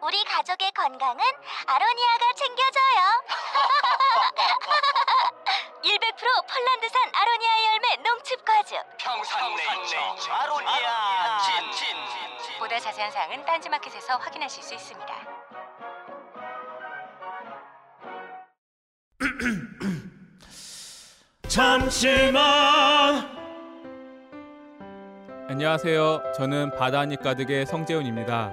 우리 가족의 건강은 아로니아가 챙겨줘요. 100% 폴란드산 아로니아 열매 농축 과즙. 평산 네이처 아로니아 친 보다 자세한 사항은 딴지마켓에서 확인하실 수 있습니다. 잠시만 안녕하세요. 저는 바다니 가득의 성재훈입니다.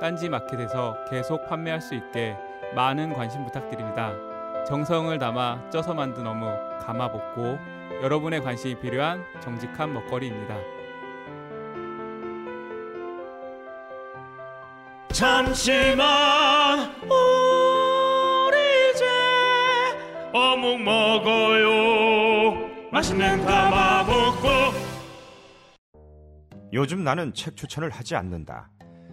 딴지 마켓에서 계속 판매할 수 있게 많은 관심 부탁드립니다. 정성을 담아 쪄서 만든 어묵 감아볶고 여러분의 관심이 필요한 정직한 먹거리입니다. 잠시만 우리 이제 어묵 먹어요 맛있는 가마복고 요즘 나는 책 추천을 하지 않는다.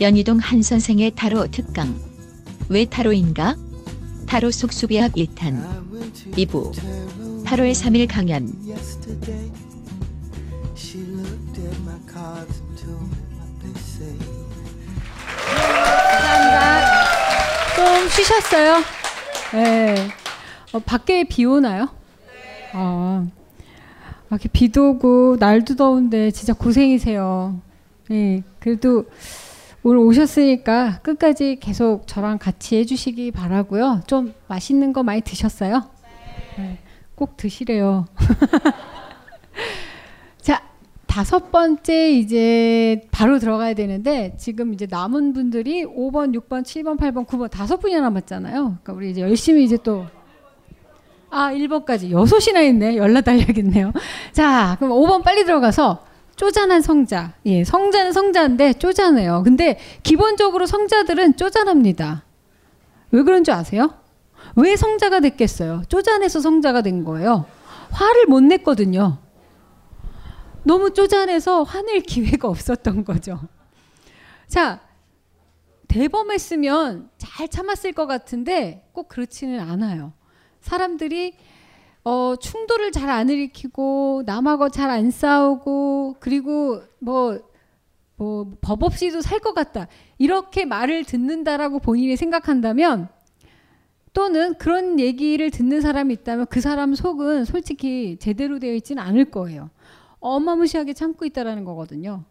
연희동 한 선생의 타로 특강. 왜 타로인가? 타로 속수비학 1탄. 2부. 타로의 3일 강연. 감사합니다. 좀 쉬셨어요? 네. 어, 밖에 비 오나요? 어, 이렇게 비도 오고 날도 더운데 진짜 고생이세요. 네, 그래도 오늘 오셨으니까 끝까지 계속 저랑 같이 해주시기 바라고요. 좀 맛있는 거 많이 드셨어요? 네, 꼭 드시래요. 자, 다섯 번째 이제 바로 들어가야 되는데 지금 이제 남은 분들이 5번, 6번, 7번, 8번, 9번 다섯 분이 남았잖아요. 그러니까 우리 이제 열심히 이제 또 아, 1번까지 여섯이나 있네. 열나 달려야겠네요. 자, 그럼 5번 빨리 들어가서 쪼잔한 성자. 예, 성자는 성자인데 쪼잔해요. 근데 기본적으로 성자들은 쪼잔합니다. 왜 그런 줄 아세요? 왜 성자가 됐겠어요? 쪼잔해서 성자가 된 거예요. 화를 못 냈거든요. 너무 쪼잔해서 화낼 기회가 없었던 거죠. 자, 대범했으면 잘 참았을 것 같은데 꼭 그렇지는 않아요. 사람들이 어, 충돌을 잘 안 일으키고 남하고 잘 안 싸우고 그리고 뭐, 뭐 법 없이도 살 것 같다 이렇게 말을 듣는다라고 본인이 생각한다면 또는 그런 얘기를 듣는 사람이 있다면 그 사람 속은 솔직히 제대로 되어 있지는 않을 거예요. 어마무시하게 참고 있다라는 거거든요.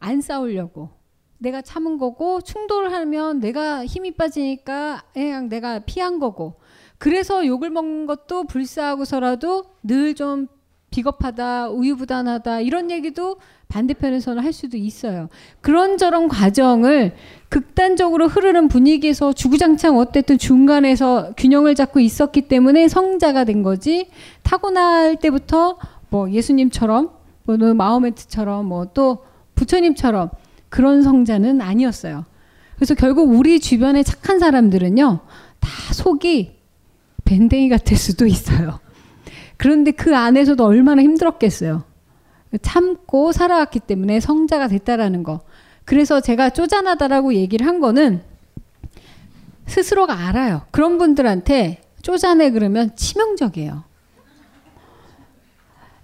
안 싸우려고. 내가 참은 거고 충돌을 하면 내가 힘이 빠지니까 그냥 내가 피한 거고. 그래서 욕을 먹는 것도 불쌍하고서라도 늘 좀 비겁하다, 우유부단하다 이런 얘기도 반대편에서는 할 수도 있어요. 그런저런 과정을 극단적으로 흐르는 분위기에서 주구장창 어쨌든 중간에서 균형을 잡고 있었기 때문에 성자가 된 거지 타고날 때부터 뭐 예수님처럼 뭐 마호메트처럼 뭐 또 부처님처럼 그런 성자는 아니었어요. 그래서 결국 우리 주변의 착한 사람들은요 다 속이 밴댕이 같을 수도 있어요. 그런데 그 안에서도 얼마나 힘들었겠어요. 참고 살아왔기 때문에 성자가 됐다라는 거. 그래서 제가 쪼잔하다라고 얘기를 한 거는 스스로가 알아요. 그런 분들한테 쪼잔해 그러면 치명적이에요.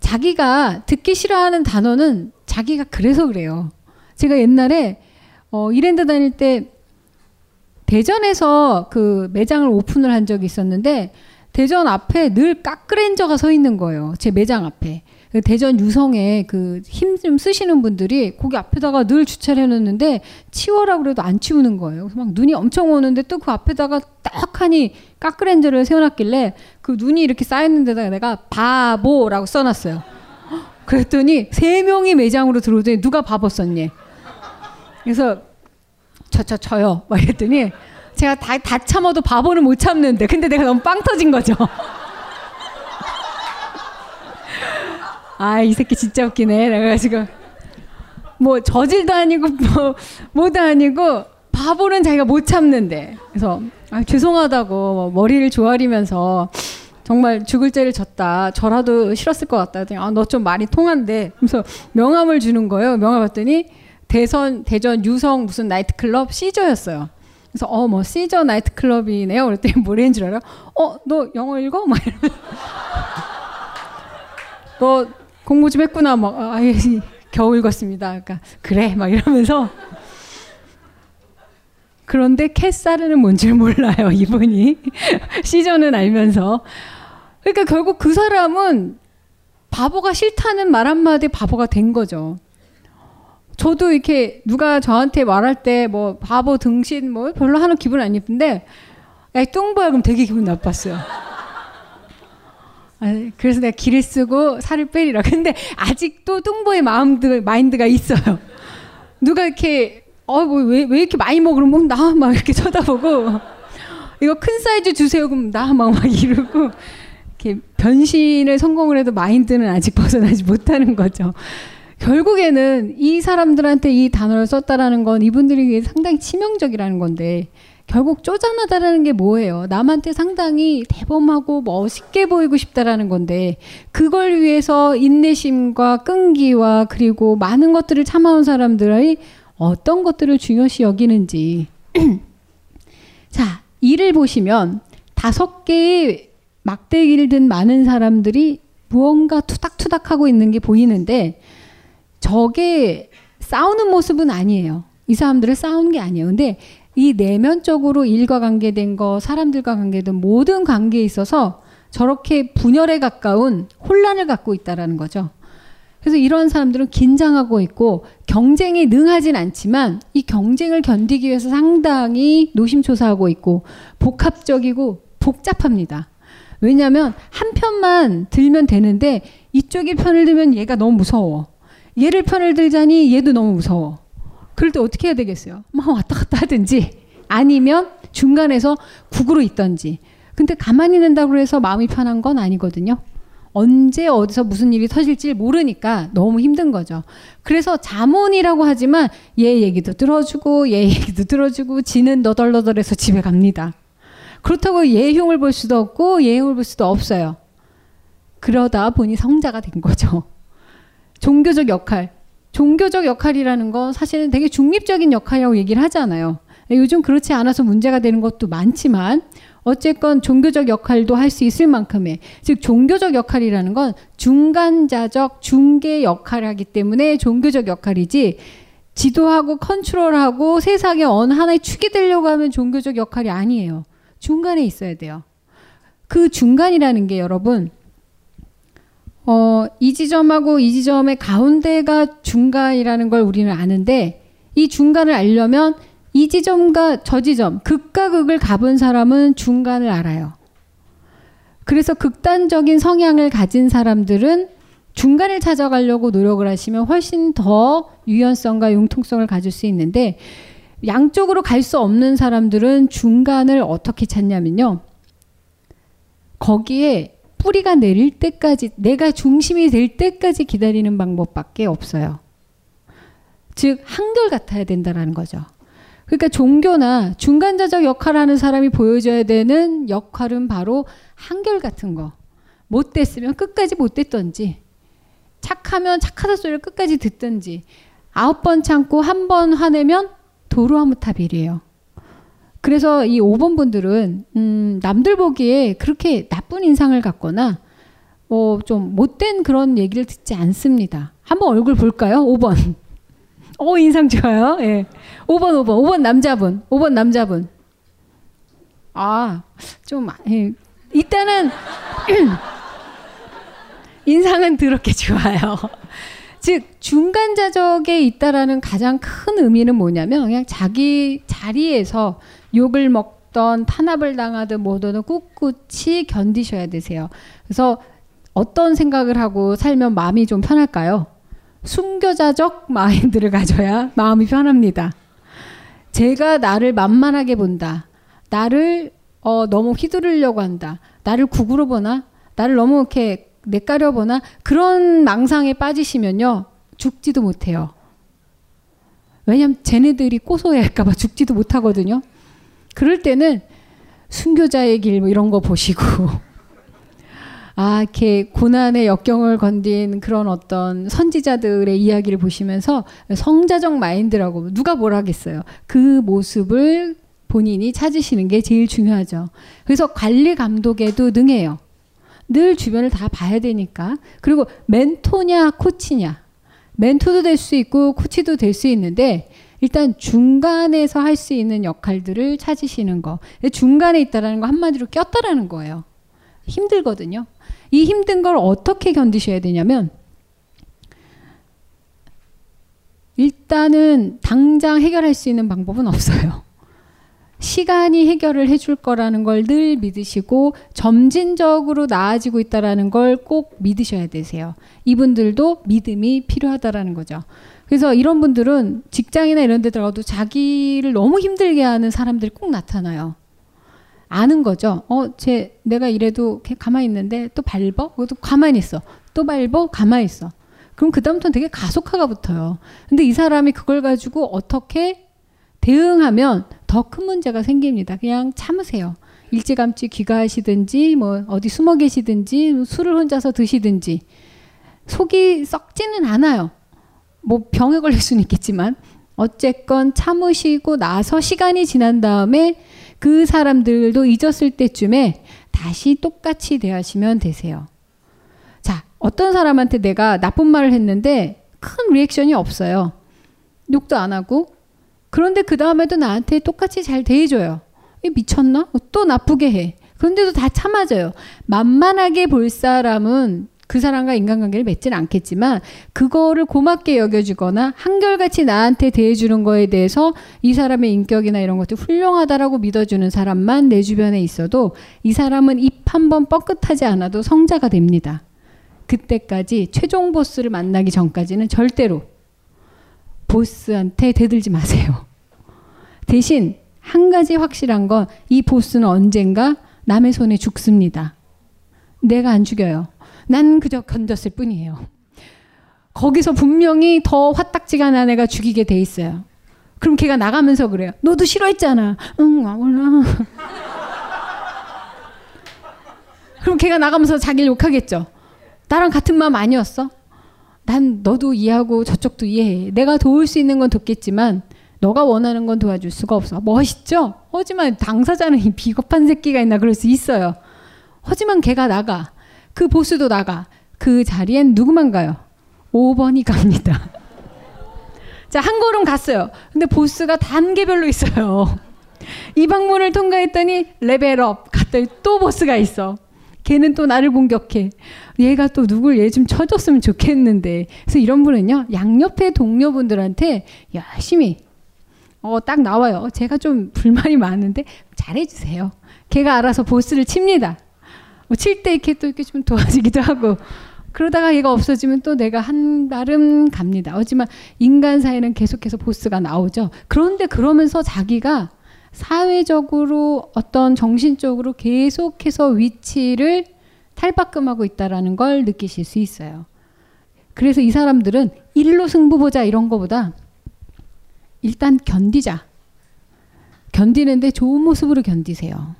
자기가 듣기 싫어하는 단어는 자기가 그래서 그래요. 제가 옛날에 어, 이랜드 다닐 때 대전에서 그 매장을 오픈을 한 적이 있었는데 대전 앞에 늘 까크렌저가 서 있는 거예요. 제 매장 앞에. 그 대전 유성에 그 힘 좀 쓰시는 분들이 거기 앞에다가 늘 주차를 해놓는데 치워라 그래도 안 치우는 거예요. 그래서 막 눈이 엄청 오는데 또 그 앞에다가 딱하니 까크렌저를 세워놨길래 그 눈이 이렇게 쌓였는 데다가 내가 바보라고 써놨어요. 그랬더니 세 명이 매장으로 들어오더니 누가 바보 썼니? 그래서 저, 저, 저 요. 막 이랬더니 제가 다, 다 참아도 바보는 못 참는데 근데 내가 너무 빵 터진 거죠. 아, 이 새끼 진짜 웃기네. 그래가지고 뭐 저질도 아니고 뭐 뭐도 아니고 바보는 자기가 못 참는데. 그래서 아, 죄송하다고 뭐 머리를 조아리면서 정말 죽을 죄를 졌다. 저라도 싫었을 것 같다. 아, 너 좀 말이 통한데. 그래서 명함을 주는 거예요. 명함 봤더니 대선 대전 유성 무슨 나이트클럽 시저였어요. 그래서 어 뭐 시저 나이트클럽이네요. 그랬더니 뭐라는 줄 알아? 어너 영어 읽어? 막 이러면 너 공부 좀 했구나. 막 아, 예, 겨우 읽었습니다. 그러니까 그래 막 이러면서 그런데 캐사르는 뭔지 몰라요 이분이 시저는 알면서 그러니까 결국 그 사람은 바보가 싫다는 말 한마디 바보가 된 거죠. 저도 이렇게 누가 저한테 말할 때 뭐 바보 등신 뭐 별로 하는 기분 안 예쁜데 야 뚱보야 그럼 되게 기분 나빴어요. 아, 그래서 내가 기를 쓰고 살을 빼리라. 근데 아직도 뚱보의 마음들 마인드가 있어요. 누가 이렇게 어뭐왜 왜 이렇게 많이 먹으면 뭐 나막 이렇게 쳐다보고 이거 큰 사이즈 주세요 그럼 나막 막 이러고 이렇게 변신을 성공을 해도 마인드는 아직 벗어나지 못하는 거죠. 결국에는 이 사람들한테 이 단어를 썼다라는 건 이분들이 상당히 치명적이라는 건데 결국 쪼잔하다라는 게 뭐예요? 남한테 상당히 대범하고 멋있게 보이고 싶다라는 건데 그걸 위해서 인내심과 끈기와 그리고 많은 것들을 참아온 사람들의 어떤 것들을 중요시 여기는지 자 이를 보시면 다섯 개의 막대기를 든 많은 사람들이 무언가 투닥투닥하고 있는 게 보이는데 저게 싸우는 모습은 아니에요. 이 사람들을 싸우는 게 아니에요. 근데 이 내면적으로 일과 관계된 거, 사람들과 관계된 모든 관계에 있어서 저렇게 분열에 가까운 혼란을 갖고 있다라는 거죠. 그래서 이런 사람들은 긴장하고 있고 경쟁에 능하진 않지만 이 경쟁을 견디기 위해서 상당히 노심초사하고 있고 복합적이고 복잡합니다. 왜냐하면 한 편만 들면 되는데 이쪽의 편을 들면 얘가 너무 무서워. 얘를 편을 들자니 얘도 너무 무서워. 그럴 때 어떻게 해야 되겠어요? 막 왔다 갔다 하든지 아니면 중간에서 국으로 있던지. 근데 가만히 있는다고 해서 마음이 편한 건 아니거든요. 언제 어디서 무슨 일이 터질지 모르니까 너무 힘든 거죠. 그래서 자문이라고 하지만 얘 얘기도 들어주고 얘 얘기도 들어주고 지는 너덜너덜해서 집에 갑니다. 그렇다고 얘 흉을 볼 수도 없고 얘 흉을 볼 수도 없어요. 그러다 보니 성자가 된 거죠. 종교적 역할. 종교적 역할이라는 건 사실은 되게 중립적인 역할이라고 얘기를 하잖아요. 요즘 그렇지 않아서 문제가 되는 것도 많지만 어쨌건 종교적 역할도 할 수 있을 만큼의 즉 종교적 역할이라는 건 중간자적 중개 역할을 하기 때문에 종교적 역할이지 지도하고 컨트롤하고 세상의 어느 하나의 축이 되려고 하면 종교적 역할이 아니에요. 중간에 있어야 돼요. 그 중간이라는 게 여러분 어, 이 지점하고 이 지점의 가운데가 중간이라는 걸 우리는 아는데 이 중간을 알려면 이 지점과 저 지점, 극과 극을 가본 사람은 중간을 알아요. 그래서 극단적인 성향을 가진 사람들은 중간을 찾아가려고 노력을 하시면 훨씬 더 유연성과 융통성을 가질 수 있는데 양쪽으로 갈 수 없는 사람들은 중간을 어떻게 찾냐면요. 거기에 뿌리가 내릴 때까지 내가 중심이 될 때까지 기다리는 방법밖에 없어요. 즉 한결 같아야 된다라는 거죠. 그러니까 종교나 중간자적 역할을 하는 사람이 보여줘야 되는 역할은 바로 한결 같은 거. 못 됐으면 끝까지 못 됐던지 착하면 착하다 소리를 끝까지 듣든지 아홉 번 참고 한 번 화내면 도루아무타빌이에요. 그래서 이 5번 분들은 음, 남들 보기에 그렇게 나쁜 인상을 갖거나 뭐좀 못된 그런 얘기를 듣지 않습니다. 한번 얼굴 볼까요? 5번. 어 인상 좋아요. 예. 5번 5번 5번 남자분 5번 남자분. 아 좀 예. 일단은 인상은 더럽게 좋아요. 즉 중간자적에 있다라는 가장 큰 의미는 뭐냐면 그냥 자기 자리에서 욕을 먹던 탄압을 당하든 뭐든 꿋꿋이 견디셔야 되세요. 그래서 어떤 생각을 하고 살면 마음이 좀 편할까요? 순교자적 마인드를 가져야 마음이 편합니다. 제가 나를 만만하게 본다. 나를 어, 너무 휘두르려고 한다. 나를 구구로 보나? 나를 너무 이렇게 내까려 보나? 그런 망상에 빠지시면요. 죽지도 못해요. 왜냐면 쟤네들이 고소해할까봐 죽지도 못하거든요. 그럴 때는 순교자의 길 뭐 이런 거 보시고 아 이렇게 고난의 역경을 건딘 그런 어떤 선지자들의 이야기를 보시면서 성자적 마인드라고 누가 뭘 하겠어요. 그 모습을 본인이 찾으시는 게 제일 중요하죠. 그래서 관리 감독에도 능해요. 늘 주변을 다 봐야 되니까. 그리고 멘토냐 코치냐. 멘토도 될 수 있고 코치도 될 수 있는데 일단 중간에서 할 수 있는 역할들을 찾으시는 거. 중간에 있다라는 거 한마디로 꼈다라는 거예요. 힘들거든요. 이 힘든 걸 어떻게 견디셔야 되냐면 일단은 당장 해결할 수 있는 방법은 없어요. 시간이 해결을 해줄 거라는 걸 늘 믿으시고 점진적으로 나아지고 있다라는 걸 꼭 믿으셔야 되세요. 이분들도 믿음이 필요하다라는 거죠. 그래서 이런 분들은 직장이나 이런 데 들어가도 자기를 너무 힘들게 하는 사람들이 꼭 나타나요. 아는 거죠. 어, 쟤 내가 이래도 가만히 있는데 또 밟어? 그것도 가만히 있어. 또 밟어? 가만히 있어. 그럼 그다음부터는 되게 가속화가 붙어요. 근데 이 사람이 그걸 가지고 어떻게 대응하면 더 큰 문제가 생깁니다. 그냥 참으세요. 일찌감치 귀가하시든지 뭐 어디 숨어 계시든지 술을 혼자서 드시든지 속이 썩지는 않아요. 뭐 병에 걸릴 수는 있겠지만 어쨌건 참으시고 나서 시간이 지난 다음에 그 사람들도 잊었을 때쯤에 다시 똑같이 대하시면 되세요. 자, 어떤 사람한테 내가 나쁜 말을 했는데 큰 리액션이 없어요. 욕도 안 하고. 그런데 그 다음에도 나한테 똑같이 잘 대해줘요. 미쳤나? 또 나쁘게 해. 그런데도 다 참아줘요. 만만하게 볼 사람은 그 사람과 인간관계를 맺지는 않겠지만 그거를 고맙게 여겨주거나 한결같이 나한테 대해주는 거에 대해서 이 사람의 인격이나 이런 것들 훌륭하다라고 믿어주는 사람만 내 주변에 있어도 이 사람은 입 한 번 뻐끗하지 않아도 성자가 됩니다. 그때까지 최종 보스를 만나기 전까지는 절대로 보스한테 대들지 마세요. 대신 한 가지 확실한 건 이 보스는 언젠가 남의 손에 죽습니다. 내가 안 죽여요. 난 그저 견뎠을 뿐이에요. 거기서 분명히 더 화딱지가 난 애가 죽이게 돼 있어요. 그럼 걔가 나가면서 그래요. 너도 싫어했잖아. 응, 아, 몰라. 그럼 걔가 나가면서 자기를 욕하겠죠. 나랑 같은 마음 아니었어? 난 너도 이해하고 저쪽도 이해해. 내가 도울 수 있는 건 돕겠지만 너가 원하는 건 도와줄 수가 없어. 멋있죠? 하지만 당사자는 이 비겁한 새끼가 있나 그럴 수 있어요. 하지만 걔가 나가. 그 보스도 나가. 그 자리엔 누구만 가요? 5번이 갑니다. 자, 한 걸음 갔어요. 근데 보스가 단계별로 있어요. 이 방문을 통과했더니 레벨업 갔더니 또 보스가 있어. 걔는 또 나를 공격해. 얘가 또 누굴 얘 좀 쳐줬으면 좋겠는데. 그래서 이런 분은요, 양옆의 동료분들한테 열심히, 어, 딱 나와요. 제가 좀 불만이 많은데 잘해주세요. 걔가 알아서 보스를 칩니다. 뭐 칠 때 이렇게 또 이렇게 좀 도와주기도 하고. 그러다가 얘가 없어지면 또 내가 한 나름 갑니다. 하지만 인간 사회는 계속해서 보스가 나오죠. 그런데 그러면서 자기가 사회적으로 어떤 정신적으로 계속해서 위치를 탈바꿈하고 있다라는 걸 느끼실 수 있어요. 그래서 이 사람들은 일로 승부 보자 이런 거보다 일단 견디자. 견디는데 좋은 모습으로 견디세요.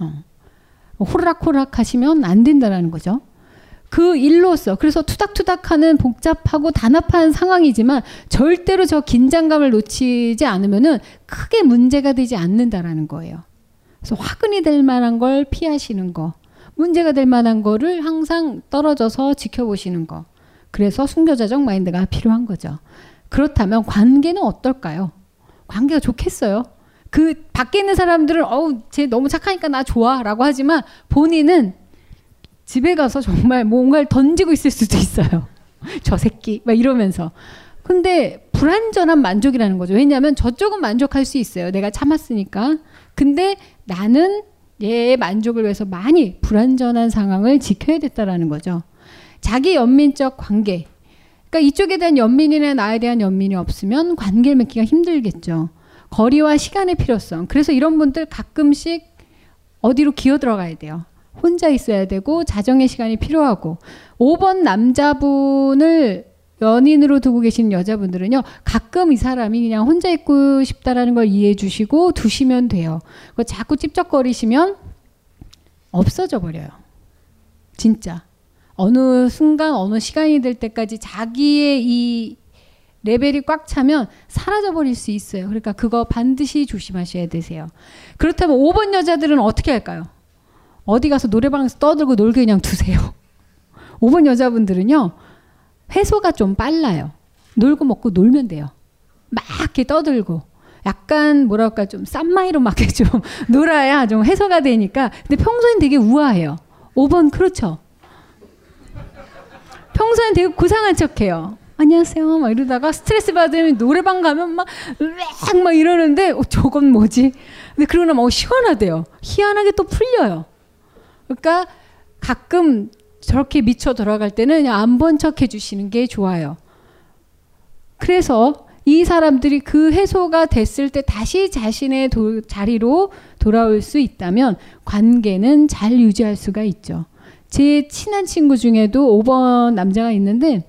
어. 호락호락 하시면 안 된다라는 거죠. 그 일로서 그래서 투닥투닥하는 복잡하고 단합한 상황이지만 절대로 저 긴장감을 놓치지 않으면은 크게 문제가 되지 않는다라는 거예요. 그래서 화근이 될 만한 걸 피하시는 거, 문제가 될 만한 거를 항상 떨어져서 지켜보시는 거. 그래서 순교자적 마인드가 필요한 거죠. 그렇다면 관계는 어떨까요? 관계가 좋겠어요. 그 밖에 있는 사람들은 어우 쟤 너무 착하니까 나 좋아라고 하지만 본인은 집에 가서 정말 뭔가를 던지고 있을 수도 있어요. 저 새끼 막 이러면서. 근데 불완전한 만족이라는 거죠. 왜냐하면 저쪽은 만족할 수 있어요. 내가 참았으니까. 근데 나는 얘의 만족을 위해서 많이 불완전한 상황을 지켜야 됐다라는 거죠. 자기 연민적 관계. 그러니까 이쪽에 대한 연민이나 나에 대한 연민이 없으면 관계를 맺기가 힘들겠죠. 거리와 시간의 필요성. 그래서 이런 분들 가끔씩 어디로 기어 들어가야 돼요. 혼자 있어야 되고 자정의 시간이 필요하고 5번 남자분을 연인으로 두고 계신 여자분들은요 가끔 이 사람이 그냥 혼자 있고 싶다라는 걸 이해해 주시고 두시면 돼요. 자꾸 찝쩍거리시면 없어져 버려요. 진짜 어느 순간 어느 시간이 될 때까지 자기의 이 레벨이 꽉 차면 사라져 버릴 수 있어요. 그러니까 그거 반드시 조심하셔야 되세요. 그렇다면 5번 여자들은 어떻게 할까요? 어디 가서 노래방에서 떠들고 놀게 그냥 두세요. 5번 여자분들은요, 회소가 좀 빨라요. 놀고 먹고 놀면 돼요. 막 이렇게 떠들고. 약간 뭐랄까 좀 쌈마이로 막 이렇게 좀 놀아야 좀 해소가 되니까. 근데 평소엔 되게 우아해요. 5번 그렇죠. 평소엔 되게 고상한 척해요. 안녕하세요. 막 이러다가 스트레스 받으면 노래방 가면 막, 으악 막 이러는데, 어, 저건 뭐지? 근데 그러고 나면 어, 시원하대요. 희한하게 또 풀려요. 그러니까 가끔 저렇게 미쳐 돌아갈 때는 그냥 안 본 척 해주시는 게 좋아요. 그래서 이 사람들이 그 해소가 됐을 때 다시 자신의 도, 자리로 돌아올 수 있다면 관계는 잘 유지할 수가 있죠. 제 친한 친구 중에도 5번 남자가 있는데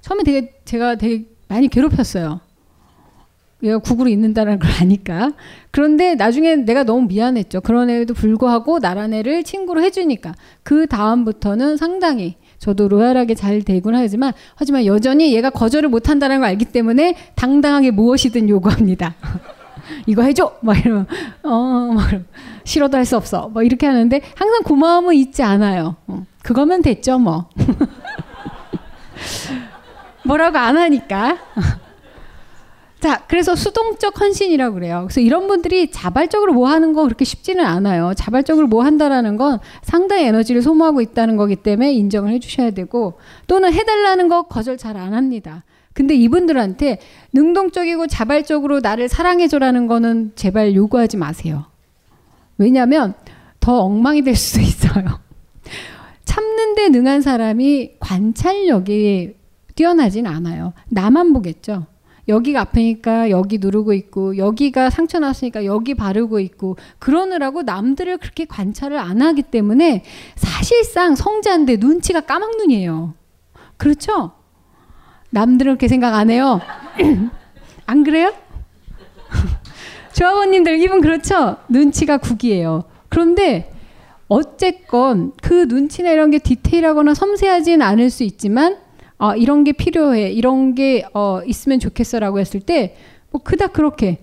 처음에 되게 제가 되게 많이 괴롭혔어요. 얘가 구구로 있는다는 걸 아니까. 그런데 나중에 내가 너무 미안했죠. 그런 애에도 불구하고 나란 애를 친구로 해주니까. 그 다음부터는 상당히 저도 로얄하게 잘 되곤 하지만, 하지만 여전히 얘가 거절을 못한다는 걸 알기 때문에 당당하게 무엇이든 요구합니다. 이거 해줘! 막 이러면, 어, 막 싫어도 할 수 없어. 뭐 이렇게 하는데 항상 고마움은 잊지 않아요. 어, 그거면 됐죠, 뭐. 뭐라고 안 하니까. 자, 그래서 수동적 헌신이라고 그래요. 그래서 이런 분들이 자발적으로 뭐 하는 거 그렇게 쉽지는 않아요. 자발적으로 뭐 한다라는 건 상당히 에너지를 소모하고 있다는 거기 때문에 인정을 해주셔야 되고 또는 해달라는 거 거절 잘 안 합니다. 근데 이분들한테 능동적이고 자발적으로 나를 사랑해줘라는 거는 제발 요구하지 마세요. 왜냐하면 더 엉망이 될 수도 있어요. 참는 데 능한 사람이 관찰력이 뛰어나진 않아요. 나만 보겠죠. 여기가 아프니까 여기 누르고 있고 여기가 상처 났으니까 여기 바르고 있고 그러느라고 남들을 그렇게 관찰을 안 하기 때문에 사실상 성자인데 눈치가 까막눈이에요. 그렇죠? 남들은 그렇게 생각 안 해요. 안 그래요? 조합원님들 이분 그렇죠? 눈치가 국이에요. 그런데 어쨌건 그 눈치나 이런 게 디테일하거나 섬세하진 않을 수 있지만 어, 이런 게 필요해, 이런 게 어, 있으면 좋겠어라고 했을 때, 뭐 그닥 그렇게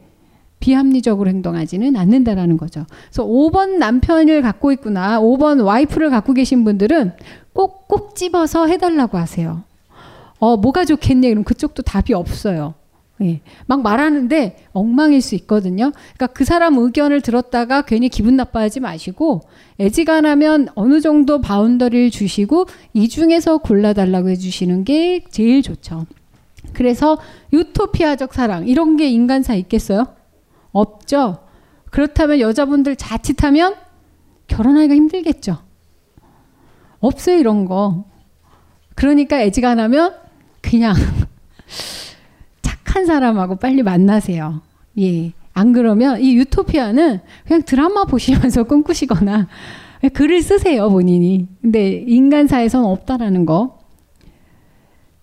비합리적으로 행동하지는 않는다라는 거죠. 그래서 5번 남편을 갖고 있구나, 5번 와이프를 갖고 계신 분들은 꼭꼭 집어서 해달라고 하세요. 어, 뭐가 좋겠냐, 그럼 그쪽도 답이 없어요. 예, 막 말하는데 엉망일 수 있거든요. 그러니까 그 사람 의견을 들었다가 괜히 기분 나빠하지 마시고 애지간하면 어느 정도 바운더리를 주시고 이 중에서 골라달라고 해주시는 게 제일 좋죠. 그래서 유토피아적 사랑 이런 게 인간사 있겠어요? 없죠. 그렇다면 여자분들 자칫하면 결혼하기가 힘들겠죠. 없어요 이런 거. 그러니까 애지간하면 그냥 착한 사람하고 빨리 만나세요. 예. 안 그러면 이 유토피아는 그냥 드라마 보시면서 꿈꾸시거나 글을 쓰세요, 본인이. 근데 인간사에서는 없다라는 거.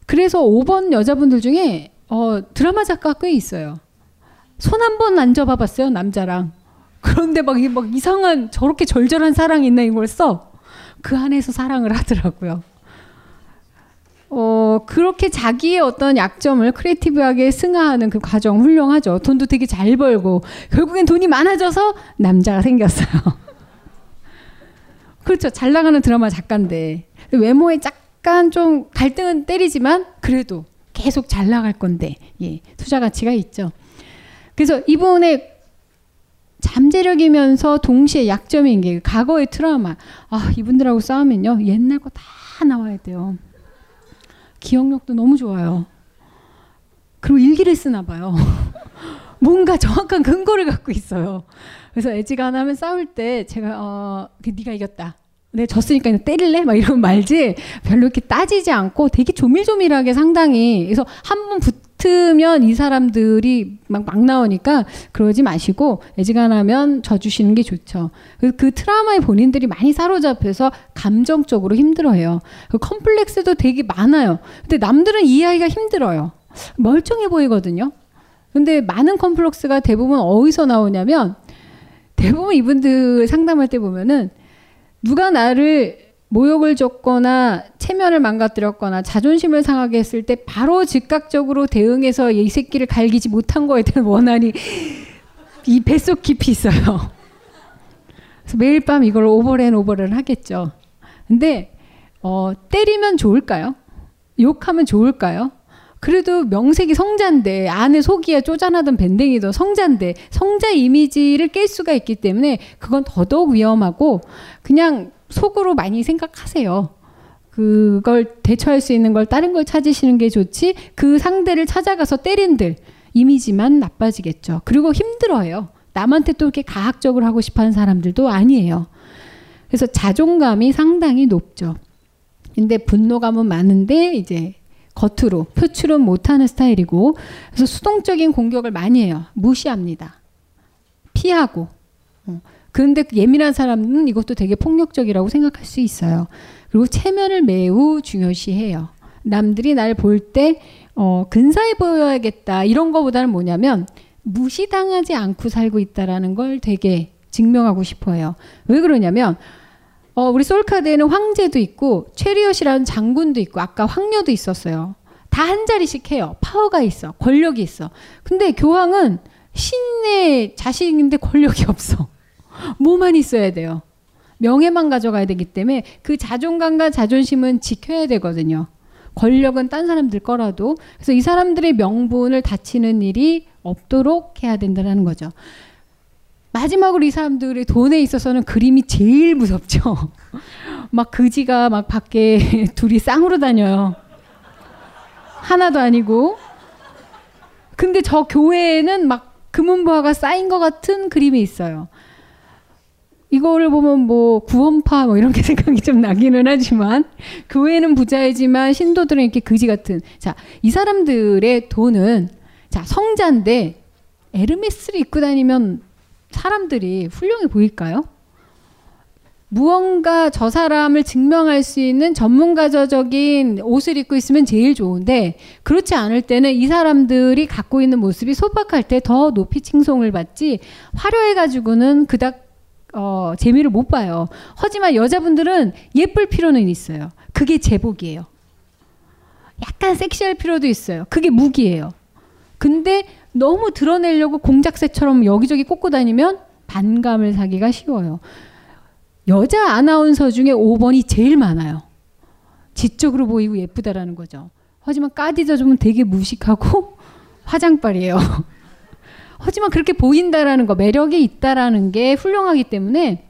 그래서 5번 여자분들 중에 어, 드라마 작가 꽤 있어요. 손 한 번 안 접어 봤어요, 남자랑. 그런데 막, 막 이상한 저렇게 절절한 사랑이 있나 이걸 써. 그 안에서 사랑을 하더라고요. 어, 그렇게 자기의 어떤 약점을 크리에이티브하게 승화하는 그 과정 훌륭하죠. 돈도 되게 잘 벌고 결국엔 돈이 많아져서 남자가 생겼어요. 그렇죠. 잘 나가는 드라마 작가인데 외모에 약간 좀 갈등은 때리지만 그래도 계속 잘 나갈 건데 예, 투자 가치가 있죠. 그래서 이분의 잠재력이면서 동시에 약점인 게 과거의 트라우마. 아 이분들하고 싸우면요 옛날 거 다 나와야 돼요. 기억력도 너무 좋아요. 그리고 일기를 쓰나 봐요. 뭔가 정확한 근거를 갖고 있어요. 그래서 애지간하면 싸울 때 제가 어그 네가 이겼다. 내 졌으니까 때릴래? 막 이러면 말지 별로 이렇게 따지지 않고 되게 조밀조밀하게 상당히 그래서 한 번 붙 으면 이 사람들이 막, 막 나오니까 그러지 마시고 애지간하면 져주시는 게 좋죠. 그, 그 트라우마에 본인들이 많이 사로잡혀서 감정적으로 힘들어해요. 그 컴플렉스도 되게 많아요. 근데 남들은 이해하기가 힘들어요. 멀쩡해 보이거든요. 근데 많은 컴플렉스가 대부분 어디서 나오냐면 대부분 이분들 상담할 때 보면은 누가 나를 모욕을 줬거나 체면을 망가뜨렸거나 자존심을 상하게 했을 때 바로 즉각적으로 대응해서 이 새끼를 갈기지 못한 거에 대한 원한이 이 뱃속 깊이 있어요. 그래서 매일 밤 이걸 오버앤 오버를 하겠죠. 근데 어, 때리면 좋을까요? 욕하면 좋을까요? 그래도 명색이 성자인데 안에 속이야 쪼잔하던 밴댕이도 성자인데 성자 이미지를 깰 수가 있기 때문에 그건 더더욱 위험하고 그냥 속으로 많이 생각하세요. 그걸 대처할 수 있는 걸 다른 걸 찾으시는 게 좋지 그 상대를 찾아가서 때린들 이미지만 나빠지겠죠. 그리고 힘들어요. 남한테 또 이렇게 가학적으로 하고 싶어 하는 사람들도 아니에요. 그래서 자존감이 상당히 높죠. 근데 분노감은 많은데 이제 겉으로 표출은 못하는 스타일이고 그래서 수동적인 공격을 많이 해요. 무시합니다. 피하고. 어. 그런데 예민한 사람은 이것도 되게 폭력적이라고 생각할 수 있어요. 그리고 체면을 매우 중요시해요. 남들이 날 볼때 어, 근사해 보여야겠다 이런 거보다는 뭐냐면 무시당하지 않고 살고 있다라는 걸 되게 증명하고 싶어요. 왜 그러냐면 어, 우리 솔카드에는 황제도 있고 최리엇이라는 장군도 있고 아까 황녀도 있었어요. 다 한 자리씩 해요. 파워가 있어. 권력이 있어. 근데 교황은 신의 자식인데 권력이 없어. 뭐만 있어야 돼요. 명예만 가져가야 되기 때문에 그 자존감과 자존심은 지켜야 되거든요. 권력은 딴 사람들 거라도 그래서 이 사람들의 명분을 다치는 일이 없도록 해야 된다는 거죠. 마지막으로 이 사람들의 돈에 있어서는 그림이 제일 무섭죠. 막 그지가 막 밖에 둘이 쌍으로 다녀요. 하나도 아니고. 근데 저 교회에는 막 금은보화가 쌓인 것 같은 그림이 있어요. 이거를 보면 뭐 구원파 뭐 이런 게 생각이 좀 나기는 하지만 교회는 부자이지만 신도들은 이렇게 그지 같은 자 이 사람들의 돈은 자 성자인데 에르메스를 입고 다니면 사람들이 훌륭해 보일까요? 무언가 저 사람을 증명할 수 있는 전문가적인 옷을 입고 있으면 제일 좋은데 그렇지 않을 때는 이 사람들이 갖고 있는 모습이 소박할 때 더 높이 칭송을 받지 화려해 가지고는 그닥 어, 재미를 못 봐요. 하지만 여자분들은 예쁠 필요는 있어요. 그게 제복이에요. 약간 섹시할 필요도 있어요. 그게 무기예요. 근데 너무 드러내려고 공작새처럼 여기저기 꽂고 다니면 반감을 사기가 쉬워요. 여자 아나운서 중에 5번이 제일 많아요. 지적으로 보이고 예쁘다라는 거죠. 하지만 까디져 주면 되게 무식하고 화장빨이에요. 하지만 그렇게 보인다라는 거, 매력이 있다라는 게 훌륭하기 때문에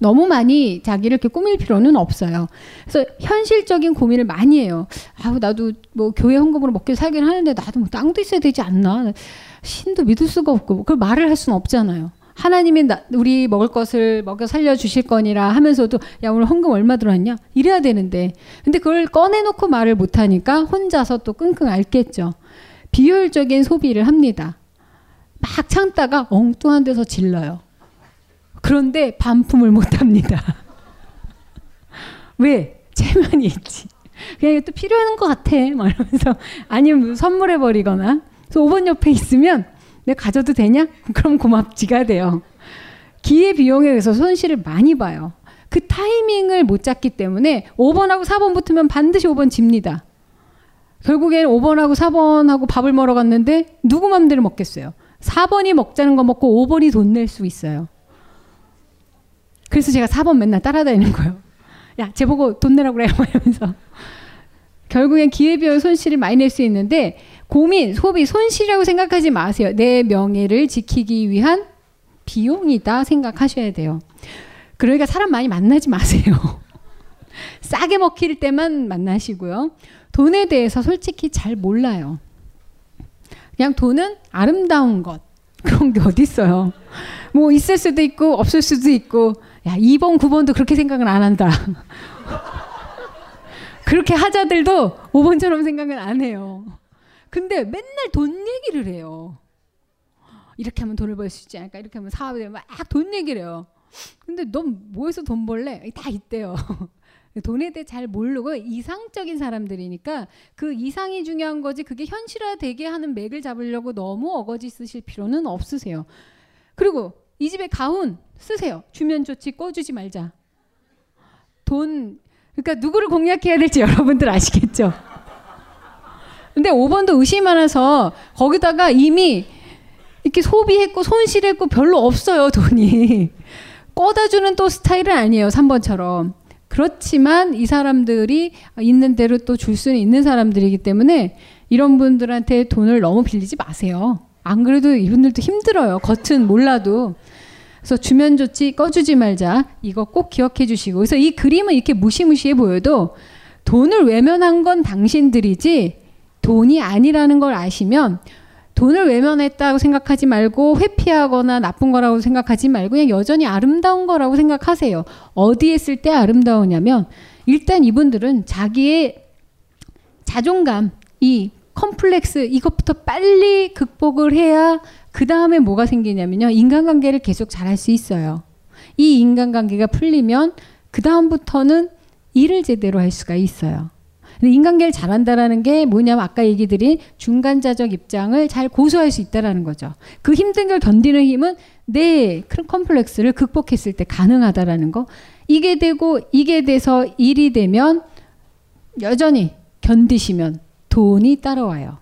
너무 많이 자기를 이렇게 꾸밀 필요는 없어요. 그래서 현실적인 고민을 많이 해요. 아우 나도 뭐 교회 헌금으로 먹고 살긴 하는데 나도 뭐 땅도 있어야 되지 않나? 신도 믿을 수가 없고 그 말을 할 수는 없잖아요. 하나님이 나, 우리 먹을 것을 먹여 살려 주실 거니라 하면서도 야 오늘 헌금 얼마 들어왔냐 이래야 되는데 근데 그걸 꺼내놓고 말을 못하니까 혼자서 또 끙끙 앓겠죠. 비효율적인 소비를 합니다. 막 참다가 엉뚱한 데서 질러요. 그런데 반품을 못 합니다. 왜? 체면이 있지. 그냥 또 필요한 것 같아. 막 이러면서 아니면 선물해 버리거나. 그래서 5번 옆에 있으면 내가 가져도 되냐? 그럼 고맙지가 돼요. 기회 비용에 의해서 손실을 많이 봐요. 그 타이밍을 못 잡기 때문에 5번하고 4번 붙으면 반드시 5번 집니다. 결국엔 5번하고 4번하고 밥을 먹으러 갔는데 누구 맘대로 먹겠어요. 4번이 먹자는 거 먹고 5번이 돈 낼 수 있어요. 그래서 제가 4번 맨날 따라다니는 거예요. 야, 쟤 보고 돈 내라고 그래. 이러면서. 결국엔 기회비용 손실을 많이 낼 수 있는데 고민, 소비, 손실이라고 생각하지 마세요. 내 명예를 지키기 위한 비용이다 생각하셔야 돼요. 그러니까 사람 많이 만나지 마세요. 싸게 먹힐 때만 만나시고요. 돈에 대해서 솔직히 잘 몰라요. 그냥 돈은 아름다운 것. 그런 게 어딨어요. 뭐 있을 수도 있고 없을 수도 있고 야 2번 9번도 그렇게 생각은 안 한다. 그렇게 하자들도 5번처럼 생각은 안 해요. 근데 맨날 돈 얘기를 해요. 이렇게 하면 돈을 벌 수 있지 않을까? 이렇게 하면 사업에 막돈 얘기를 해요. 근데 넌 뭐해서 돈 벌래? 다 있대요. 돈에 대해 잘 모르고 이상적인 사람들이니까 그 이상이 중요한 거지 그게 현실화되게 하는 맥을 잡으려고 너무 어거지 쓰실 필요는 없으세요. 그리고 이 집에 가훈 쓰세요. 주면 좋지 꺼주지 말자. 돈 그러니까 누구를 공략해야 될지 여러분들 아시겠죠? 근데 5번도 의심 많아서 거기다가 이미 이렇게 소비했고 손실했고 별로 없어요 돈이 꺼다 주는 또 스타일은 아니에요 3번처럼 그렇지만 이 사람들이 있는 대로 또 줄 수는 있는 사람들이기 때문에 이런 분들한테 돈을 너무 빌리지 마세요. 안 그래도 이분들도 힘들어요. 겉은 몰라도. 그래서 주면 좋지 꺼주지 말자. 이거 꼭 기억해 주시고. 그래서 이 그림은 이렇게 무시무시해 보여도 돈을 외면한 건 당신들이지 돈이 아니라는 걸 아시면 돈을 외면했다고 생각하지 말고 회피하거나 나쁜 거라고 생각하지 말고 그냥 여전히 아름다운 거라고 생각하세요. 어디에 쓸 때 아름다우냐면 일단 이분들은 자기의 자존감, 이 컴플렉스 이것부터 빨리 극복을 해야 그 다음에 뭐가 생기냐면요. 인간관계를 계속 잘할 수 있어요. 이 인간관계가 풀리면 그 다음부터는 일을 제대로 할 수가 있어요. 인간계를 잘한다라는 게 뭐냐면 아까 얘기 드린 중간자적 입장을 잘 고수할 수 있다라는 거죠. 그 힘든 걸 견디는 힘은 내 컴플렉스를 극복했을 때 가능하다라는 거. 이게 되고 이게 돼서 일이 되면 여전히 견디시면 돈이 따라와요.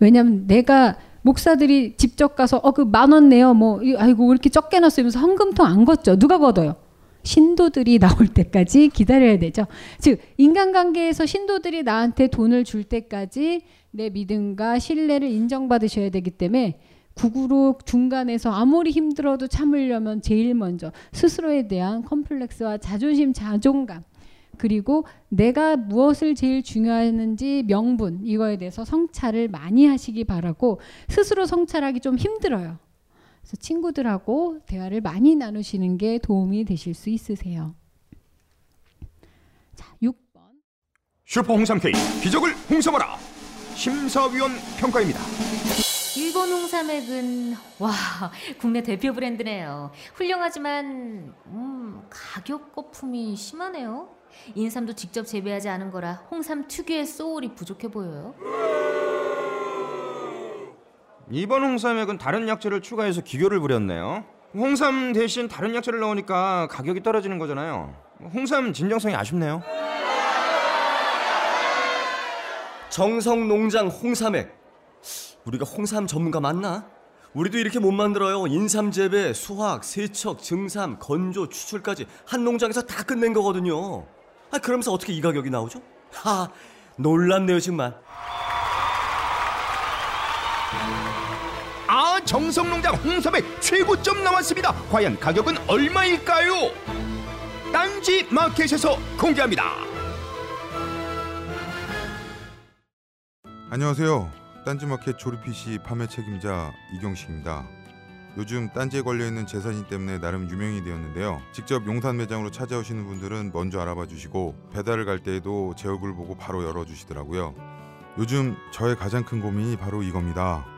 왜냐면 내가 목사들이 직접 가서 어 그 만 원 내요 뭐 아이고 왜 이렇게 적게 놨어요 이러면서 헌금통 안 걷죠 누가 걷어요 신도들이 나올 때까지 기다려야 되죠 즉 인간관계에서 신도들이 나한테 돈을 줄 때까지 내 믿음과 신뢰를 인정받으셔야 되기 때문에 국으로 중간에서 아무리 힘들어도 참으려면 제일 먼저 스스로에 대한 컴플렉스와 자존심 자존감 그리고 내가 무엇을 제일 중요하는지 명분 이거에 대해서 성찰을 많이 하시기 바라고 스스로 성찰하기 좀 힘들어요. 그래서 친구들하고 대화를 많이 나누시는 게 도움이 되실 수 있으세요. 자, 6번. 슈퍼 홍삼 K 기적을 홍삼하라. 심사위원 평가입니다. 1번 홍삼액은 와 국내 대표 브랜드네요. 훌륭하지만 음, 가격 거품이 심하네요. 인삼도 직접 재배하지 않은 거라 홍삼 특유의 소울이 부족해 보여요. 이번 홍삼액은 다른 약재를 추가해서 기교를 부렸네요. 홍삼 대신 다른 약재를 넣으니까 가격이 떨어지는 거잖아요. 홍삼 진정성이 아쉽네요. 정성 농장 홍삼액. 우리가 홍삼 전문가 맞나? 우리도 이렇게 못 만들어요. 인삼 재배, 수확, 세척, 증삼, 건조, 추출까지 한 농장에서 다 끝낸 거거든요. 아, 그러면서 어떻게 이 가격이 나오죠? 하, 놀랍네요, 정말. 아 정성농장 홍삼의 최고점 나왔습니다. 과연 가격은 얼마일까요? 딴지 마켓에서 공개합니다. 안녕하세요. 딴지 마켓 조립 PC 판매 책임자 이경식입니다. 요즘 딴지에 걸려있는 재산이 때문에 나름 유명이 되었는데요. 직접 용산 매장으로 찾아오시는 분들은 먼저 알아봐 주시고 배달을 갈 때에도 제 얼굴 보고 바로 열어주시더라고요. 요즘 저의 가장 큰 고민이 바로 이겁니다.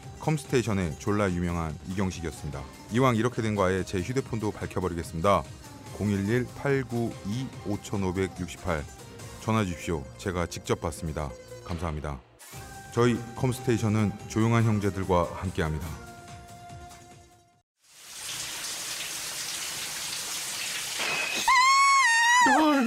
컴스테이션의 졸라 유명한 이경식이었습니다. 이왕 이렇게 된 거 아예 제 휴대폰도 밝혀버리겠습니다. 011-892-5568 전화 주십시오. 제가 직접 받습니다. 감사합니다. 저희 컴스테이션은 조용한 형제들과 함께합니다.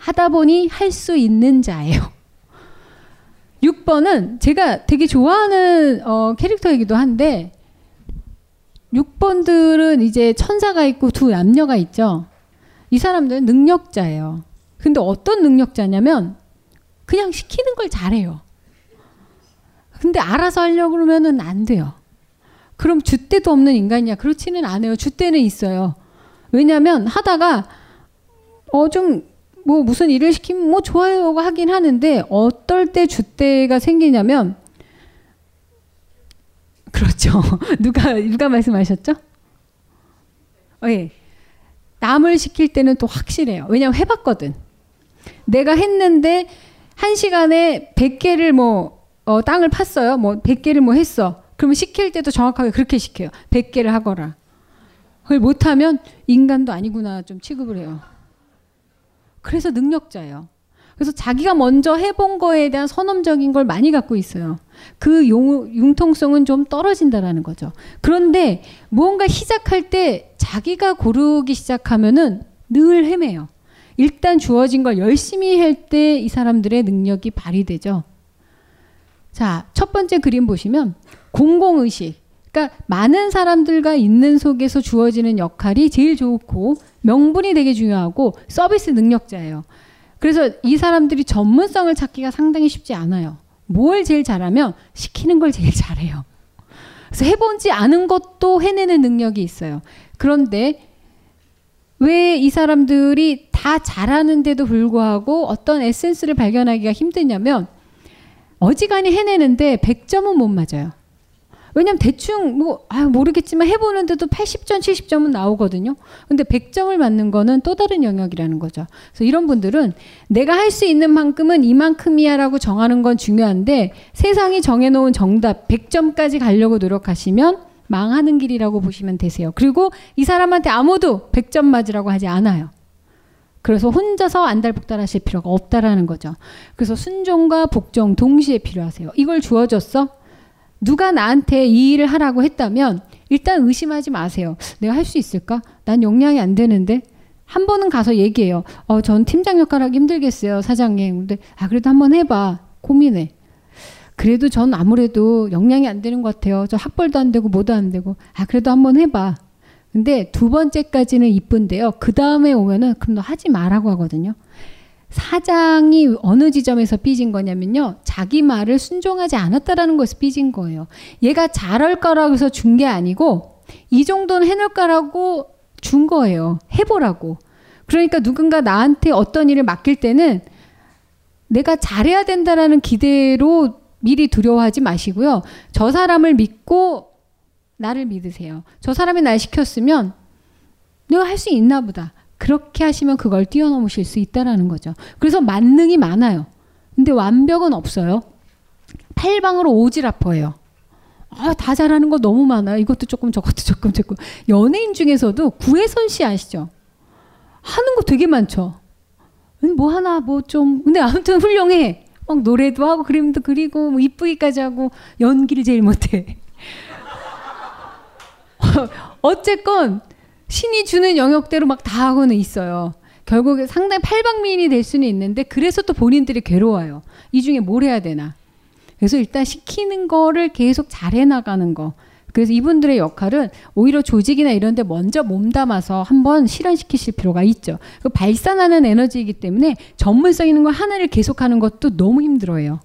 하다 보니 할 수 있는 자예요. 6번은 제가 되게 좋아하는 어, 캐릭터이기도 한데 6번들은 이제 천사가 있고 두 남녀가 있죠. 이 사람들은 능력자예요. 근데 어떤 능력자냐면 그냥 시키는 걸 잘해요. 근데 알아서 하려고 그러면은 안 돼요. 그럼 줏대도 없는 인간이야. 그렇지는 않아요. 줏대는 있어요. 왜냐하면 하다가 어 좀 뭐 무슨 일을 시키면 뭐 좋아요 하긴 하는데 어떨 때 줏대가 생기냐면 그렇죠. 누가 누가 말씀하셨죠? 어, 예. 남을 시킬 때는 또 확실해요. 왜냐면 해봤거든. 내가 했는데 한 시간에 100개를 뭐 어, 땅을 팠어요. 뭐 100개를 뭐 했어. 그러면 시킬 때도 정확하게 그렇게 시켜요. 100개를 하거라. 그걸 못하면 인간도 아니구나 좀 취급을 해요. 그래서 능력자예요. 그래서 자기가 먼저 해본 거에 대한 선험적인 걸 많이 갖고 있어요. 그 용, 융통성은 좀 떨어진다라는 거죠. 그런데 무언가 시작할 때 자기가 고르기 시작하면은 늘 헤매요. 일단 주어진 걸 열심히 할 때 이 사람들의 능력이 발휘되죠. 자, 첫 번째 그림 보시면 공공의식. 그러니까 많은 사람들과 있는 속에서 주어지는 역할이 제일 좋고 명분이 되게 중요하고 서비스 능력자예요. 그래서 이 사람들이 전문성을 찾기가 상당히 쉽지 않아요. 뭘 제일 잘하면 시키는 걸 제일 잘해요. 그래서 해보지 않은 것도 해내는 능력이 있어요. 그런데 왜 이 사람들이 다 잘하는데도 불구하고 어떤 에센스를 발견하기가 힘드냐면 어지간히 해내는데 100점은 못 맞아요. 왜냐면 대충 뭐 아, 모르겠지만 해보는데도 80점, 70점은 나오거든요. 근데 100점을 맞는 거는 또 다른 영역이라는 거죠. 그래서 이런 분들은 내가 할 수 있는 만큼은 이만큼이야라고 정하는 건 중요한데 세상이 정해놓은 정답 100점까지 가려고 노력하시면 망하는 길이라고 보시면 되세요. 그리고 이 사람한테 아무도 100점 맞으라고 하지 않아요. 그래서 혼자서 안달복달 하실 필요가 없다라는 거죠. 그래서 순종과 복종 동시에 필요하세요. 이걸 주어졌어? 누가 나한테 이 일을 하라고 했다면 일단 의심하지 마세요. 내가 할 수 있을까? 난 역량이 안 되는데. 한 번은 가서 얘기해요. 어, 전 팀장 역할 하기 힘들겠어요, 사장님. 근데, 아, 그래도 한 번 해봐. 고민해. 그래도 전 아무래도 역량이 안 되는 것 같아요. 저 학벌도 안 되고 뭐도 안 되고. 아, 그래도 한 번 해봐. 근데 두 번째까지는 이쁜데요. 그 다음에 오면은 그럼 너 하지 말라고 하거든요. 사장이 어느 지점에서 삐진 거냐면요. 자기 말을 순종하지 않았다라는 것에서 삐진 거예요. 얘가 잘할 거라고 해서 준 게 아니고 이 정도는 해놓을 거라고 준 거예요. 해보라고. 그러니까 누군가 나한테 어떤 일을 맡길 때는 내가 잘해야 된다라는 기대로 미리 두려워하지 마시고요. 저 사람을 믿고 나를 믿으세요. 저 사람이 날 시켰으면 내가 할 수 있나 보다. 그렇게 하시면 그걸 뛰어넘으실 수 있다라는 거죠. 그래서 만능이 많아요. 근데 완벽은 없어요. 팔방으로 오지랖퍼예요. 아, 다 잘하는 거 너무 많아요. 이것도 조금 저것도 조금 조금. 연예인 중에서도 구혜선 씨 아시죠? 하는 거 되게 많죠. 뭐 하나 뭐 좀 근데 아무튼 훌륭해. 막 노래도 하고 그림도 그리고 뭐 이쁘기까지 하고 연기를 제일 못해. 어쨌건 신이 주는 영역대로 막 다 하고는 있어요. 결국에 상당히 팔방미인이 될 수는 있는데 그래서 또 본인들이 괴로워요. 이 중에 뭘 해야 되나. 그래서 일단 시키는 거를 계속 잘해 나가는 거. 그래서 이분들의 역할은 오히려 조직이나 이런 데 먼저 몸 담아서 한번 실현시키실 필요가 있죠. 그 발산하는 에너지이기 때문에 전문성 있는 거 하나를 계속하는 것도 너무 힘들어요.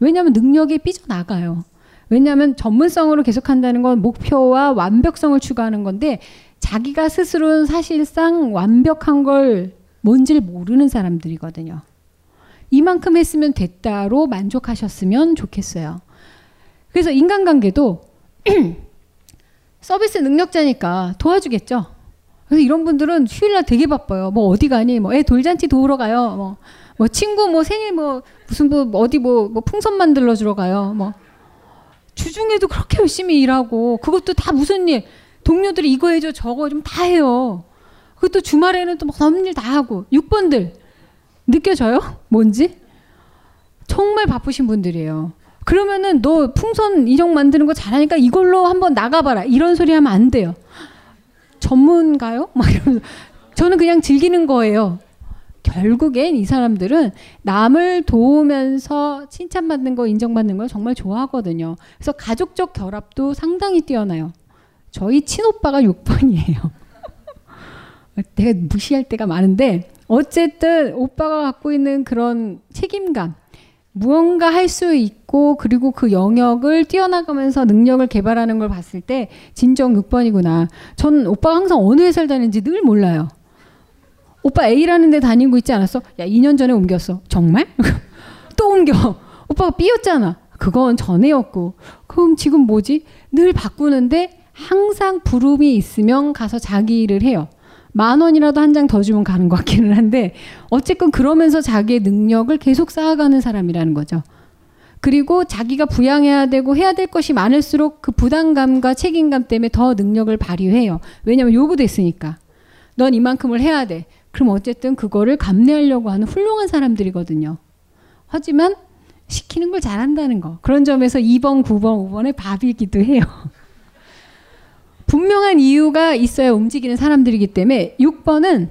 왜냐하면 능력이 삐져나가요. 왜냐하면 전문성으로 계속한다는 건 목표와 완벽성을 추구하는 건데 자기가 스스로는 사실상 완벽한 걸 뭔지를 모르는 사람들이거든요. 이만큼 했으면 됐다로 만족하셨으면 좋겠어요. 그래서 인간관계도 서비스 능력자니까 도와주겠죠. 그래서 이런 분들은 휴일날 되게 바빠요. 뭐 어디 가니? 뭐 애 돌잔치 도우러 가요. 뭐, 뭐 친구 뭐 생일 뭐 무슨 뭐 어디 뭐, 뭐 풍선 만들러 주러 가요. 뭐 주중에도 그렇게 열심히 일하고 그것도 다 무슨 일 동료들이 이거 해줘 저거 좀 다 해요. 그것도 주말에는 또 남는 일 다 하고 6번들 느껴져요? 뭔지? 정말 바쁘신 분들이에요. 그러면은 너 풍선 인형 만드는 거 잘하니까 이걸로 한번 나가봐라. 이런 소리 하면 안 돼요. 전문가요? 막 이러면서. 저는 그냥 즐기는 거예요. 결국엔 이 사람들은 남을 도우면서 칭찬받는 거, 인정받는 걸 정말 좋아하거든요. 그래서 가족적 결합도 상당히 뛰어나요. 저희 친오빠가 6번이에요. 내가 무시할 때가 많은데, 어쨌든 오빠가 갖고 있는 그런 책임감, 무언가 할 수 있고 그리고 그 영역을 뛰어나가면서 능력을 개발하는 걸 봤을 때 진정 6번이구나. 전 오빠가 항상 어느 회사를 다니는지 늘 몰라요. 오빠 A라는 데 다니고 있지 않았어? 야, 2년 전에 옮겼어. 정말? 또 옮겨. 오빠가 B였잖아. 그건 전에였고. 그럼 지금 뭐지? 늘 바꾸는데 항상 부름이 있으면 가서 자기 일을 해요. 만 원이라도 한 장 더 주면 가는 것 같기는 한데 어쨌건 그러면서 자기의 능력을 계속 쌓아가는 사람이라는 거죠. 그리고 자기가 부양해야 되고 해야 될 것이 많을수록 그 부담감과 책임감 때문에 더 능력을 발휘해요. 왜냐하면 요구됐으니까. 넌 이만큼을 해야 돼. 그럼 어쨌든 그거를 감내하려고 하는 훌륭한 사람들이거든요. 하지만 시키는 걸 잘한다는 거. 그런 점에서 2번, 9번, 5번의 밥이기도 해요. 분명한 이유가 있어야 움직이는 사람들이기 때문에 6번은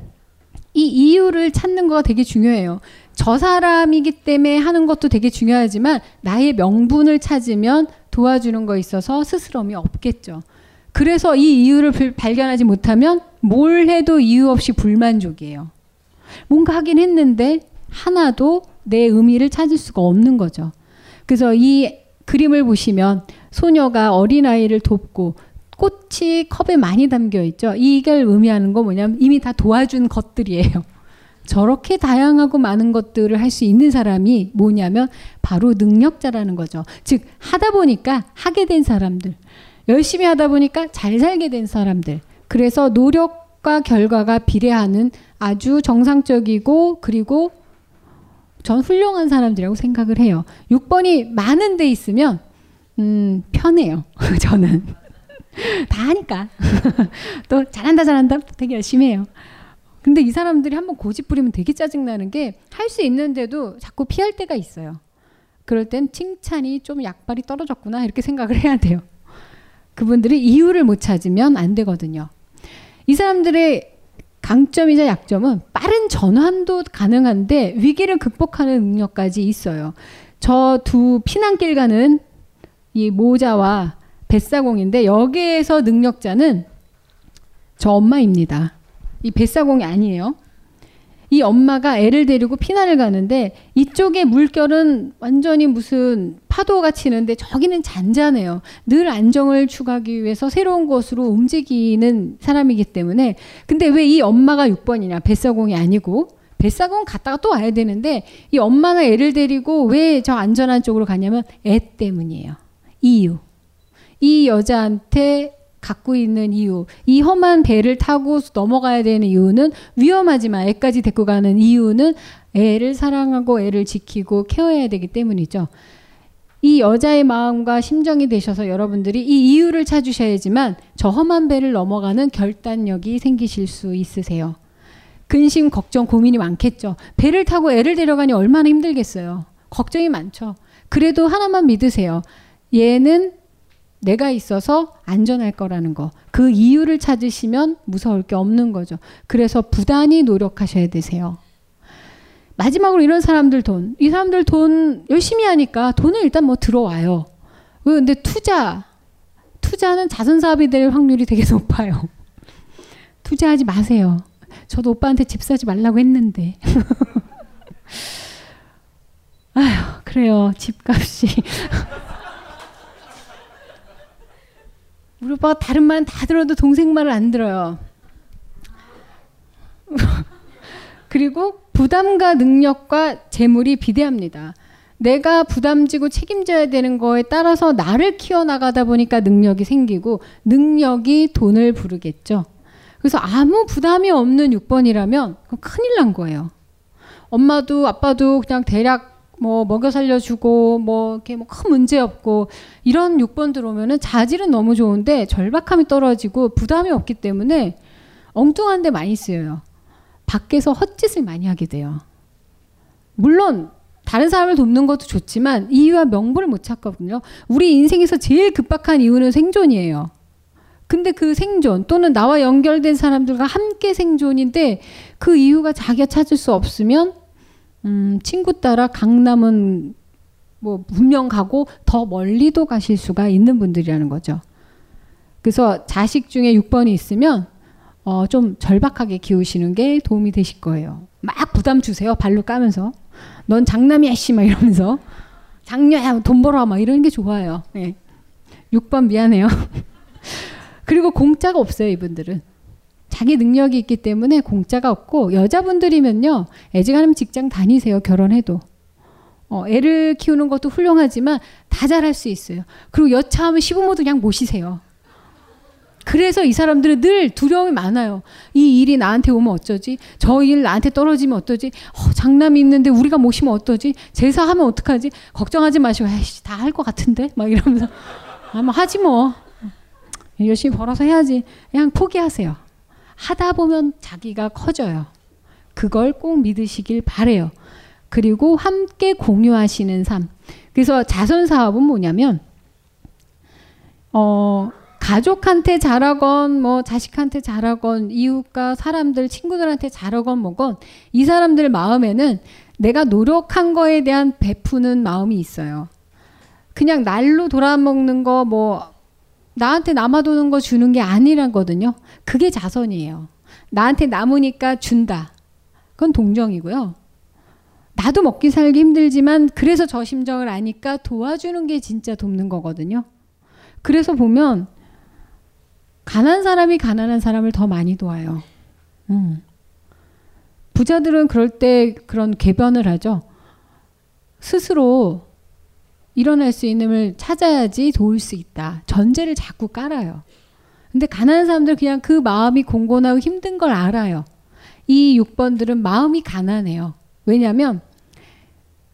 이 이유를 찾는 거가 되게 중요해요. 저 사람이기 때문에 하는 것도 되게 중요하지만 나의 명분을 찾으면 도와주는 거 있어서 스스럼이 없겠죠. 그래서 이 이유를 발견하지 못하면 뭘 해도 이유 없이 불만족이에요. 뭔가 하긴 했는데 하나도 내 의미를 찾을 수가 없는 거죠. 그래서 이 그림을 보시면 소녀가 어린아이를 돕고 꽃이 컵에 많이 담겨 있죠. 이걸 의미하는 거 뭐냐면 이미 다 도와준 것들이에요. 저렇게 다양하고 많은 것들을 할 수 있는 사람이 뭐냐면 바로 능력자라는 거죠. 즉, 하다 보니까 하게 된 사람들, 열심히 하다 보니까 잘 살게 된 사람들. 그래서 노력과 결과가 비례하는 아주 정상적이고 그리고 전 훌륭한 사람들이라고 생각을 해요. 6번이 많은 데 있으면 음, 편해요. 저는. 다 하니까. 또 잘한다 잘한다 되게 열심히 해요. 근데 이 사람들이 한번 고집 부리면 되게 짜증나는 게 할 수 있는데도 자꾸 피할 때가 있어요. 그럴 땐 칭찬이 좀 약발이 떨어졌구나 이렇게 생각을 해야 돼요. 그분들이 이유를 못 찾으면 안 되거든요. 이 사람들의 강점이자 약점은 빠른 전환도 가능한데 위기를 극복하는 능력까지 있어요. 저 두 피난길 가는 이 모자와 뱃사공인데 여기에서 능력자는 저 엄마입니다. 이 뱃사공이 아니에요. 이 엄마가 애를 데리고 피난을 가는데 이쪽의 물결은 완전히 무슨 파도가 치는데 저기는 잔잔해요. 늘 안정을 추구하기 위해서 새로운 곳으로 움직이는 사람이기 때문에 근데 왜 이 엄마가 6번이냐 뱃사공이 아니고 뱃사공 갔다가 또 와야 되는데 이 엄마나 애를 데리고 왜 저 안전한 쪽으로 가냐면 애 때문이에요. 이유. 이 여자한테 갖고 있는 이유, 이 험한 배를 타고 넘어가야 되는 이유는 위험하지만 애까지 데리고 가는 이유는 애를 사랑하고 애를 지키고 케어해야 되기 때문이죠. 이 여자의 마음과 심정이 되셔서 여러분들이 이 이유를 찾으셔야지만 저 험한 배를 넘어가는 결단력이 생기실 수 있으세요. 근심, 걱정, 고민이 많겠죠. 배를 타고 애를 데려가니 얼마나 힘들겠어요. 걱정이 많죠. 그래도 하나만 믿으세요. 얘는 내가 있어서 안전할 거라는 거. 그 이유를 찾으시면 무서울 게 없는 거죠. 그래서 부단히 노력하셔야 되세요. 마지막으로 이런 사람들 돈. 이 사람들 돈 열심히 하니까 돈은 일단 뭐 들어와요. 근데 투자, 투자는 자선 사업이 될 확률이 되게 높아요. 투자하지 마세요. 저도 오빠한테 집 사지 말라고 했는데. 아휴, 그래요. 집값이. 우리 오빠가 다른 말은 다 들어도 동생 말을 안 들어요. 그리고 부담과 능력과 재물이 비대합니다. 내가 부담지고 책임져야 되는 거에 따라서 나를 키워나가다 보니까 능력이 생기고 능력이 돈을 부르겠죠. 그래서 아무 부담이 없는 6번이라면 큰일 난 거예요. 엄마도 아빠도 그냥 대략 뭐 먹여 살려주고 뭐 이렇게 뭐 큰 문제 없고 이런 6번 들어오면은 자질은 너무 좋은데 절박함이 떨어지고 부담이 없기 때문에 엉뚱한 데 많이 쓰여요. 밖에서 헛짓을 많이 하게 돼요. 물론 다른 사람을 돕는 것도 좋지만 이유와 명분을 못 찾거든요. 우리 인생에서 제일 급박한 이유는 생존이에요. 근데 그 생존 또는 나와 연결된 사람들과 함께 생존인데 그 이유가 자기가 찾을 수 없으면 음, 친구 따라 강남은 뭐 분명 가고 더 멀리도 가실 수가 있는 분들이라는 거죠. 그래서 자식 중에 6번이 있으면 어, 좀 절박하게 키우시는 게 도움이 되실 거예요. 막 부담 주세요. 발로 까면서. 넌 장남이야, 씨, 막 이러면서. 장녀야, 돈 벌어. 막 이러는 게 좋아요. 네. 6번 미안해요. 그리고 공짜가 없어요, 이분들은. 자기 능력이 있기 때문에 공짜가 없고, 여자분들이면요, 애지간하면 직장 다니세요, 결혼해도. 어, 애를 키우는 것도 훌륭하지만 다 잘할 수 있어요. 그리고 여차하면 시부모도 그냥 모시세요. 그래서 이 사람들은 늘 두려움이 많아요. 이 일이 나한테 오면 어쩌지? 저 일 나한테 떨어지면 어떠지? 어, 장남이 있는데 우리가 모시면 어떠지? 제사하면 어떡하지? 걱정하지 마시고, 에이씨, 다 할 것 같은데? 막 이러면서. 아마 뭐 하지 뭐. 열심히 벌어서 해야지. 그냥 포기하세요. 하다 보면 자기가 커져요. 그걸 꼭 믿으시길 바래요. 그리고 함께 공유하시는 삶. 그래서 자선 사업은 뭐냐면, 어, 가족한테 잘하건 뭐 자식한테 잘하건 이웃과 사람들 친구들한테 잘하건 뭐건 이 사람들 마음에는 내가 노력한 거에 대한 베푸는 마음이 있어요. 그냥 날로 돌아먹는 거 뭐 나한테 남아도는 거 주는 게 아니라거든요. 그게 자선이에요. 나한테 남으니까 준다. 그건 동정이고요. 나도 먹기 살기 힘들지만 그래서 저 심정을 아니까 도와주는 게 진짜 돕는 거거든요. 그래서 보면 가난 사람이 가난한 사람을 더 많이 도와요. 음. 부자들은 그럴 때 그런 궤변을 하죠. 스스로 일어날 수 있는을 찾아야지 도울 수 있다. 전제를 자꾸 깔아요. 근데 가난한 사람들 그냥 그 마음이 공곤하고 힘든 걸 알아요. 이 6번들은 마음이 가난해요. 왜냐면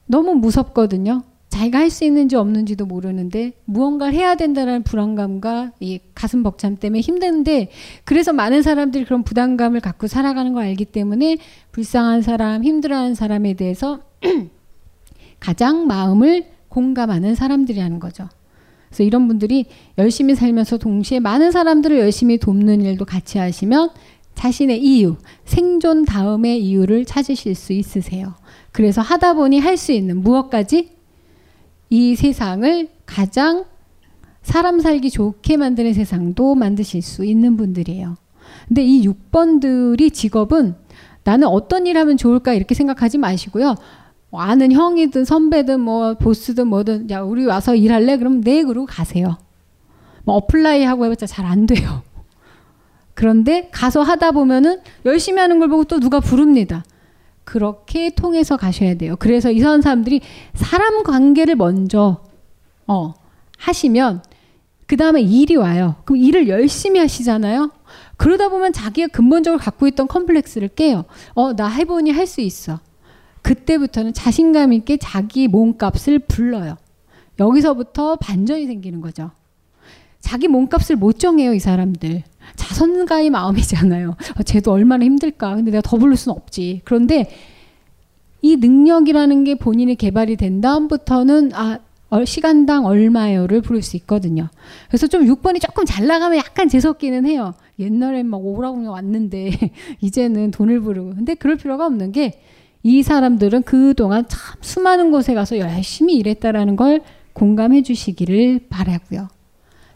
너무 무섭거든요. 자기가 할 수 있는지 없는지도 모르는데 무언가를 해야 된다는 불안감과 이 가슴 벅참 때문에 힘든데 그래서 많은 사람들이 그런 부담감을 갖고 살아가는 걸 알기 때문에 불쌍한 사람, 힘들어하는 사람에 대해서 가장 마음을 공감하는 사람들이라는 거죠. 그래서 이런 분들이 열심히 살면서 동시에 많은 사람들을 열심히 돕는 일도 같이 하시면 자신의 이유, 생존 다음의 이유를 찾으실 수 있으세요. 그래서 하다 보니 할 수 있는 무엇까지 이 세상을 가장 사람 살기 좋게 만드는 세상도 만드실 수 있는 분들이에요. 근데 이 6번들이 직업은 나는 어떤 일 하면 좋을까 이렇게 생각하지 마시고요. 뭐 아는 형이든 선배든 뭐 보스든 뭐든 야 우리 와서 일할래? 그럼 네 그러고 가세요. 뭐 apply 하고 해봤자 잘 안 돼요. 그런데 가서 하다 보면은 열심히 하는 걸 보고 또 누가 부릅니다. 그렇게 통해서 가셔야 돼요. 그래서 이런 사람들이 사람 관계를 먼저 어, 하시면 그 다음에 일이 와요. 그럼 일을 열심히 하시잖아요. 그러다 보면 자기가 근본적으로 갖고 있던 컴플렉스를 깨요. 어, 나 해보니 할 수 있어. 그때부터는 자신감 있게 자기 몸값을 불러요. 여기서부터 반전이 생기는 거죠. 자기 몸값을 못 정해요, 이 사람들. 자선가의 마음이잖아요. 어, 쟤도 얼마나 힘들까. 근데 내가 더 부를 수는 없지. 그런데 이 능력이라는 게 본인이 개발이 된 다음부터는 아, 시간당 얼마요를 부를 수 있거든요. 그래서 좀 6번이 조금 잘 나가면 약간 재수없기는 해요. 옛날엔 막 오라고 왔는데 이제는 돈을 부르고. 근데 그럴 필요가 없는 게 이 사람들은 그동안 참 수많은 곳에 가서 열심히 일했다라는 걸 공감해 주시기를 바라고요.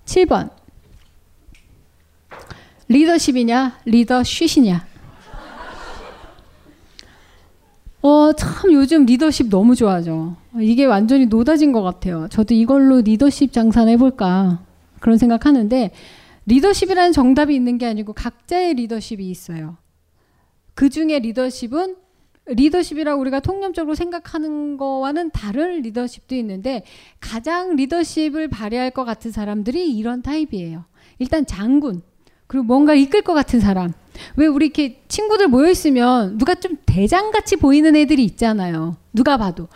7번. 리더십이냐, 리더쉿이냐. 어, 참 요즘 리더십 너무 좋아져. 이게 완전히 노다진 것 같아요. 저도 이걸로 리더십 장사나 해볼까. 그런 생각하는데, 리더십이라는 정답이 있는 게 아니고 각자의 리더십이 있어요. 그 중에 리더십은 리더십이라고 우리가 통념적으로 생각하는 거와는 다른 리더십도 있는데 가장 리더십을 발휘할 것 같은 사람들이 이런 타입이에요. 일단 장군. 그리고 뭔가 이끌 것 같은 사람. 왜 우리 이렇게 친구들 모여 있으면 누가 좀 대장같이 보이는 애들이 있잖아요. 누가 봐도.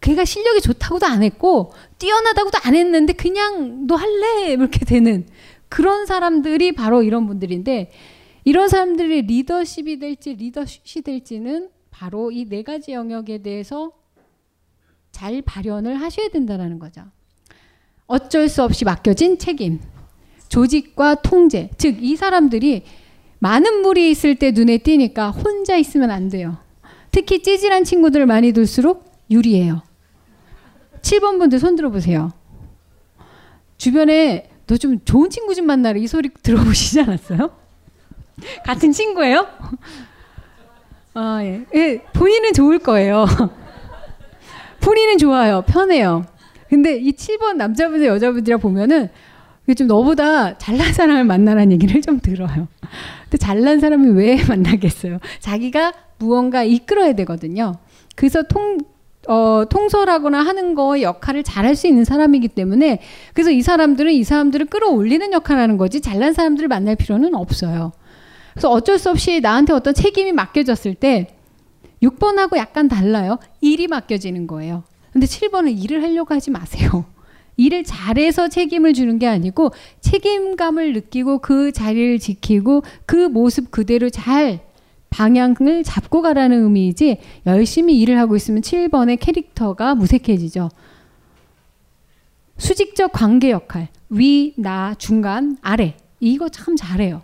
걔가 실력이 좋다고도 안 했고 뛰어나다고도 안 했는데 그냥 너 할래 이렇게 되는 그런 사람들이 바로 이런 분들인데 이런 사람들이 리더십이 될지 리더십이 될지는 바로 이 네 가지 영역에 대해서 잘 발현을 하셔야 된다는 거죠. 어쩔 수 없이 맡겨진 책임, 조직과 통제. 즉, 이 사람들이 많은 무리 있을 때 눈에 띄니까 혼자 있으면 안 돼요. 특히 찌질한 친구들을 많이 둘수록 유리해요. 7번 분들 손 들어보세요. 주변에 너 좀 좋은 친구 좀 만나라 이 소리 들어보시지 않았어요? 같은 친구예요? 아, 예. 예. 본인은 좋을 거예요. 본인은 좋아요. 편해요. 근데 이 7번 남자분들 여자분들이랑 보면은 좀 너보다 잘난 사람을 만나라는 얘기를 좀 들어요. 근데 잘난 사람이 왜 만나겠어요? 자기가 무언가 이끌어야 되거든요. 그래서 통, 어, 통솔하거나 하는 거의 역할을 잘할 수 있는 사람이기 때문에 그래서 이 사람들은 이 사람들을 끌어올리는 역할을 하는 거지 잘난 사람들을 만날 필요는 없어요. 그래서 어쩔 수 없이 나한테 어떤 책임이 맡겨졌을 때 6번하고 약간 달라요. 일이 맡겨지는 거예요. 근데 7번은 일을 하려고 하지 마세요. 일을 잘해서 책임을 주는 게 아니고 책임감을 느끼고 그 자리를 지키고 그 모습 그대로 잘 방향을 잡고 가라는 의미이지 열심히 일을 하고 있으면 7번의 캐릭터가 무색해지죠. 수직적 관계 역할 위, 나, 중간, 아래 이거 참 잘해요.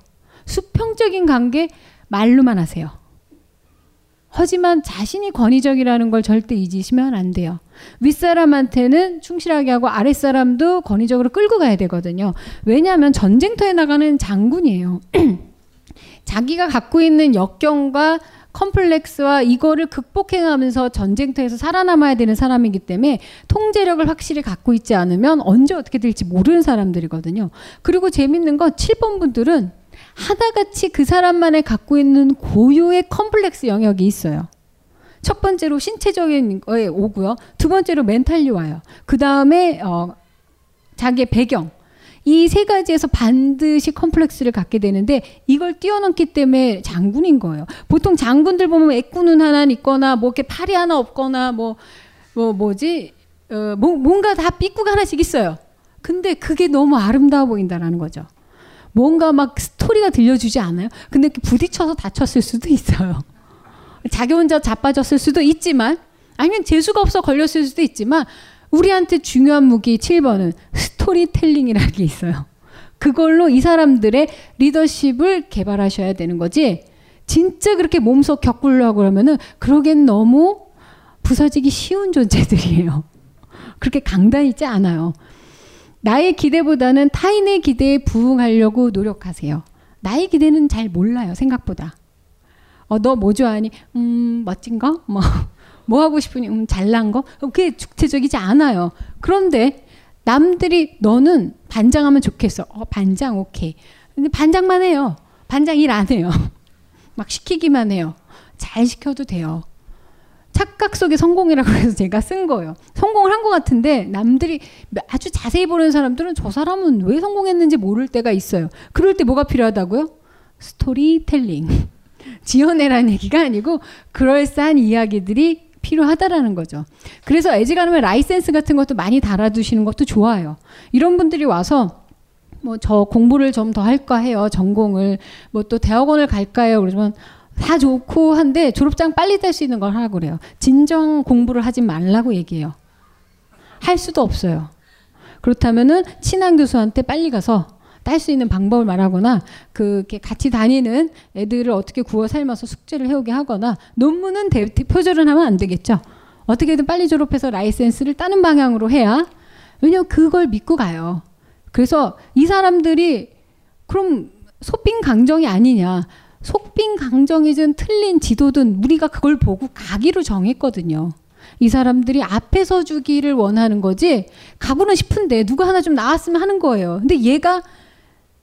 수평적인 관계 말로만 하세요. 하지만 자신이 권위적이라는 걸 절대 잊으시면 안 돼요. 윗사람한테는 충실하게 하고 아랫사람도 권위적으로 끌고 가야 되거든요. 왜냐하면 전쟁터에 나가는 장군이에요. 자기가 갖고 있는 역경과 컴플렉스와 이거를 극복해가면서 전쟁터에서 살아남아야 되는 사람이기 때문에 통제력을 확실히 갖고 있지 않으면 언제 어떻게 될지 모르는 사람들이거든요. 그리고 재밌는 건 7번 분들은 하나같이 그 사람만의 갖고 있는 고유의 컴플렉스 영역이 있어요. 첫 번째로 신체적인 거에 오고요. 두 번째로 mentally 와요. 그 다음에 어, 자기의 배경. 이 세 가지에서 반드시 컴플렉스를 갖게 되는데 이걸 뛰어넘기 때문에 장군인 거예요. 보통 장군들 보면 애꾸눈 하나 있거나 뭐 이렇게 팔이 하나 없거나 뭐, 뭐 뭐지 어, 뭐, 뭔가 다 삐꾸가 하나씩 있어요. 근데 그게 너무 아름다워 보인다라는 거죠. 뭔가 막 스토리가 들려주지 않아요? 근데 부딪혀서 다쳤을 수도 있어요. 자기 혼자 자빠졌을 수도 있지만, 아니면 재수가 없어 걸렸을 수도 있지만, 우리한테 중요한 무기 7번은 스토리텔링이라는 게 있어요. 그걸로 이 사람들의 리더십을 개발하셔야 되는 거지, 진짜 그렇게 몸속 격굴려고 그러면은, 그러기엔 너무 부서지기 쉬운 존재들이에요. 그렇게 강단 있지 않아요. 나의 기대보다는 타인의 기대에 부응하려고 노력하세요. 나의 기대는 잘 몰라요, 생각보다. 어, 너 뭐 좋아하니? 음, 멋진 거? 뭐, 뭐 하고 싶으니? 음, 잘난 거? 그게 주체적이지 않아요. 그런데 남들이 너는 반장하면 좋겠어. 어, 반장, 오케이. 근데 반장만 해요. 반장 일 안 해요. 막 시키기만 해요. 잘 시켜도 돼요. 착각 속의 성공이라고 해서 제가 쓴 거예요. 성공을 한 것 같은데 남들이 아주 자세히 보는 사람들은 저 사람은 왜 성공했는지 모를 때가 있어요. 그럴 때 뭐가 필요하다고요? 스토리텔링. 지어내라는 얘기가 아니고 그럴싸한 이야기들이 필요하다라는 거죠. 그래서 애지간하면 라이센스 같은 것도 많이 달아두시는 것도 좋아요. 이런 분들이 와서 뭐 저 공부를 좀 더 할까 해요. 전공을 뭐 또 대학원을 갈까요? 그러면 다 좋고 한데 졸업장 빨리 뗄수 있는 걸 하라고 그래요. 진정 공부를 하지 말라고 얘기해요. 할 수도 없어요. 그렇다면은 친한 교수한테 빨리 가서 딸 수 있는 방법을 말하거나 그게 같이 다니는 애들을 어떻게 구워 삶아서 숙제를 해오게 하거나 논문은 대, 표절은 하면 안 되겠죠. 어떻게든 빨리 졸업해서 라이센스를 따는 방향으로 해야 왜냐면 그걸 믿고 가요. 그래서 이 사람들이 그럼 소빙 강정이 아니냐. 속빈 강정이든 틀린 지도든 우리가 그걸 보고 가기로 정했거든요. 이 사람들이 앞에 서 주기를 원하는 거지 가고는 싶은데 누가 하나 좀 나왔으면 하는 거예요. 근데 얘가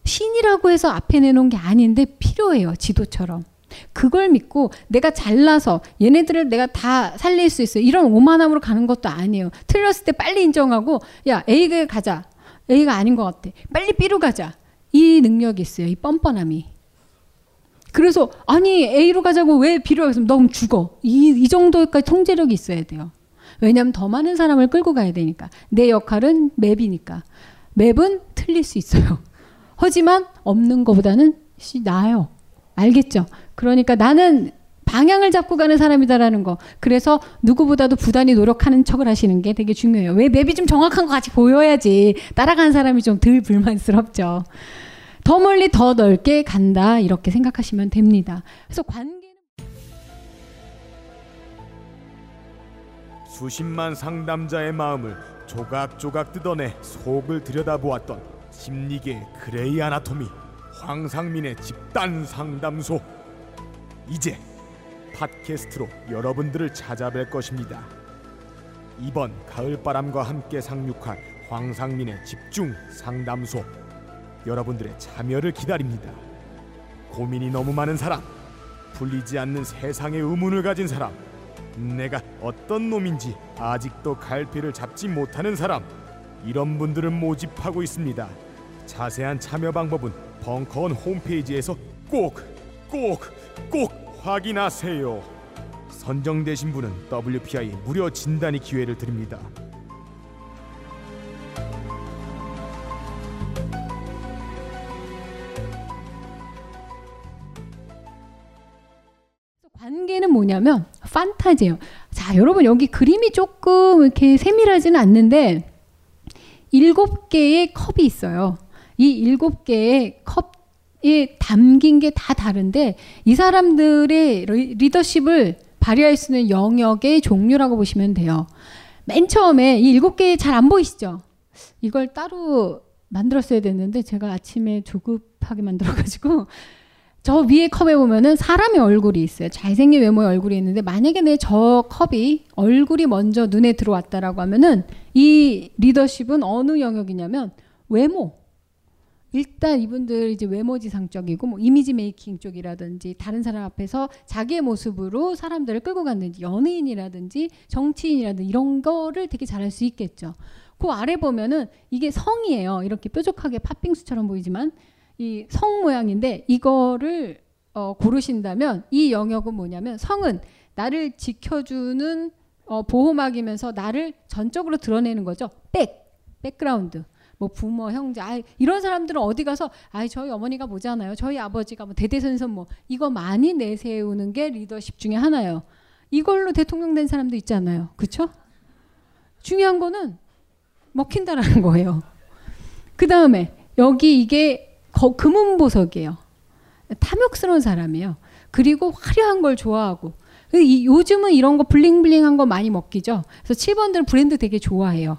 신이라고 해서 앞에 내놓은 게 아닌데 필요해요. 지도처럼. 그걸 믿고 내가 잘나서 얘네들을 내가 다 살릴 수 있어요. 이런 오만함으로 가는 것도 아니에요. 틀렸을 때 빨리 인정하고 야 A가 가자. A가 아닌 것 같아. 빨리 B로 가자. 이 능력이 있어요. 이 뻔뻔함이. 그래서 아니 A로 가자고 왜 B로 가서 너 죽어. 이, 이 정도까지 통제력이 있어야 돼요. 왜냐하면 더 많은 사람을 끌고 가야 되니까. 내 역할은 맵이니까. 맵은 틀릴 수 있어요. 하지만 없는 것보다는 나아요. 알겠죠? 그러니까 나는 방향을 잡고 가는 사람이다라는 거. 그래서 누구보다도 부단히 노력하는 척을 하시는 게 되게 중요해요. 왜 맵이 좀 정확한 거 같이 보여야지 따라가는 사람이 좀 덜 불만스럽죠. 더 멀리 더 넓게 간다 이렇게 생각하시면 됩니다. 그래서 관계는 수십만 상담자의 마음을 조각조각 뜯어내 속을 들여다보았던 심리계 그레이 아나토미 황상민의 집단 상담소 이제 팟캐스트로 여러분들을 찾아뵐 것입니다. 이번 가을바람과 함께 상륙할 황상민의 집중 상담소 여러분들의 참여를 기다립니다. 고민이 너무 많은 사람, 풀리지 않는 세상의 의문을 가진 사람, 내가 어떤 놈인지 아직도 갈피를 잡지 못하는 사람, 이런 분들을 모집하고 있습니다. 자세한 참여 방법은 벙커원 홈페이지에서 꼭, 꼭, 꼭 확인하세요. 선정되신 분은 WPI 무료 진단이 기회를 드립니다. 관계는 뭐냐면 판타지예요. 자, 여러분 여기 그림이 조금 이렇게 세밀하지는 않는데 일곱 개의 컵이 있어요. 이 일곱 개의 컵에 담긴 게 다 다른데 이 사람들의 리더십을 발휘할 수 있는 영역의 종류라고 보시면 돼요. 맨 처음에 이 일곱 개 잘 안 보이시죠? 이걸 따로 만들었어야 됐는데 제가 아침에 조급하게 만들어가지고 저 위에 컵에 보면은 사람의 얼굴이 있어요. 잘생긴 외모의 얼굴이 있는데 만약에 내 저 컵이 얼굴이 먼저 눈에 들어왔다라고 하면은 이 리더십은 어느 영역이냐면 외모. 일단 이분들 이제 외모지상적이고 뭐 이미지 메이킹 쪽이라든지 다른 사람 앞에서 자기의 모습으로 사람들을 끌고 갔는지 연예인이라든지 정치인이라든지 이런 거를 되게 잘할 수 있겠죠. 그 아래 보면은 이게 성이에요. 이렇게 뾰족하게 팥빙수처럼 보이지만 이 성 모양인데 이거를 어, 고르신다면 이 영역은 뭐냐면 성은 나를 지켜주는 어, 보호막이면서 나를 전적으로 드러내는 거죠. 백 백그라운드. 뭐 부모, 형제, 아 이런 사람들은 어디 가서 아 저희 어머니가 뭐잖아요. 저희 아버지가 뭐 대대선선 뭐 이거 많이 내세우는 게 리더십 중에 하나예요. 이걸로 대통령 된 사람도 있잖아요. 그렇죠? 중요한 거는 먹힌다라는 거예요. 그 다음에 여기 이게 거, 금은 보석이에요. 탐욕스러운 사람이에요. 그리고 화려한 걸 좋아하고 이, 요즘은 이런 거 블링블링한 거 많이 먹기죠. 그래서 7번들은 브랜드 되게 좋아해요.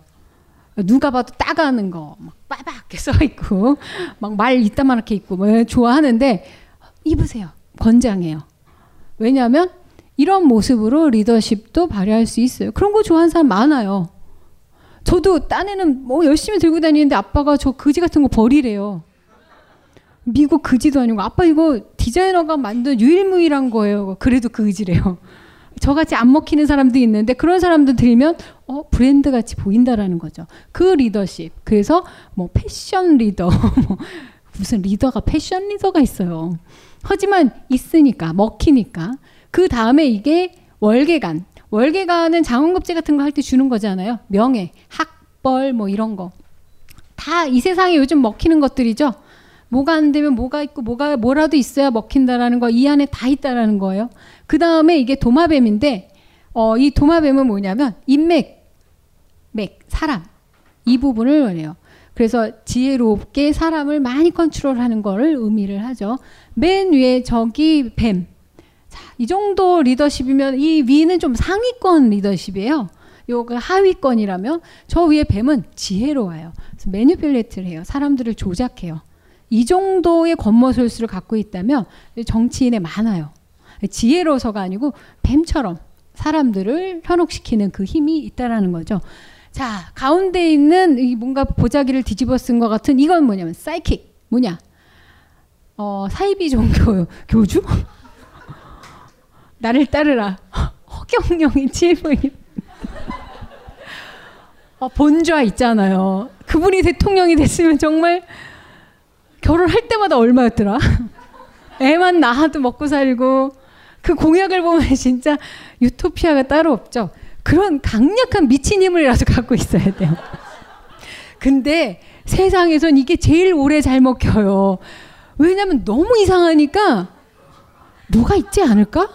누가 봐도 따가는 거, 막 빠박하게 써 있고, 막 말 이따만하게 있고, 뭐 좋아하는데 입으세요. 권장해요. 왜냐하면 이런 모습으로 리더십도 발휘할 수 있어요. 그런 거 좋아하는 사람 많아요. 저도 딴에는 뭐 열심히 들고 다니는데 아빠가 저 그지 같은 거 버리래요. 미국 그지도 아니고 아빠 이거 디자이너가 만든 유일무이한 거예요. 그래도 그지래요. 저같이 안 먹히는 사람도 있는데 그런 사람들 들면 어 브랜드 같이 보인다라는 거죠. 그 리더십. 그래서 뭐 패션 리더 뭐 무슨 리더가 패션 리더가 있어요. 하지만 있으니까 먹히니까 그 다음에 이게 월계관. 월계관은 장원급제 같은 거 할 때 주는 거잖아요. 명예, 학벌 뭐 이런 거. 다 이 세상에 요즘 먹히는 것들이죠. 뭐가 안 되면 뭐가 있고 뭐가 뭐라도 있어야 먹힌다라는 거 이 안에 다 있다라는 거예요. 그 다음에 이게 도마뱀인데 어, 이 도마뱀은 뭐냐면 인맥, 맥, 사람 이 부분을 원해요. 그래서 지혜롭게 사람을 많이 컨트롤하는 거를 의미를 하죠. 맨 위에 저기 뱀. 자, 이 정도 리더십이면 이 위는 좀 상위권 리더십이에요. 요가 하위권이라면 저 위에 뱀은 지혜로워요. 매니플레이트를 해요. 사람들을 조작해요. 이 정도의 겉모술수를 갖고 있다면 정치인에 많아요. 지혜로서가 아니고 뱀처럼 사람들을 현혹시키는 그 힘이 있다라는 거죠. 자, 가운데 있는 이 뭔가 보자기를 뒤집어 쓴 것 같은 이건 뭐냐면 사이킥. 뭐냐? 어, 사이비 종교 교주? 나를 따르라. 허경영의 칠부인. 어, 본좌 있잖아요. 그분이 대통령이 됐으면 정말 결혼할 때마다 얼마였더라? 애만 낳아도 먹고 살고 그 공약을 보면 진짜 유토피아가 따로 없죠. 그런 강력한 미친 힘을라도 갖고 있어야 돼요. 근데 세상에선 이게 제일 오래 잘 먹혀요. 왜냐면 너무 이상하니까 뭐가 있지 않을까?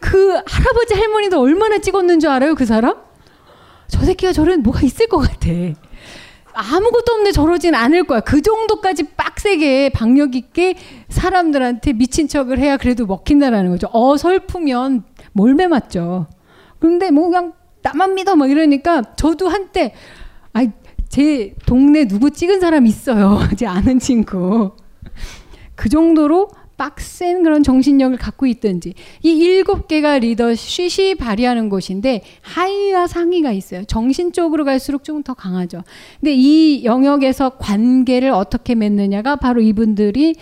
그 할아버지 할머니도 얼마나 찍었는 줄 알아요, 그 사람? 저 새끼가 저런 뭐가 있을 것 같아. 아무것도 없는데 저러진 않을 거야. 그 정도까지 빡세게 박력 있게 사람들한테 미친 척을 해야 그래도 먹힌다라는 거죠. 어설프면 몰매 맞죠. 근데 뭐 그냥 나만 믿어 뭐 이러니까 저도 한때 아이 제 동네 누구 찍은 사람 있어요. 제 아는 친구. 그 정도로 빡센 그런 정신력을 갖고 있든지 이 일곱 개가 리더십이 발휘하는 곳인데 하위와 상위가 있어요. 정신적으로 갈수록 좀 더 강하죠. 근데 이 영역에서 관계를 어떻게 맺느냐가 바로 이분들이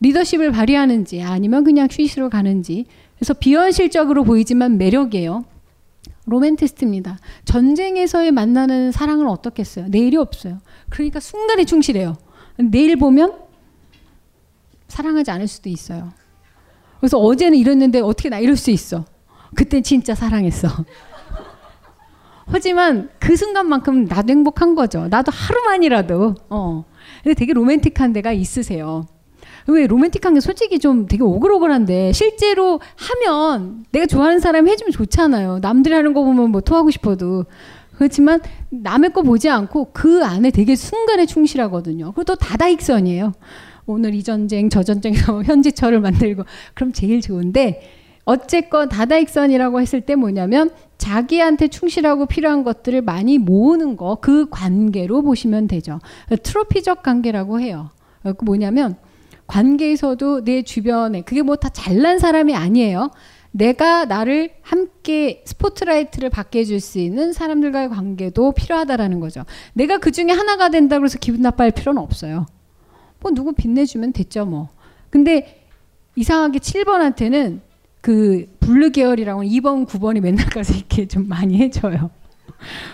리더십을 발휘하는지 아니면 그냥 쉬시로 가는지 그래서 비현실적으로 보이지만 매력이에요. 로맨티스트입니다. 전쟁에서의 만나는 사랑은 어떻겠어요? 내일이 없어요. 그러니까 순간에 충실해요. 내일 보면 사랑하지 않을 수도 있어요. 그래서 어제는 이랬는데 어떻게 나 이럴 수 있어? 그때 진짜 사랑했어. 하지만 그 순간만큼 나도 행복한 거죠. 나도 하루만이라도. 어. 근데 되게 로맨틱한 데가 있으세요. 왜 로맨틱한 게 솔직히 좀 되게 오글오글한데 실제로 하면 내가 좋아하는 사람이 해주면 좋잖아요. 남들이 하는 거 보면 뭐 토하고 싶어도. 그렇지만 남의 거 보지 않고 그 안에 되게 순간에 충실하거든요. 그리고 또 다다익선이에요. 오늘 이 전쟁 저 전쟁에서 현지철을 만들고 그럼 제일 좋은데 어쨌건 다다익선이라고 했을 때 뭐냐면 자기한테 충실하고 필요한 것들을 많이 모으는 거 그 관계로 보시면 되죠. 트로피적 관계라고 해요. 그 뭐냐면 관계에서도 내 주변에 그게 뭐 다 잘난 사람이 아니에요. 내가 나를 함께 스포트라이트를 받게 해줄 수 있는 사람들과의 관계도 필요하다라는 거죠. 내가 그 중에 하나가 된다고 해서 기분 나빠할 필요는 없어요. 뭐 누구 빛내주면 됐죠 뭐. 근데 이상하게 7번한테는 그 blue 계열이라고 2번, 9번이 맨날 가서 이렇게 좀 많이 해줘요.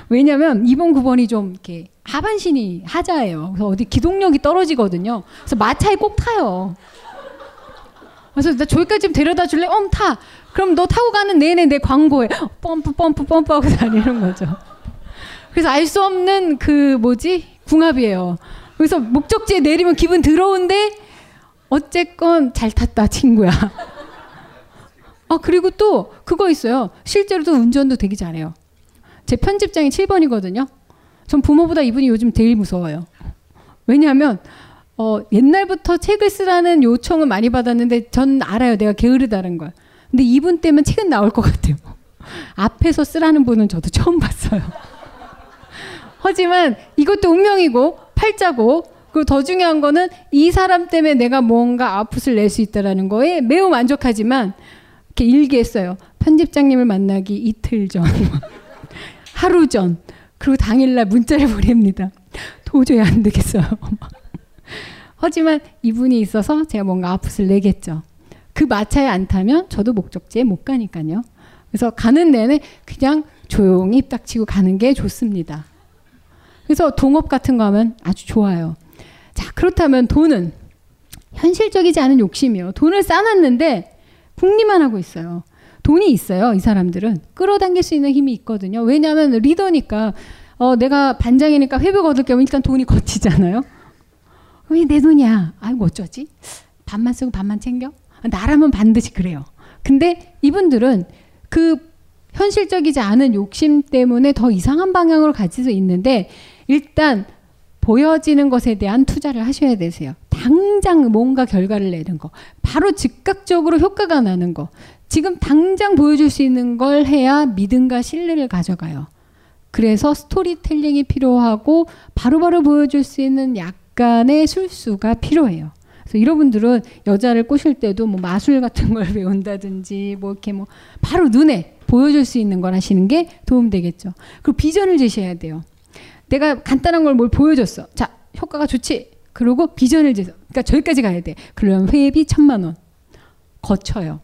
왜냐면 2번, 9번이 좀 이렇게 하반신이 하자예요. 그래서 어디 기동력이 떨어지거든요. 그래서 마차에 꼭 타요. 그래서 나 저기까지 좀 데려다 줄래? 어, 타. 그럼 너 타고 가는 내내 내 광고에 펌프, 펌프, 펌프 하고 다니는 거죠. 그래서 알 수 없는 그 뭐지? 궁합이에요. 그래서 목적지에 내리면 기분 더러운데 어쨌건 잘 탔다 친구야. 아 그리고 또 그거 있어요. 실제로도 운전도 되게 잘해요. 제 편집장이 7번이거든요. 전 부모보다 이분이 요즘 제일 무서워요. 왜냐하면 어, 옛날부터 책을 쓰라는 요청은 많이 받았는데 전 알아요. 내가 게으르다는 걸. 근데 이분 때문에 책은 나올 것 같아요. 앞에서 쓰라는 분은 저도 처음 봤어요. 하지만 이것도 운명이고 팔자고 그리고 더 중요한 거는 이 사람 때문에 내가 뭔가 아웃풋을 낼 수 있다라는 거에 매우 만족하지만 이렇게 일기했어요. 편집장님을 만나기 이틀 전, 하루 전, 그리고 당일날 문자를 보냅니다. 도저히 안 되겠어요. 하지만 이분이 있어서 제가 뭔가 아웃풋을 내겠죠. 그 마차에 안 타면 저도 목적지에 못 가니까요. 그래서 가는 내내 그냥 조용히 입 닥치고 가는 게 좋습니다. 그래서 동업 같은 거 하면 아주 좋아요. 자, 그렇다면 돈은 현실적이지 않은 욕심이요. 돈을 쌓았는데 궁리만 하고 있어요. 돈이 있어요. 이 사람들은 끌어당길 수 있는 힘이 있거든요. 왜냐하면 리더니까 어, 내가 반장이니까 회복 얻을 겸 일단 돈이 거치잖아요. 왜 내 돈이야? 아이고 어쩌지? 반만 쓰고 반만 챙겨? 나라면 반드시 그래요. 근데 이분들은 그 현실적이지 않은 욕심 때문에 더 이상한 방향으로 가지고 있는데 일단 보여지는 것에 대한 투자를 하셔야 되세요. 당장 뭔가 결과를 내는 거. 바로 즉각적으로 효과가 나는 거. 지금 당장 보여줄 수 있는 걸 해야 믿음과 신뢰를 가져가요. 그래서 스토리텔링이 필요하고 바로바로 바로 보여줄 수 있는 약간의 술수가 필요해요. 그래서 여러분들은 여자를 꼬실 때도 뭐 마술 같은 걸 배운다든지 뭐 이렇게 뭐 바로 눈에 보여줄 수 있는 걸 하시는 게 도움 되겠죠. 그리고 비전을 제시해야 돼요. 내가 간단한 걸 뭘 보여줬어. 자, 효과가 좋지. 그리고 비전을 제시. 그러니까 저기까지 가야 돼. 그러면 회비 천만 원 거쳐요.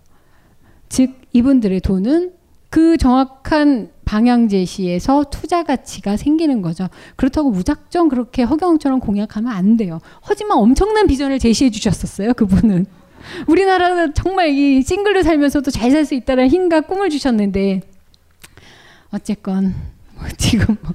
즉 이분들의 돈은 그 정확한 방향 제시에서 투자 가치가 생기는 거죠. 그렇다고 무작정 그렇게 허경처럼 공약하면 안 돼요. 하지만 엄청난 비전을 제시해 주셨었어요. 그분은. 우리나라는 정말 이 싱글로 살면서도 잘 살 수 있다는 힘과 꿈을 주셨는데 어쨌건 뭐 지금 뭐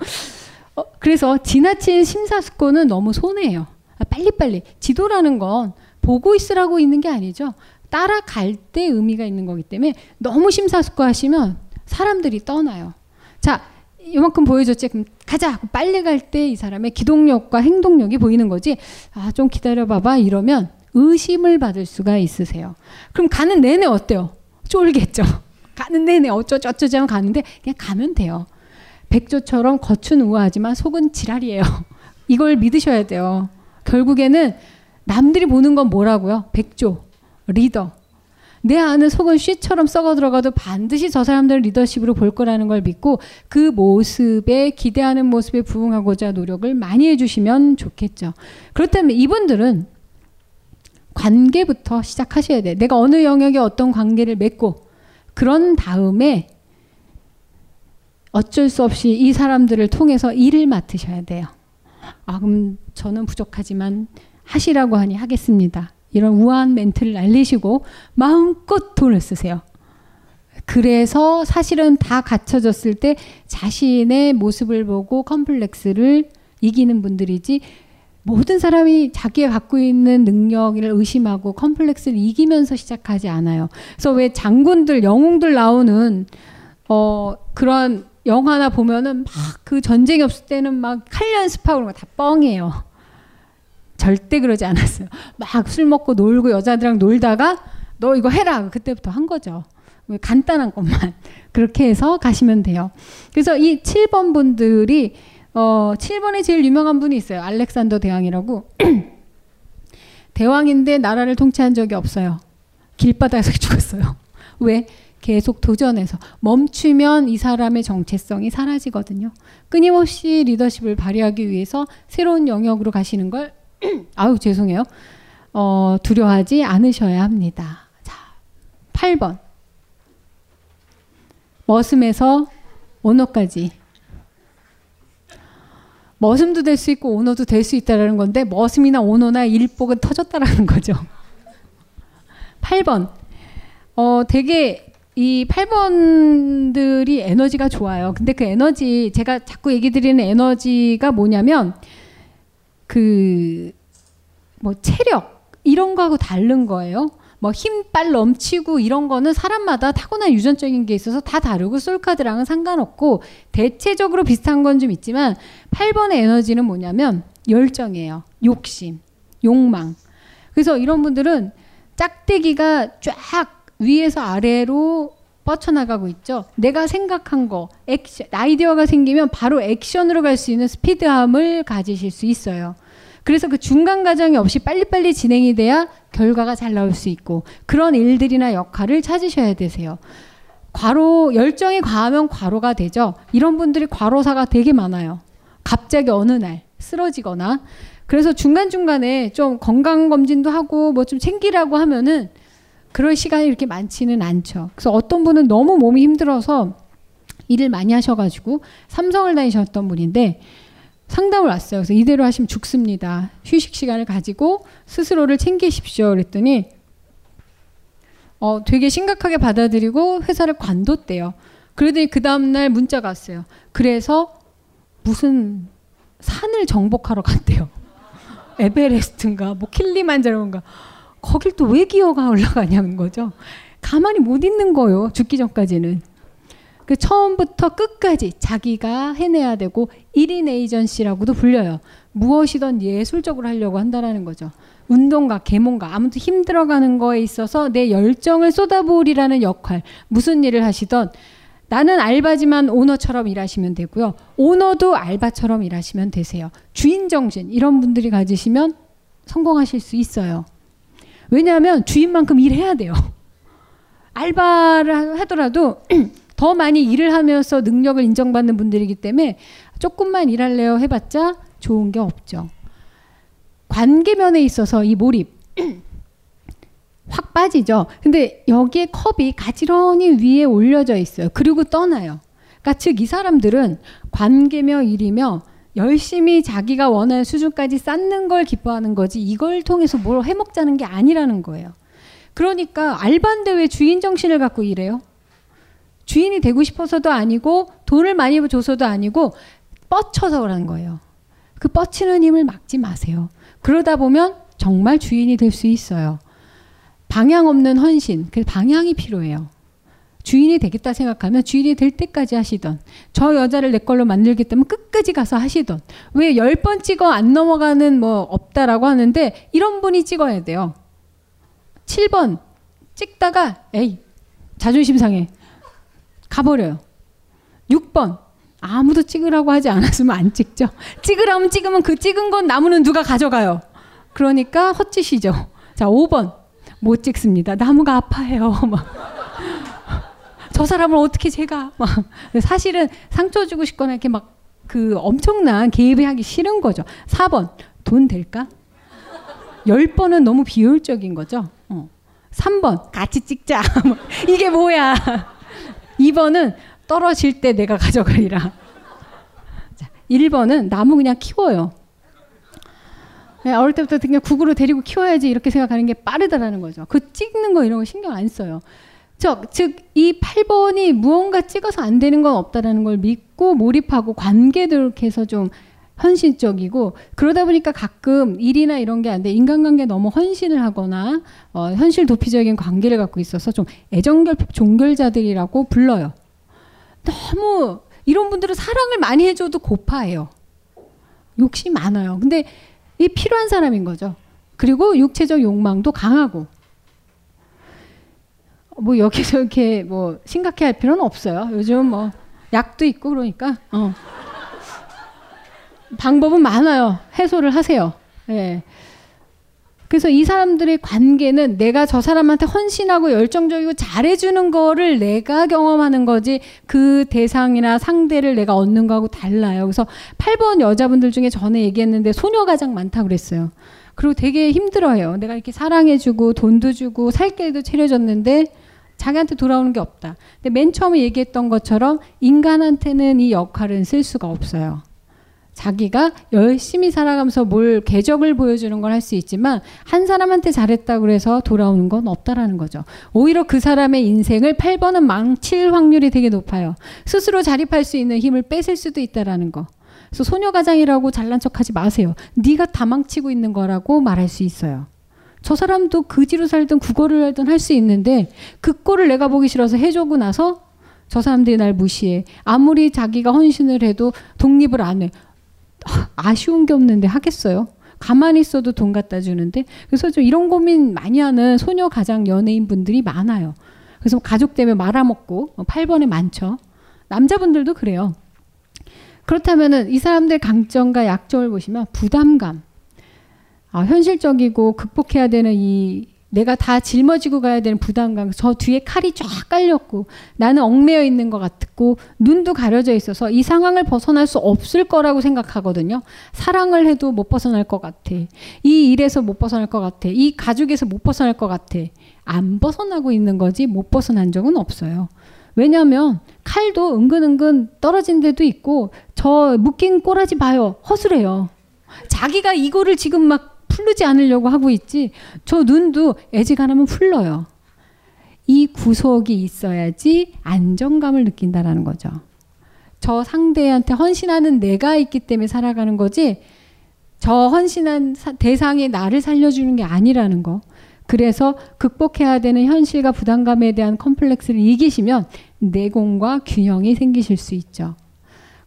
어, 그래서 지나친 심사숙고는 너무 손해예요. 아, 빨리빨리 지도라는 건 보고 있으라고 있는 게 아니죠. 따라갈 때 의미가 있는 거기 때문에 너무 심사숙고하시면 사람들이 떠나요. 자, 이만큼 보여줬지. 그럼 가자. 빨리 갈 때 이 사람의 기동력과 행동력이 보이는 거지. 아, 좀 기다려봐봐. 이러면 의심을 받을 수가 있으세요. 그럼 가는 내내 어때요? 쫄겠죠. 가는 내내 어쩌죠 어쩌지 하면 가는데 그냥 가면 돼요. 백조처럼 겉은 우아하지만 속은 지랄이에요. 이걸 믿으셔야 돼요. 결국에는 남들이 보는 건 뭐라고요? 백조, 리더, 내 안은 속은 쉬처럼 썩어 들어가도 반드시 저 사람들 리더십으로 볼 거라는 걸 믿고 그 모습에 기대하는 모습에 부응하고자 노력을 많이 해주시면 좋겠죠. 그렇다면 이분들은 관계부터 시작하셔야 돼. 내가 어느 영역에 어떤 관계를 맺고 그런 다음에 어쩔 수 없이 이 사람들을 통해서 일을 맡으셔야 돼요. 아, 그럼 저는 부족하지만 하시라고 하니 하겠습니다. 이런 우아한 멘트를 날리시고 마음껏 돈을 쓰세요. 그래서 사실은 다 갖춰졌을 때 자신의 모습을 보고 컴플렉스를 이기는 분들이지 모든 사람이 자기가 갖고 있는 능력을 의심하고 컴플렉스를 이기면서 시작하지 않아요. 그래서 왜 장군들, 영웅들 나오는 어 그런 영화나 보면은 막 그 전쟁이 없을 때는 막 칼 연습하고 그런 거 다 뻥이에요. 절대 그러지 않았어요. 막 술 먹고 놀고 여자들이랑 놀다가 너 이거 해라. 그때부터 한 거죠. 간단한 것만 그렇게 해서 가시면 돼요. 그래서 이 7번 분들이 어 7번에 제일 유명한 분이 있어요. 알렉산더 대왕이라고. 대왕인데 나라를 통치한 적이 없어요. 길바닥에서 죽었어요. 왜? 계속 도전해서 멈추면 이 사람의 정체성이 사라지거든요. 끊임없이 리더십을 발휘하기 위해서 새로운 영역으로 가시는 걸 아유 죄송해요. 어, 두려워하지 않으셔야 합니다. 자, 8번. 머슴에서 오너까지. 머슴도 될 수 있고 오너도 될 수 있다라는 건데 머슴이나 오너나 일복은 터졌다라는 거죠. 8번. 어, 되게 이 8번들이 에너지가 좋아요. 근데 그 에너지 제가 자꾸 얘기 드리는 에너지가 뭐냐면 그 뭐 체력 이런 거하고 다른 거예요. 뭐 힘 빨 넘치고 이런 거는 사람마다 타고난 유전적인 게 있어서 다 다르고 솔카드랑은 상관없고 대체적으로 비슷한 건 좀 있지만 8번의 에너지는 뭐냐면 열정이에요. 욕심, 욕망. 그래서 이런 분들은 짝대기가 쫙 위에서 아래로 뻗쳐나가고 있죠. 내가 생각한 거, 액션, 아이디어가 생기면 바로 액션으로 갈 수 있는 스피드함을 가지실 수 있어요. 그래서 그 중간 과정이 없이 빨리빨리 진행이 돼야 결과가 잘 나올 수 있고 그런 일들이나 역할을 찾으셔야 되세요. 과로 열정이 과하면 과로가 되죠. 이런 분들이 과로사가 되게 많아요. 갑자기 어느 날 쓰러지거나 그래서 중간중간에 좀 건강 검진도 하고 뭐 좀 챙기라고 하면은 그럴 시간이 이렇게 많지는 않죠. 그래서 어떤 분은 너무 몸이 힘들어서 일을 많이 하셔가지고 삼성을 다니셨던 분인데 상담을 왔어요. 그래서 이대로 하시면 죽습니다. 휴식 시간을 가지고 스스로를 챙기십시오. 그랬더니 어, 되게 심각하게 받아들이고 회사를 관뒀대요. 그러더니 그 다음날 문자가 왔어요. 그래서 무슨 산을 정복하러 갔대요. 에베레스트인가 뭐 킬리만자로인가 거길 또 왜 기어가 올라가냐는 거죠. 가만히 못 있는 거요. 죽기 전까지는. 그 처음부터 끝까지 자기가 해내야 되고 1인 에이전시라고도 불려요. 무엇이든 예술적으로 하려고 한다라는 거죠. 운동가, 계몽가, 아무튼 힘들어가는 거에 있어서 내 열정을 쏟아부으리라는 역할, 무슨 일을 하시던 나는 알바지만 오너처럼 일하시면 되고요. 오너도 알바처럼 일하시면 되세요. 주인 정신 이런 분들이 가지시면 성공하실 수 있어요. 왜냐하면 주인만큼 일해야 돼요. 알바를 하더라도 더 많이 일을 하면서 능력을 인정받는 분들이기 때문에 조금만 일할래요 해봤자 좋은 게 없죠. 관계면에 있어서 이 몰입 확 빠지죠. 근데 여기에 컵이 가지런히 위에 올려져 있어요. 그리고 떠나요. 그러니까 즉 이 사람들은 관계며 일이며 열심히 자기가 원하는 수준까지 쌓는 걸 기뻐하는 거지 이걸 통해서 뭘 해먹자는 게 아니라는 거예요. 그러니까 알바인데 왜 주인 정신을 갖고 일해요? 주인이 되고 싶어서도 아니고 돈을 많이 줘서도 아니고 뻗쳐서 그러는 거예요. 그 뻗치는 힘을 막지 마세요. 그러다 보면 정말 주인이 될 수 있어요. 방향 없는 헌신, 그 방향이 필요해요. 주인이 되겠다 생각하면 주인이 될 때까지 하시던 저 여자를 내 걸로 만들겠다면 끝까지 가서 하시던 왜 열 번 찍어 안 넘어가는 뭐 없다라고 하는데 이런 분이 찍어야 돼요. 7번 찍다가 에이 자존심 상해 가버려요. 6번 아무도 찍으라고 하지 않았으면 안 찍죠. 찍으라면 찍으면 그 찍은 건 나무는 누가 가져가요. 그러니까 헛짓이죠. 자 5번 못 찍습니다. 나무가 아파해요. 막. 저 사람을 어떻게 제가 막 사실은 상처 주고 싶거나 이렇게 막 그 엄청난 개입이 하기 싫은 거죠. 4번 돈 될까? 10번은 너무 비효율적인 거죠. 어. 3번 같이 찍자. 이게 뭐야? 2번은 떨어질 때 내가 가져가리라. 자, 1번은 나무 그냥 키워요. 그냥 어릴 때부터 그냥 국으로 데리고 키워야지 이렇게 생각하는 게 빠르다라는 거죠. 그 찍는 거 이런 거 신경 안 써요. 즉, 이 8번이 무언가 찍어서 안 되는 건 없다라는 걸 믿고 몰입하고 관계들해서 좀 현실적이고 그러다 보니까 가끔 일이나 이런 게 안 돼. 인간관계 너무 헌신을 하거나 어, 현실 도피적인 관계를 갖고 있어서 좀 애정결핍 종결자들이라고 불러요. 너무 이런 분들은 사랑을 많이 해줘도 고파해요. 욕심 많아요. 근데 이 필요한 사람인 거죠. 그리고 육체적 욕망도 강하고 뭐 여기서 이렇게 뭐 심각해 할 필요는 없어요. 요즘 뭐 약도 있고 그러니까 어. 방법은 많아요. 해소를 하세요. 예. 그래서 이 사람들의 관계는 내가 저 사람한테 헌신하고 열정적이고 잘해주는 거를 내가 경험하는 거지 그 대상이나 상대를 내가 얻는 거하고 달라요. 그래서 8번 여자분들 중에 전에 얘기했는데 소녀 가장 많다고 그랬어요. 그리고 되게 힘들어요. 내가 이렇게 사랑해주고 돈도 주고 살 길도 차려줬는데 자기한테 돌아오는 게 없다. 근데 맨 처음에 얘기했던 것처럼 인간한테는 이 역할은 쓸 수가 없어요. 자기가 열심히 살아가면서 뭘 궤적을 보여주는 걸 할 수 있지만 한 사람한테 잘했다 그래서 돌아오는 건 없다라는 거죠. 오히려 그 사람의 인생을 8번은 망칠 확률이 되게 높아요. 스스로 자립할 수 있는 힘을 뺏을 수도 있다라는 거. 그래서 소녀가장이라고 잘난 척하지 마세요. 네가 다 망치고 있는 거라고 말할 수 있어요. 저 사람도 그지로 살든 국어를 하든 할 수 있는데 그 꼴을 내가 보기 싫어서 해주고 나서 저 사람들이 날 무시해. 아무리 자기가 헌신을 해도 독립을 안 해. 아쉬운 게 없는데 하겠어요? 가만히 있어도 돈 갖다 주는데 그래서 좀 이런 고민 많이 하는 소녀 가장 연예인 분들이 많아요. 그래서 가족 때문에 말아먹고 8번에 많죠. 남자분들도 그래요. 그렇다면은 이 사람들 강점과 약점을 보시면 부담감, 아, 현실적이고 극복해야 되는 이 내가 다 짊어지고 가야 되는 부담감, 저 뒤에 칼이 쫙 깔렸고 나는 얽매여 있는 것 같고 눈도 가려져 있어서 이 상황을 벗어날 수 없을 거라고 생각하거든요. 사랑을 해도 못 벗어날 것 같아. 이 일에서 못 벗어날 것 같아. 이 가족에서 못 벗어날 것 같아. 안 벗어나고 있는 거지 못 벗어난 적은 없어요. 왜냐하면 칼도 은근은근 떨어진 데도 있고 저 묶인 꼬라지 봐요. 허술해요. 자기가 이거를 지금 막 풀르지 않으려고 하고 있지. 저 눈도 애지간하면 풀러요. 이 구속이 있어야지 안정감을 느낀다라는 거죠. 저 상대한테 헌신하는 내가 있기 때문에 살아가는 거지. 저 헌신한 대상이 나를 살려주는 게 아니라는 거. 그래서 극복해야 되는 현실과 부담감에 대한 컴플렉스를 이기시면 내공과 균형이 생기실 수 있죠.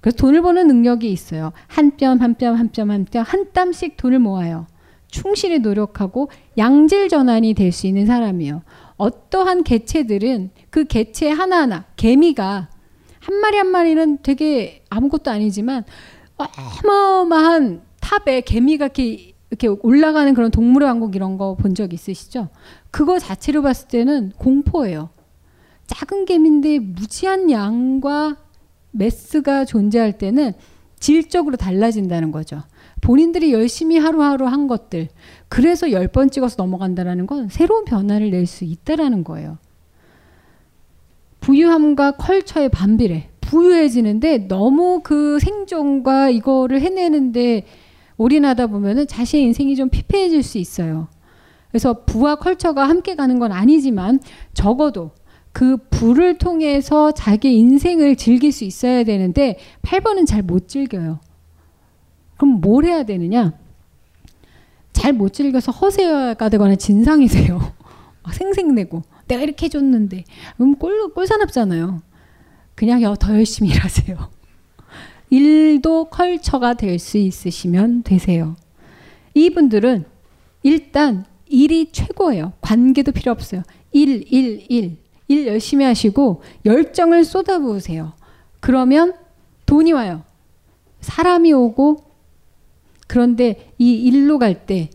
그래서 돈을 버는 능력이 있어요. 한 뼘, 한 뼘, 한 뼘, 한 뼘, 한 땀씩 돈을 모아요. 충실히 노력하고 양질 전환이 될 수 있는 사람이에요. 어떠한 개체들은 그 개체 하나하나, 개미가 한 마리 한 마리는 되게 아무것도 아니지만 어마어마한 탑에 개미가 이렇게, 올라가는 그런 동물의 왕국 이런 거 본 적 있으시죠? 그거 자체로 봤을 때는 공포예요. 작은 개미인데 무지한 양과 매스가 존재할 때는 질적으로 달라진다는 거죠. 본인들이 열심히 하루하루 한 것들 그래서 열 번 찍어서 넘어간다라는 건 새로운 변화를 낼 수 있다라는 거예요. 부유함과 컬처의 반비례 부유해지는데 너무 그 생존과 이거를 해내는데 올인하다 보면은 자신의 인생이 좀 피폐해질 수 있어요. 그래서 부와 컬처가 함께 가는 건 아니지만 적어도 그 부를 통해서 자기 인생을 즐길 수 있어야 되는데 8번은 잘 못 즐겨요. 그럼 뭘 해야 되느냐? 잘 못 즐겨서 허세가 되거나 진상이 세요. 생색내고 내가 이렇게 해줬는데 그럼 꼴, 꼴사납잖아요. 그냥 더 열심히 일하세요. 일도 컬처가 될 수 있으시면 되세요. 이분들은 일단 일이 최고예요. 관계도 필요 없어요. 일, 일, 일. 일 열심히 하시고 열정을 쏟아부으세요. 그러면 돈이 와요. 사람이 오고 그런데 이 일로 갈 때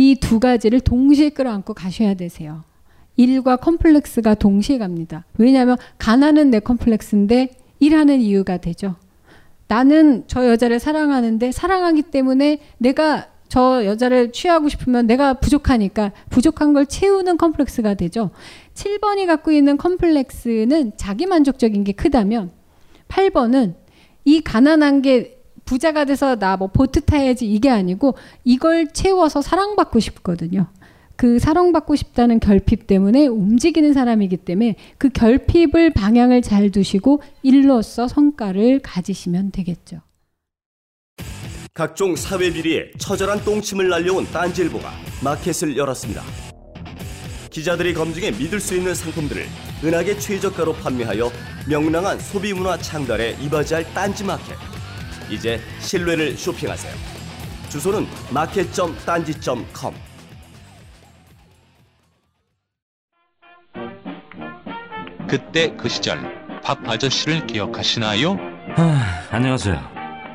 이 두 가지를 동시에 끌어안고 가셔야 되세요. 일과 컴플렉스가 동시에 갑니다. 왜냐하면 가난은 내 컴플렉스인데 일하는 이유가 되죠. 나는 저 여자를 사랑하는데 사랑하기 때문에 내가 저 여자를 취하고 싶으면 내가 부족하니까 부족한 걸 채우는 컴플렉스가 되죠. 7번이 갖고 있는 컴플렉스는 자기 만족적인 게 크다면 8번은 이 가난한 게 부자가 돼서 나 뭐 보트 타야지 이게 아니고 이걸 채워서 사랑받고 싶거든요. 그 사랑받고 싶다는 결핍 때문에 움직이는 사람이기 때문에 그 결핍을 방향을 잘 두시고 일로서 성과를 가지시면 되겠죠. 각종 사회 비리에 처절한 똥침을 날려온 딴지일보가 마켓을 열었습니다. 기자들이 검증해 믿을 수 있는 상품들을 은하계 최저가로 판매하여 명랑한 소비 문화 창달에 이바지할 딴지 마켓. 이제 신뢰를 쇼핑하세요. 주소는 마켓.딴지.com. 그때 그 시절 밥 아저씨를 기억하시나요? 하, 안녕하세요.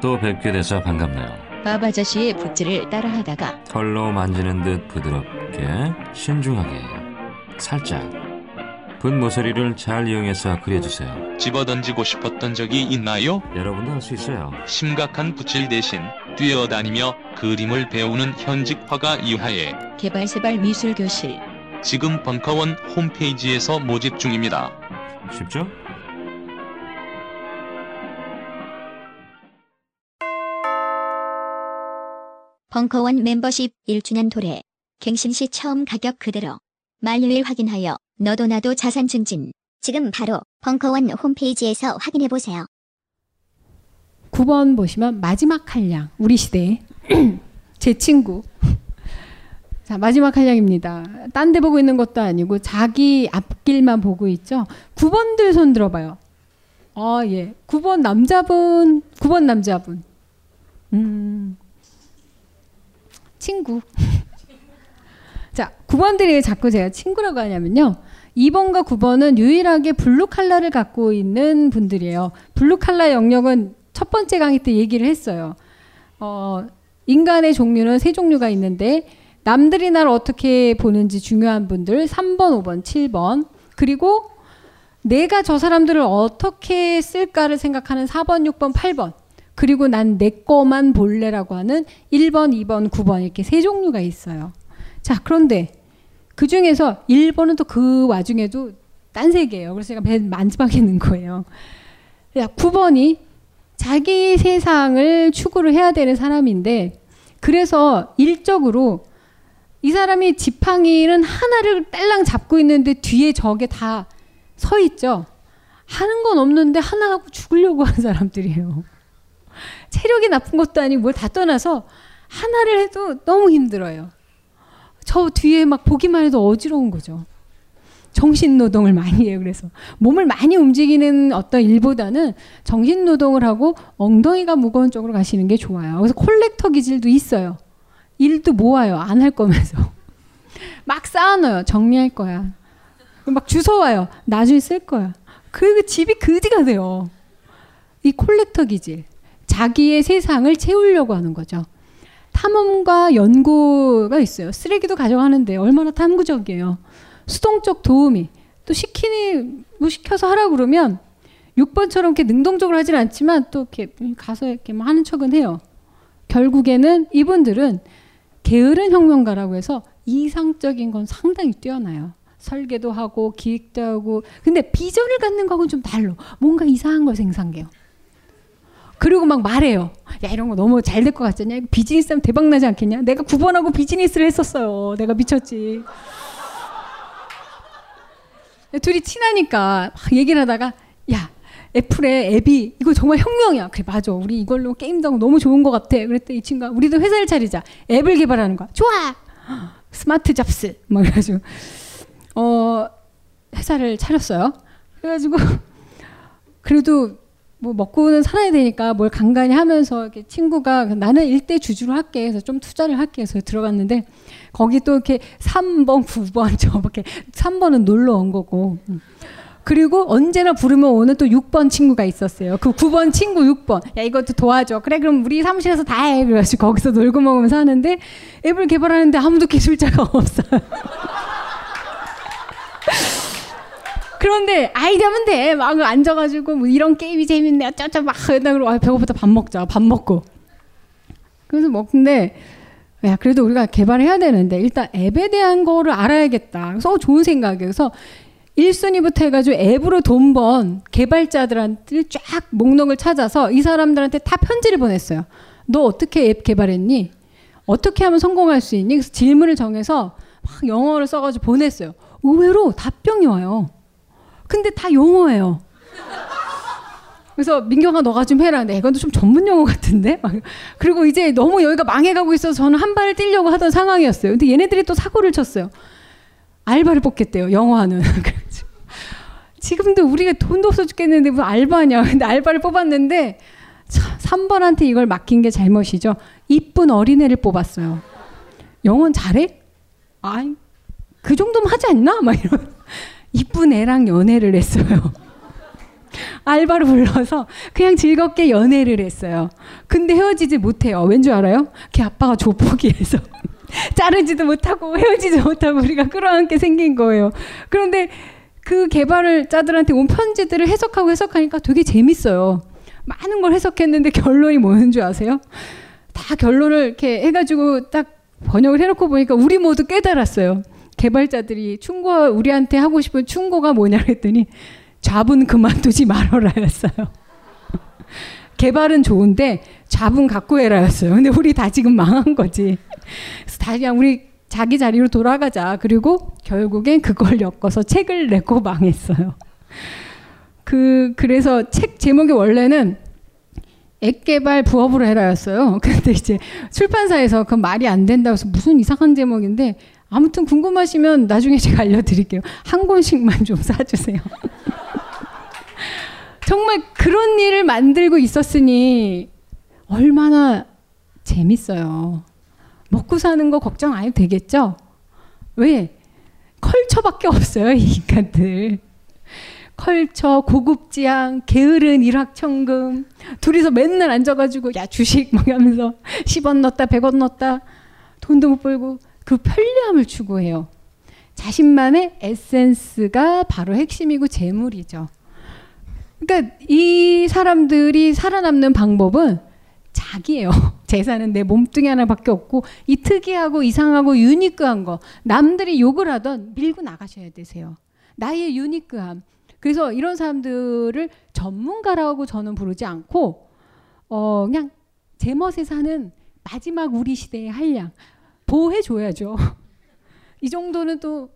또 뵙게 돼서 반갑네요. 밥 아저씨의 붓질을 따라하다가 털로 만지는 듯 부드럽게 신중하게 살짝 붓 모서리를 잘 이용해서 그려주세요. 집어던지고 싶었던 적이 있나요? 여러분도 할 수 있어요. 심각한 붓질 대신 뛰어다니며 그림을 배우는 현직 화가 이하에 개발세발 미술교실 지금 벙커원 홈페이지에서 모집 중입니다. 쉽죠? 벙커원 멤버십 1주년 도래. 갱신시 처음 가격 그대로. 만료일 확인하여 너도 나도 자산 증진. 지금 바로 벙커원 홈페이지에서 확인해 보세요. 9번 보시면 마지막 한량 우리 시대 제 친구 자 마지막 한량입니다. 딴 데 보고 있는 것도 아니고 자기 앞길만 보고 있죠. 9번들 손 들어봐요. 아 예. 9번 남자분 9번 남자분 음 친구 자 9번들이 자꾸 제가 친구라고 하냐면요. 2번과 9번은 유일하게 블루 칼라를 갖고 있는 분들이에요. blue color 영역은 첫 번째 강의 때 얘기를 했어요. 어, 인간의 종류는 세 종류가 있는데 남들이 나를 어떻게 보는지 중요한 분들 3번, 5번, 7번 그리고 내가 저 사람들을 어떻게 쓸까를 생각하는 4번, 6번, 8번 그리고 난 내 거만 볼래라고 하는 1번, 2번, 9번 이렇게 세 종류가 있어요. 자, 그런데 그 중에서 1번은 또 그 와중에도 딴 세계예요. 그래서 제가 맨 마지막에 있는 거예요. 9번이 자기 세상을 추구를 해야 되는 사람인데 그래서 일적으로 이 사람이 지팡이는 하나를 딸랑 잡고 있는데 뒤에 저게 다 서 있죠. 하는 건 없는데 하나 하고 죽으려고 하는 사람들이에요. 체력이 나쁜 것도 아니고 뭘 다 떠나서 하나를 해도 너무 힘들어요. 저 뒤에 막 보기만 해도 어지러운 거죠. 정신 노동을 많이 해요. 그래서 몸을 많이 움직이는 어떤 일보다는 정신 노동을 하고 엉덩이가 무거운 쪽으로 가시는 게 좋아요. 그래서 콜렉터 기질도 있어요. 일도 모아요. 안 할 거면서 막 쌓아놔요. 정리할 거야. 막 주워와요. 나중에 쓸 거야. 그 집이 그지가 돼요. 이 콜렉터 기질. 자기의 세상을 채우려고 하는 거죠. 탐험과 연구가 있어요. 쓰레기도 가져가는데 얼마나 탐구적이에요. 수동적 도우미. 또 시키니 뭐 시켜서 하라 그러면 6번처럼 이렇게 능동적으로 하진 않지만 또 이렇게 가서 이렇게 뭐 하는 척은 해요. 결국에는 이분들은 게으른 혁명가라고 해서 이상적인 건 상당히 뛰어나요. 설계도 하고 기획도 하고 근데 비전을 갖는 거하고는 좀 달라. 뭔가 이상한 걸 생산해요. 그리고 막 말해요. 야 이런 거 너무 잘 될 것 같지 않냐? 비즈니스 하면 대박 나지 않겠냐? 내가 9번하고 비즈니스를 했었어요. 내가 미쳤지. 둘이 친하니까 막 얘기를 하다가 야 애플의 앱이 이거 정말 혁명이야. 그래 맞아. 우리 이걸로 게임도 하고 너무 좋은 것 같아. 그랬더니 이 친구가 우리도 회사를 차리자. 앱을 개발하는 거야. 좋아. 스마트 잡스. 막 그래가지고 어 회사를 차렸어요. 그래가지고 그래도 뭐 먹고는 살아야 되니까 뭘 간간히 하면서 이렇게 친구가 나는 일대 주주로 할게 해서 좀 투자를 할게 해서 들어갔는데 거기 또 이렇게 3번, 9번 저렇게 3번은 놀러 온 거고 음. 그리고 언제나 부르면 오는 또 6번 친구가 있었어요. 그 9번 친구 6번. 야, 이것도 도와줘. 그래, 그럼 우리 사무실에서 다 해. 그래가지고 거기서 놀고 먹으면서 하는데 앱을 개발하는데 아무도 기술자가 없어요. 그런데 아이디어면 돼. 막 앉아가지고 뭐 이런 게임이 재밌네. 어쩌저 막 하다 그러고 아, 배고프다 밥 먹자. 밥 먹고. 그래서 먹는데 야 그래도 우리가 개발해야 되는데 일단 앱에 대한 거를 알아야겠다. 그래서 어, 좋은 생각이에요. 그래서 1순위부터 해가지고 앱으로 돈 번 개발자들한테 쫙 목록을 찾아서 이 사람들한테 다 편지를 보냈어요. 너 어떻게 앱 개발했니? 어떻게 하면 성공할 수 있니? 그래서 질문을 정해서 막 영어를 써가지고 보냈어요. 의외로 답변이 와요. 근데 다 영어예요. 그래서 민경아 너가 좀 해라. 근데 이건 좀 전문 용어 같은데. 그리고 이제 너무 여기가 망해가고 있어서 저는 한 발을 뛰려고 하던 상황이었어요. 근데 얘네들이 또 사고를 쳤어요. 알바를 뽑겠대요. 영어하는. 지금도 우리가 돈도 없어 죽겠는데 무슨 알바냐. 근데 알바를 뽑았는데 3번한테 이걸 맡긴 게 잘못이죠. 이쁜 어린애를 뽑았어요. 영어는 잘해? 아이, 그 정도면 하지 않나? 막 이런. 이쁜 애랑 연애를 했어요. 알바로 불러서 그냥 즐겁게 연애를 했어요. 근데 헤어지지 못해요. 왠 줄 알아요? 걔 아빠가 조폭이해서 자르지도 못하고 헤어지지 못하고 우리가 끌어안게 생긴 거예요. 그런데 그 개발을 자들한테 온 편지들을 해석하고 해석하니까 되게 재밌어요. 많은 걸 해석했는데 결론이 뭐였는 줄 아세요? 다 결론을 이렇게 해가지고 딱 번역을 해놓고 보니까 우리 모두 깨달았어요. 개발자들이 충고 우리한테 하고 싶은 충고가 뭐냐 했더니 잡은 그만두지 말아라였어요. 개발은 좋은데 잡은 갖고 해라였어요. 근데 우리 다 지금 망한 거지. 그래서 다 그냥 우리 자기 자리로 돌아가자. 그리고 결국엔 그걸 엮어서 책을 내고 망했어요. 그 그래서 책 제목이 원래는 앱 개발 부업으로 해라였어요. 근데 이제 출판사에서 그 말이 안 된다고 해서 무슨 이상한 제목인데 아무튼 궁금하시면 나중에 제가 알려드릴게요. 한 권씩만 좀 사주세요. 정말 그런 일을 만들고 있었으니 얼마나 재밌어요. 먹고 사는 거 걱정 안 해도 되겠죠? 왜? 컬처밖에 없어요, 이 인간들. 컬처, 고급지향, 게으른 일확천금. 둘이서 맨날 앉아가지고, 야, 주식 막 하면서 10원 넣었다, 100원 넣었다. 돈도 못 벌고. 그 편리함을 추구해요. 자신만의 에센스가 바로 핵심이고 재물이죠. 그러니까 이 사람들이 살아남는 방법은 자기예요. 재산은 내 몸뚱이 하나밖에 없고 이 특이하고 이상하고 유니크한 거 남들이 욕을 하던 밀고 나가셔야 되세요. 나의 유니크함. 그래서 이런 사람들을 전문가라고 저는 부르지 않고 어 그냥 제멋에 사는 마지막 우리 시대의 한량 보호해 줘야죠. 이 정도는 또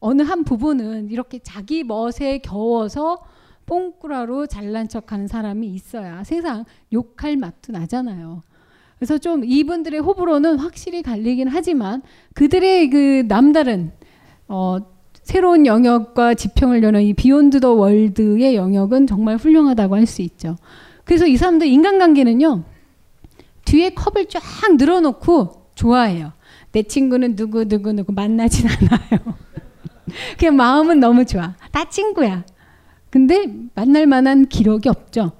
어느 한 부분은 이렇게 자기 멋에 겨워서 뽕꾸라로 잘난 척하는 사람이 있어야 세상 욕할 맛도 나잖아요. 그래서 좀 이분들의 호불호는 확실히 갈리긴 하지만 그들의 그 남다른 어, 새로운 영역과 지평을 여는 이 beyond the world의 영역은 정말 훌륭하다고 할 수 있죠. 그래서 이 사람들 인간관계는요. 뒤에 컵을 쫙 늘어놓고 좋아해요. 내 친구는 누구 누구 누구 만나진 않아요. 그냥 마음은 너무 좋아. 다 친구야. 근데 만날 만한 기록이 없죠.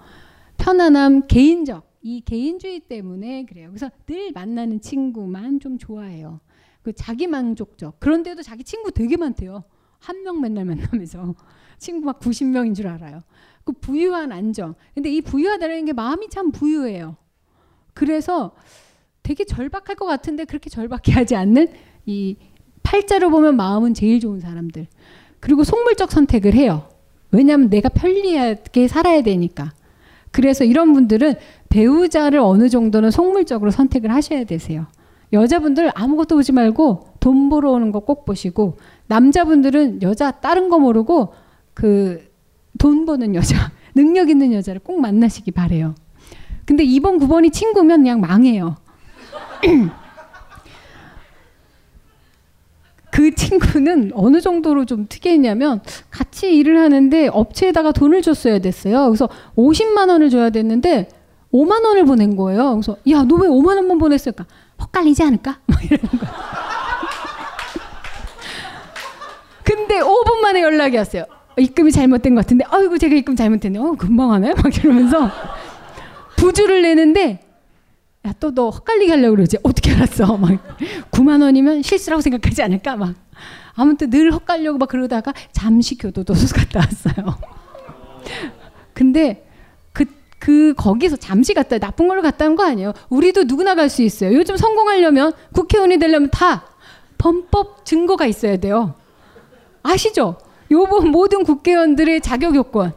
편안함, 개인적 이 개인주의 때문에 그래요. 그래서 늘 만나는 친구만 좀 좋아해요. 그 자기 만족적. 그런데도 자기 친구 되게 많대요. 한 명 맨날 만나면서 친구 막 90명인 줄 알아요. 그 부유한 안정. 근데 이 부유하다는 게 마음이 참 부유해요. 그래서 되게 절박할 것 같은데 그렇게 절박해 하지 않는 이 팔자로 보면 마음은 제일 좋은 사람들. 그리고 속물적 선택을 해요. 왜냐하면 내가 편리하게 살아야 되니까. 그래서 이런 분들은 배우자를 어느 정도는 속물적으로 선택을 하셔야 되세요. 여자분들 아무것도 보지 말고 돈 벌어 오는 거 꼭 보시고 남자분들은 여자 다른 거 모르고 그 돈 버는 여자, 능력 있는 여자를 꼭 만나시기 바래요. 근데 2번, 9번이 친구면 그냥 망해요. 그 친구는 어느 정도로 좀 특이했냐면 같이 일을 하는데 업체에다가 돈을 줬어야 됐어요. 그래서 50만 원을 줘야 됐는데 5만 원을 보낸 거예요. 그래서 야, 너 왜 5만 원만 보냈을까? 헛갈리지 않을까? 막 이러는 거야. 근데 5분 만에 연락이 왔어요. 입금이 잘못된 것 같은데, 아이고 제가 입금 잘못했네. 어, 금방 하네. 막 이러면서 부주를 내는데 야, 또 너 헛갈리게 하려고 그러지. 어떻게 알았어? 막 9만 원이면 실수라고 생각하지 않을까? 막 아무튼 늘 헛갈려고 막 그러다가 잠시 교도소서 갔다 왔어요. 근데 그, 그, 거기서 잠시 갔다, 나쁜 걸로 갔다 온 거 아니에요. 우리도 누구나 갈 수 있어요. 요즘 성공하려면, 국회의원이 되려면 다 범법 증거가 있어야 돼요. 아시죠? 요번 모든 국회의원들의 자격 요건.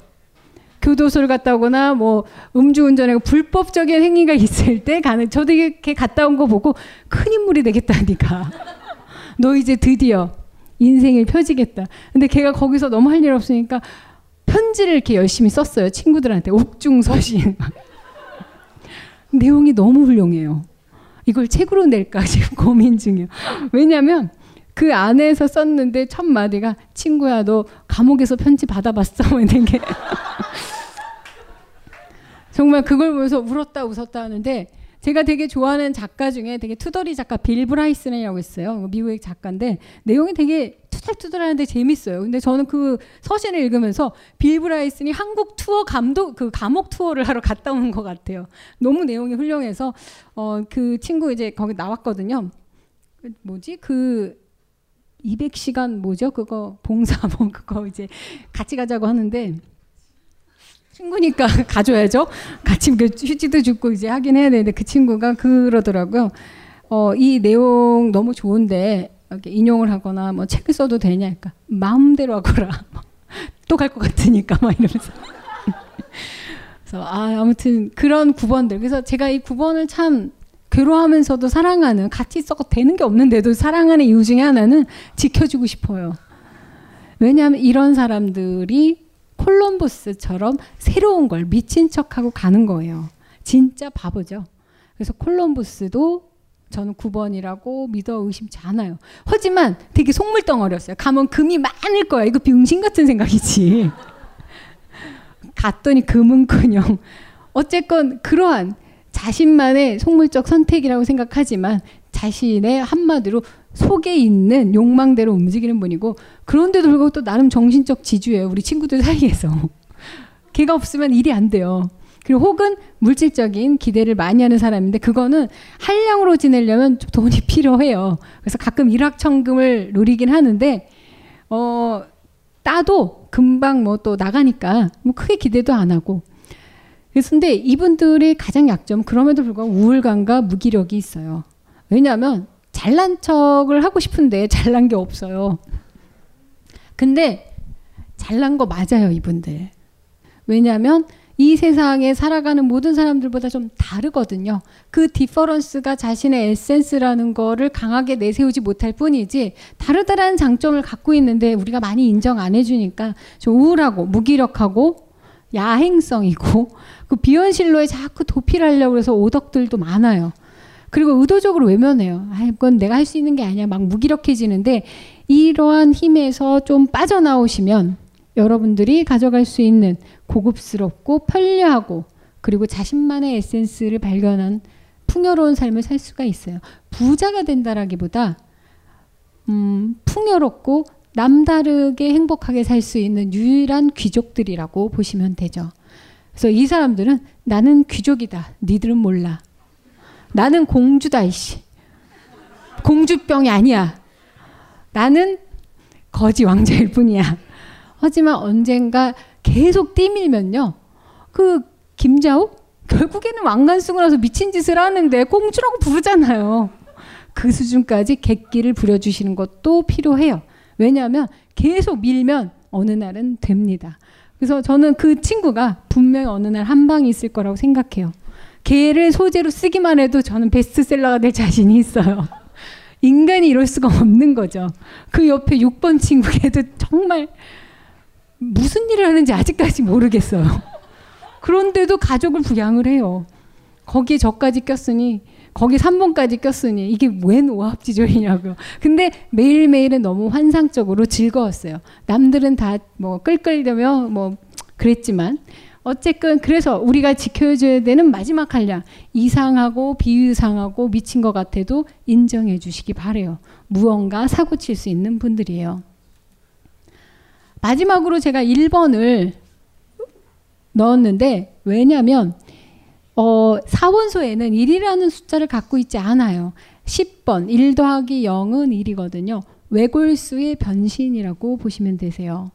교도소를 갔다 오거나 뭐 음주운전에 불법적인 행위가 있을 때 가는 저도 이렇게 갔다 온 거 보고 큰 인물이 되겠다니까. 너 이제 드디어 인생을 펴지겠다. 근데 걔가 거기서 너무 할 일 없으니까 편지를 이렇게 열심히 썼어요. 친구들한테 옥중서신. 내용이 너무 훌륭해요. 이걸 책으로 낼까 지금 고민 중이에요. 왜냐하면 그 안에서 썼는데 첫 마디가 친구야 너 감옥에서 편지 받아봤어? 뭐 이런 게 정말 그걸 보면서 울었다 웃었다 하는데 제가 되게 좋아하는 작가 중에 되게 투덜이 작가 빌 브라이슨이라고 있어요. 미국의 작가인데 내용이 되게 투덜투덜하는데 재밌어요. 근데 저는 그 서신을 읽으면서 빌 브라이슨이 한국 투어 감독 그 감옥 투어를 하러 갔다 온 것 같아요. 너무 내용이 훌륭해서 어 그 친구 이제 거기 나왔거든요. 뭐지 그 200시간 뭐죠 그거 봉사 뭐 그거 이제 같이 가자고 하는데 친구니까 가줘야죠. 같이 휴지도 줍고 이제 하긴 해야 되는데 그 친구가 그러더라고요. 어, 이 내용 너무 좋은데 이렇게 인용을 하거나 뭐 책을 써도 되냐? 그러니까 마음대로 하거라. 또 갈 것 같으니까 막 이러면서. 그래서 아 아무튼 그런 9번들. 그래서 제가 이 9번을 참 괴로워하면서도 사랑하는 같이 썩어 되는 게 없는데도 사랑하는 이유 중에 하나는 지켜주고 싶어요. 왜냐하면 이런 사람들이 콜럼버스처럼 새로운 걸 미친 척하고 가는 거예요. 진짜 바보죠. 그래서 콜럼버스도 저는 9번이라고 믿어 의심치 않아요. 하지만 되게 속물덩어리였어요. 가면 금이 많을 거야. 이거 병신 같은 생각이지. 갔더니 금은커녕 어쨌건 그러한 자신만의 속물적 선택이라고 생각하지만 자신의 한마디로 속에 있는 욕망대로 움직이는 분이고 그런데도 불구하고 또 나름 정신적 지주예요. 우리 친구들 사이에서. 걔가 없으면 일이 안 돼요. 그리고 혹은 물질적인 기대를 많이 하는 사람인데 그거는 한량으로 지내려면 좀 돈이 필요해요. 그래서 가끔 일확천금을 노리긴 하는데 어 따도 금방 뭐 또 나가니까 뭐 크게 기대도 안 하고 그런데 이분들의 가장 약점 그럼에도 불구하고 우울감과 무기력이 있어요. 왜냐하면 잘난 척을 하고 싶은데 잘난 게 없어요. 근데 잘난 거 맞아요, 이분들. 왜냐하면 이 세상에 살아가는 모든 사람들보다 좀 다르거든요. 그 디퍼런스가 자신의 에센스라는 거를 강하게 내세우지 못할 뿐이지 다르다라는 장점을 갖고 있는데 우리가 많이 인정 안 해주니까 좀 우울하고 무기력하고 야행성이고 그 비현실로에 자꾸 도피하려고 해서 오덕들도 많아요. 그리고 의도적으로 외면해요. 아, 이건 내가 할 수 있는 게 아니야. 막 무기력해지는데 이러한 힘에서 좀 빠져나오시면 여러분들이 가져갈 수 있는 고급스럽고 편리하고 그리고 자신만의 에센스를 발견한 풍요로운 삶을 살 수가 있어요. 부자가 된다라기보다 음, 풍요롭고 남다르게 행복하게 살 수 있는 유일한 귀족들이라고 보시면 되죠. 그래서 이 사람들은 나는 귀족이다. 니들은 몰라. 나는 공주다 이씨. 공주병이 아니야. 나는 거지 왕자일 뿐이야. 하지만 언젠가 계속 뛰밀면요. 그 김자욱 결국에는 왕관 쓰고 나서 미친 짓을 하는데 공주라고 부르잖아요. 그 수준까지 객기를 부려주시는 것도 필요해요. 왜냐하면 계속 밀면 어느 날은 됩니다. 그래서 저는 그 친구가 분명히 어느 날 한 방이 있을 거라고 생각해요. 개를 소재로 쓰기만 해도 저는 베스트셀러가 될 자신이 있어요. 인간이 이럴 수가 없는 거죠. 그 옆에 6번 친구 걔도 정말 무슨 일을 하는지 아직까지 모르겠어요. 그런데도 가족을 부양을 해요. 거기에 저까지 꼈으니 거기 3번까지 꼈으니 이게 웬 오합지졸이냐고요. 근데 매일매일은 너무 환상적으로 즐거웠어요. 남들은 다 뭐 끌끌대며 뭐 그랬지만 어쨌든 그래서 우리가 지켜줘야 되는 마지막 한량 이상하고 비유상하고 미친 것 같아도 인정해 주시기 바래요. 무언가 사고 칠 수 있는 분들이에요. 마지막으로 제가 1번을 넣었는데 왜냐하면 어, 사원소에는 1이라는 숫자를 갖고 있지 않아요. 10번 1 더하기 0은 1이거든요. 외골수의 변신이라고 보시면 되세요.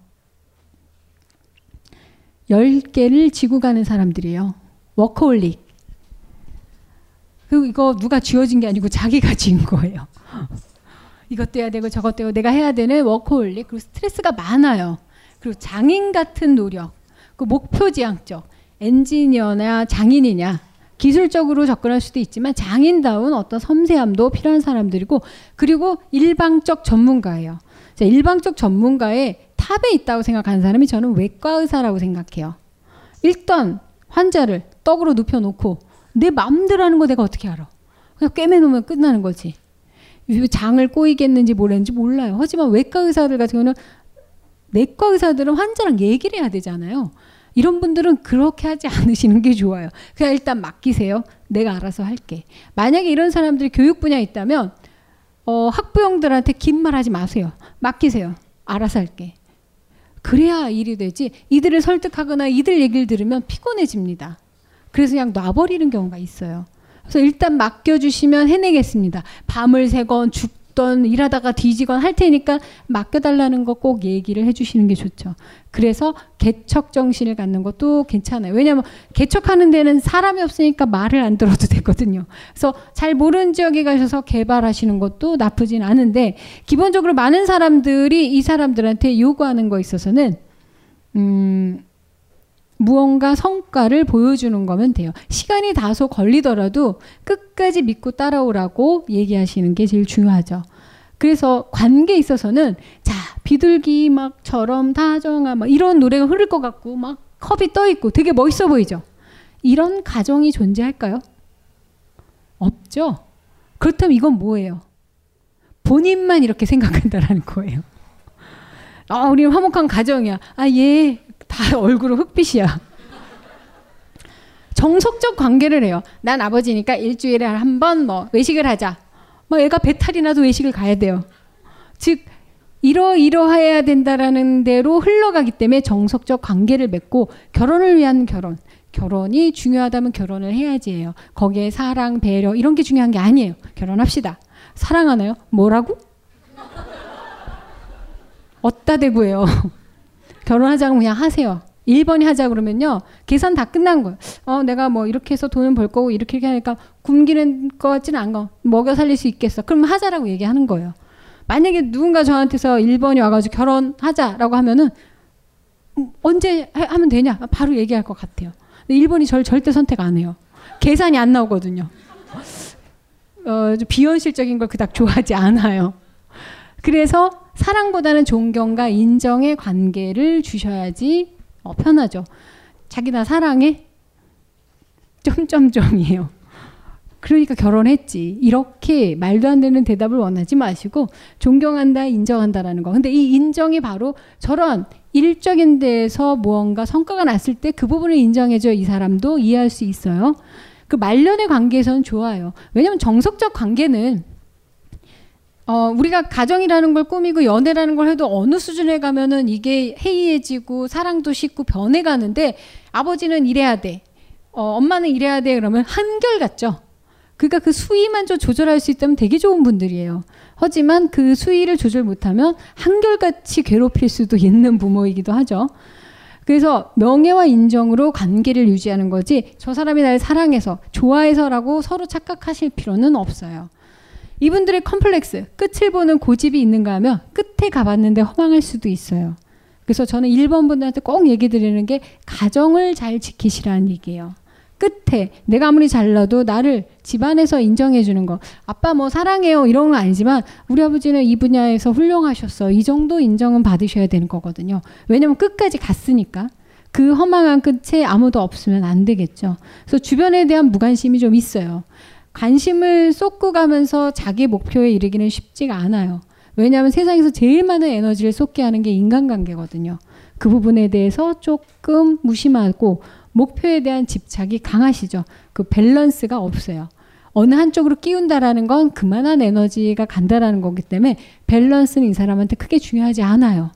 10개를 지고 가는 사람들이에요. 워커홀릭. 그리고 이거 누가 쥐어진 게 아니고 자기가 지은 거예요. 이것도 해야 되고 저것도 해야 내가 해야 되는 워커홀릭. 그리고 스트레스가 많아요. 그리고 장인 같은 노력. 그 목표 지향적. 엔지니어나 장인이냐. 기술적으로 접근할 수도 있지만 장인다운 어떤 섬세함도 필요한 사람들이고 그리고 일방적 전문가예요. 자, 일방적 전문가의 탑에 있다고 생각하는 사람이 저는 외과 의사라고 생각해요. 일단 환자를 떡으로 눕혀놓고 내 마음대로 하는 거 내가 어떻게 알아? 그냥 꿰매놓으면 끝나는 거지. 장을 꼬이겠는지 뭐랬는지 몰라요. 하지만 외과 의사들 같은 경우는 내과 의사들은 환자랑 얘기를 해야 되잖아요. 이런 분들은 그렇게 하지 않으시는 게 좋아요. 그냥 일단 맡기세요. 내가 알아서 할게. 만약에 이런 사람들이 교육 분야에 있다면 어, 학부형들한테 긴 말 하지 마세요. 맡기세요. 알아서 할게. 그래야 일이 되지. 이들을 설득하거나 이들 얘기를 들으면 피곤해집니다. 그래서 그냥 놔버리는 경우가 있어요. 그래서 일단 맡겨주시면 해내겠습니다. 밤을 새건 죽 던 일하다가 뒤지건 할 테니까 맡겨달라는 거 꼭 얘기를 해주시는 게 좋죠. 그래서 개척 정신을 갖는 것도 괜찮아요. 왜냐하면 개척하는 데는 사람이 없으니까 말을 안 들어도 되거든요. 그래서 잘 모르는 지역에 가셔서 개발하시는 것도 나쁘진 않은데 기본적으로 많은 사람들이 이 사람들한테 요구하는 거 있어서는 음. 무언가 성과를 보여주는 거면 돼요. 시간이 다소 걸리더라도 끝까지 믿고 따라오라고 얘기하시는 게 제일 중요하죠. 그래서 관계에 있어서는 자 비둘기 막처럼 다정아 막 이런 노래가 흐를 것 같고 막 컵이 떠 있고 되게 멋있어 보이죠. 이런 가정이 존재할까요? 없죠. 그렇다면 이건 뭐예요? 본인만 이렇게 생각한다라는 거예요. 아, 우리는 화목한 가정이야. 아, 얘 다 얼굴은 흑빛이야. 정석적 관계를 해요. 난 아버지니까 일주일에 한 번 뭐 외식을 하자. 뭐 애가 배탈이 나도 외식을 가야 돼요. 즉 이러이러해야 된다라는 대로 흘러가기 때문에 정석적 관계를 맺고 결혼을 위한 결혼, 결혼이 중요하다면 결혼을 해야지예요. 거기에 사랑, 배려 이런 게 중요한 게 아니에요. 결혼합시다. 사랑하나요? 뭐라고? 어따 대고요. 결혼하자고 그냥 하세요. 1번이 하자 그러면요. 계산 다 끝난 거예요. 어, 내가 뭐 이렇게 해서 돈은 벌 거고 이렇게 이렇게 하니까 굶기는 것 같지는 않고 먹여 살릴 수 있겠어. 그럼 하자라고 얘기하는 거예요. 만약에 누군가 저한테서 1번이 와가지고 결혼하자라고 하면은 음, 언제 하, 면 되냐? 바로 얘기할 것 같아요. 근데 1번이 절 절대 선택 안 해요. 계산이 안 나오거든요. 어, 비현실적인 걸 그닥 좋아하지 않아요. 그래서 사랑보다는 존경과 인정의 관계를 주셔야지 어, 편하죠. 자기 나 사랑해? 점점점이에요. 그러니까 결혼했지. 이렇게 말도 안 되는 대답을 원하지 마시고 존경한다, 인정한다라는 거. 근데 이 인정이 바로 저런 일적인 데에서 무언가 성과가 났을 때 그 부분을 인정해줘 이 사람도 이해할 수 있어요. 그 말년의 관계에서는 좋아요. 왜냐면 정석적 관계는 어, 우리가 가정이라는 걸 꾸미고 연애라는 걸 해도 어느 수준에 가면은 이게 해이해지고 사랑도 식고 변해가는데 아버지는 이래야 돼. 어, 엄마는 이래야 돼. 그러면 한결같죠. 그러니까 그 수위만 좀 조절할 수 있다면 되게 좋은 분들이에요. 하지만 그 수위를 조절 못하면 한결같이 괴롭힐 수도 있는 부모이기도 하죠. 그래서 명예와 인정으로 관계를 유지하는 거지 저 사람이 날 사랑해서 좋아해서라고 서로 착각하실 필요는 없어요. 이분들의 컴플렉스, 끝을 보는 고집이 있는가 하면 끝에 가봤는데 허망할 수도 있어요. 그래서 저는 1번 분들한테 꼭 얘기 드리는 게 가정을 잘 지키시라는 얘기예요. 끝에 내가 아무리 잘나도 나를 집안에서 인정해 주는 거. 아빠 뭐 사랑해요 이런 건 아니지만 우리 아버지는 이 분야에서 훌륭하셨어. 이 정도 인정은 받으셔야 되는 거거든요. 왜냐면 끝까지 갔으니까. 그 허망한 끝에 아무도 없으면 안 되겠죠. 그래서 주변에 대한 무관심이 좀 있어요. 관심을 쏟고 가면서 자기 목표에 이르기는 쉽지가 않아요. 왜냐하면 세상에서 제일 많은 에너지를 쏟게 하는 게 인간관계거든요. 그 부분에 대해서 조금 무심하고 목표에 대한 집착이 강하시죠. 그 밸런스가 없어요. 어느 한쪽으로 끼운다라는 건 그만한 에너지가 간다라는 거기 때문에 밸런스는 이 사람한테 크게 중요하지 않아요.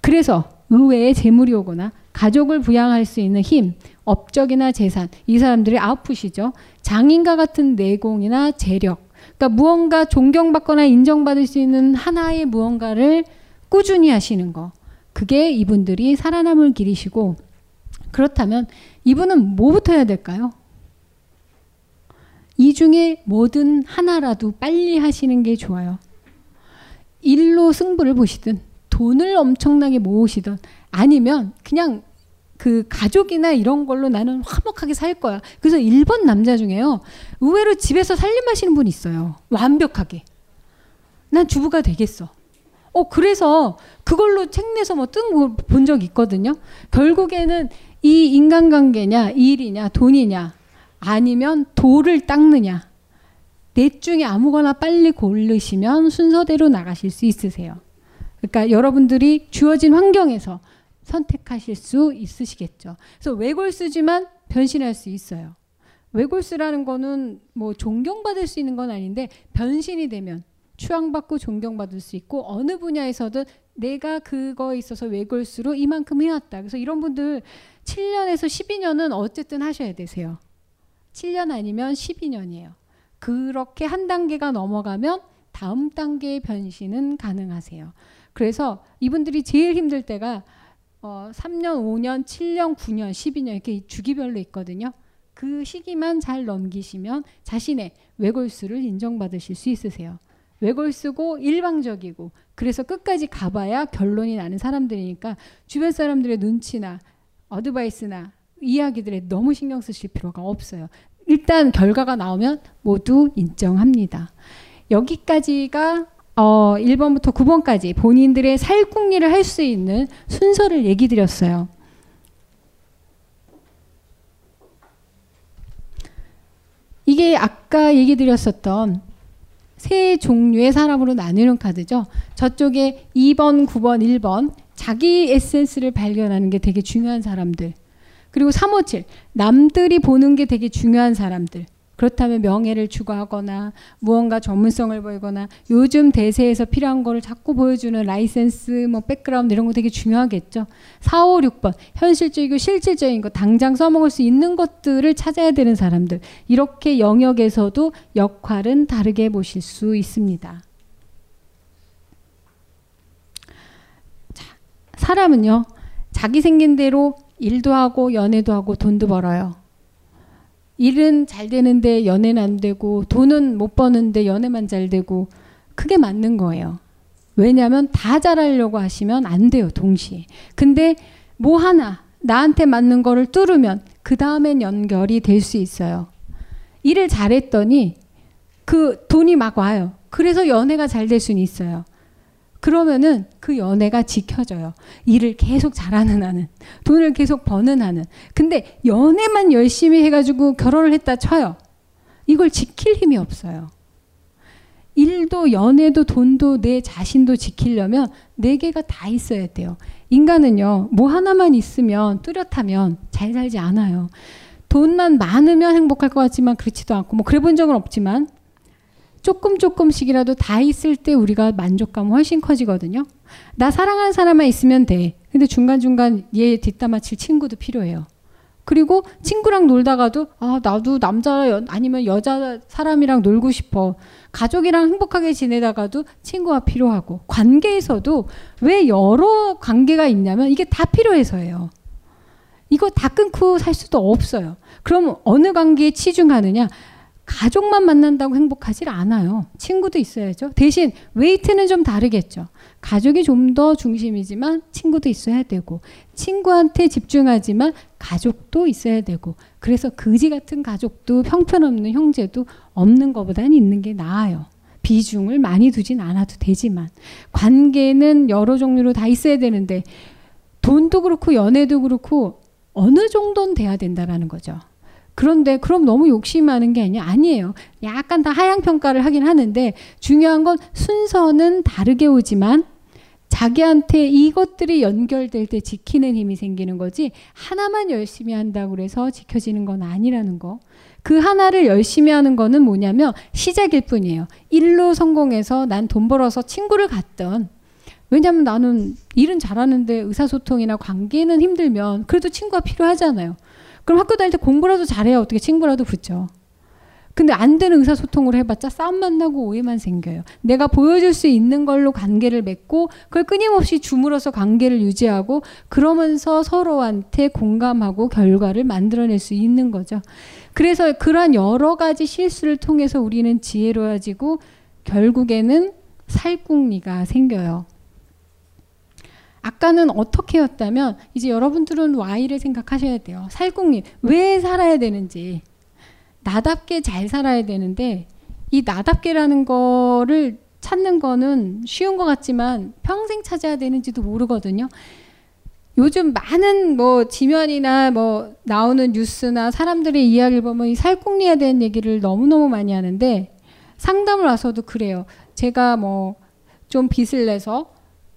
그래서 의외에 재물이 오거나 가족을 부양할 수 있는 힘, 업적이나 재산, 이 사람들의 아웃풋이죠. 장인과 같은 내공이나 재력, 그러니까 무언가 존경받거나 인정받을 수 있는 하나의 무언가를 꾸준히 하시는 거. 그게 이분들이 살아남을 길이시고 그렇다면 이분은 뭐부터 해야 될까요? 이 중에 뭐든 하나라도 빨리 하시는 게 좋아요. 일로 승부를 보시든 돈을 엄청나게 모으시든 아니면 그냥 그 가족이나 이런 걸로 나는 화목하게 살 거야. 그래서 1번 남자 중에요. 의외로 집에서 살림하시는 분이 있어요. 완벽하게. 난 주부가 되겠어. 어, 그래서 그걸로 책 내서 뭐뜬본적 있거든요. 결국에는 이 인간관계냐, 일이냐, 돈이냐, 아니면 돌을 닦느냐. 넷 중에 아무거나 빨리 고르시면 순서대로 나가실 수 있으세요. 그러니까 여러분들이 주어진 환경에서 선택하실 수 있으시겠죠. 그래서 외골수지만 변신할 수 있어요. 외골수라는 거는 뭐 존경받을 수 있는 건 아닌데 변신이 되면 추앙받고 존경받을 수 있고 어느 분야에서든 내가 그거에 있어서 외골수로 이만큼 해왔다. 그래서 이런 분들 7년에서 12년은 어쨌든 하셔야 되세요. 7년 아니면 12년이에요. 그렇게 한 단계가 넘어가면 다음 단계의 변신은 가능하세요. 그래서 이분들이 제일 힘들 때가 어, 3년, 5년, 7년, 9년, 12년 이렇게 주기별로 있거든요. 그 시기만 잘 넘기시면 자신의 외골수를 인정받으실 수 있으세요. 외골수고 일방적이고 그래서 끝까지 가봐야 결론이 나는 사람들이니까 주변 사람들의 눈치나 어드바이스나 이야기들에 너무 신경 쓰실 필요가 없어요. 일단 결과가 나오면 모두 인정합니다. 여기까지가 어, 1번부터 9번까지 본인들의 살궁리를 할 수 있는 순서를 얘기 드렸어요. 이게 아까 얘기 드렸었던 세 종류의 사람으로 나누는 카드죠. 저쪽에 2번, 9번, 1번 자기 에센스를 발견하는 게 되게 중요한 사람들. 그리고 357 남들이 보는 게 되게 중요한 사람들. 그렇다면 명예를 추구하거나 무언가 전문성을 보이거나 요즘 대세에서 필요한 거를 자꾸 보여주는 라이선스, 뭐 백그라운드 이런 거 되게 중요하겠죠. 4, 5, 6번 현실적이고 실질적인 거 당장 써먹을 수 있는 것들을 찾아야 되는 사람들 이렇게 영역에서도 역할은 다르게 보실 수 있습니다. 자, 사람은요 자기 생긴 대로 일도 하고 연애도 하고 돈도 벌어요. 일은 잘 되는데 연애는 안 되고 돈은 못 버는데 연애만 잘 되고 그게 맞는 거예요. 왜냐하면 다 잘하려고 하시면 안 돼요 동시에. 근데 뭐 하나 나한테 맞는 거를 뚫으면 그 다음엔 연결이 될 수 있어요. 일을 잘했더니 그 돈이 막 와요. 그래서 연애가 잘 될 수는 있어요. 그러면은 그 연애가 지켜져요. 일을 계속 잘하는 한은. 돈을 계속 버는 한은. 근데 연애만 열심히 해가지고 결혼을 했다 쳐요. 이걸 지킬 힘이 없어요. 일도 연애도 돈도 내 자신도 지키려면 네 개가 다 있어야 돼요. 인간은요, 뭐 하나만 있으면 뚜렷하면 잘 살지 않아요. 돈만 많으면 행복할 것 같지만 그렇지도 않고, 뭐 그래 본 적은 없지만 조금 조금씩이라도 다 있을 때 우리가 만족감은 훨씬 커지거든요. 나 사랑하는 사람만 있으면 돼. 근데 중간중간 얘 뒷담화 칠 친구도 필요해요. 그리고 친구랑 놀다가도 아 나도 남자 아니면 여자 사람이랑 놀고 싶어. 가족이랑 행복하게 지내다가도 친구가 필요하고 관계에서도 왜 여러 관계가 있냐면 이게 다 필요해서예요. 이거 다 끊고 살 수도 없어요. 그럼 어느 관계에 치중하느냐? 가족만 만난다고 행복하지 않아요. 친구도 있어야죠. 대신 웨이트는 좀 다르겠죠. 가족이 좀 더 중심이지만 친구도 있어야 되고 친구한테 집중하지만 가족도 있어야 되고 그래서 거지 같은 가족도 형편없는 형제도 없는 것보다는 있는 게 나아요. 비중을 많이 두진 않아도 되지만 관계는 여러 종류로 다 있어야 되는데 돈도 그렇고 연애도 그렇고 어느 정도는 돼야 된다라는 거죠. 그런데 그럼 너무 욕심하는 게 아니야. 아니에요. 약간 다 하향 평가를 하긴 하는데 중요한 건 순서는 다르게 오지만 자기한테 이것들이 연결될 때 지키는 힘이 생기는 거지 하나만 열심히 한다고 그래서 지켜지는 건 아니라는 거. 그 하나를 열심히 하는 거는 뭐냐면 시작일 뿐이에요. 일로 성공해서 난 돈 벌어서 친구를 갖던 왜냐면 나는 일은 잘하는데 의사소통이나 관계는 힘들면 그래도 친구가 필요하잖아요. 그럼 학교 다닐 때 공부라도 잘해야 어떻게 친구라도 붙죠. 근데 안 되는 의사소통을 해봤자 싸움만 나고 오해만 생겨요. 내가 보여줄 수 있는 걸로 관계를 맺고 그걸 끊임없이 주물어서 관계를 유지하고 그러면서 서로한테 공감하고 결과를 만들어낼 수 있는 거죠. 그래서 그러한 여러 가지 실수를 통해서 우리는 지혜로워지고 결국에는 살궁리가 생겨요. 아까는 어떻게였다면 이제 여러분들은 Y를 생각하셔야 돼요. 살궁리 왜 살아야 되는지 나답게 잘 살아야 되는데 이 나답게라는 거를 찾는 거는 쉬운 것 같지만 평생 찾아야 되는지도 모르거든요. 요즘 많은 뭐 지면이나 뭐 나오는 뉴스나 사람들의 이야기를 보면 이 살궁리에 대한 얘기를 너무너무 많이 하는데 상담을 와서도 그래요. 제가 뭐 좀 빚을 내서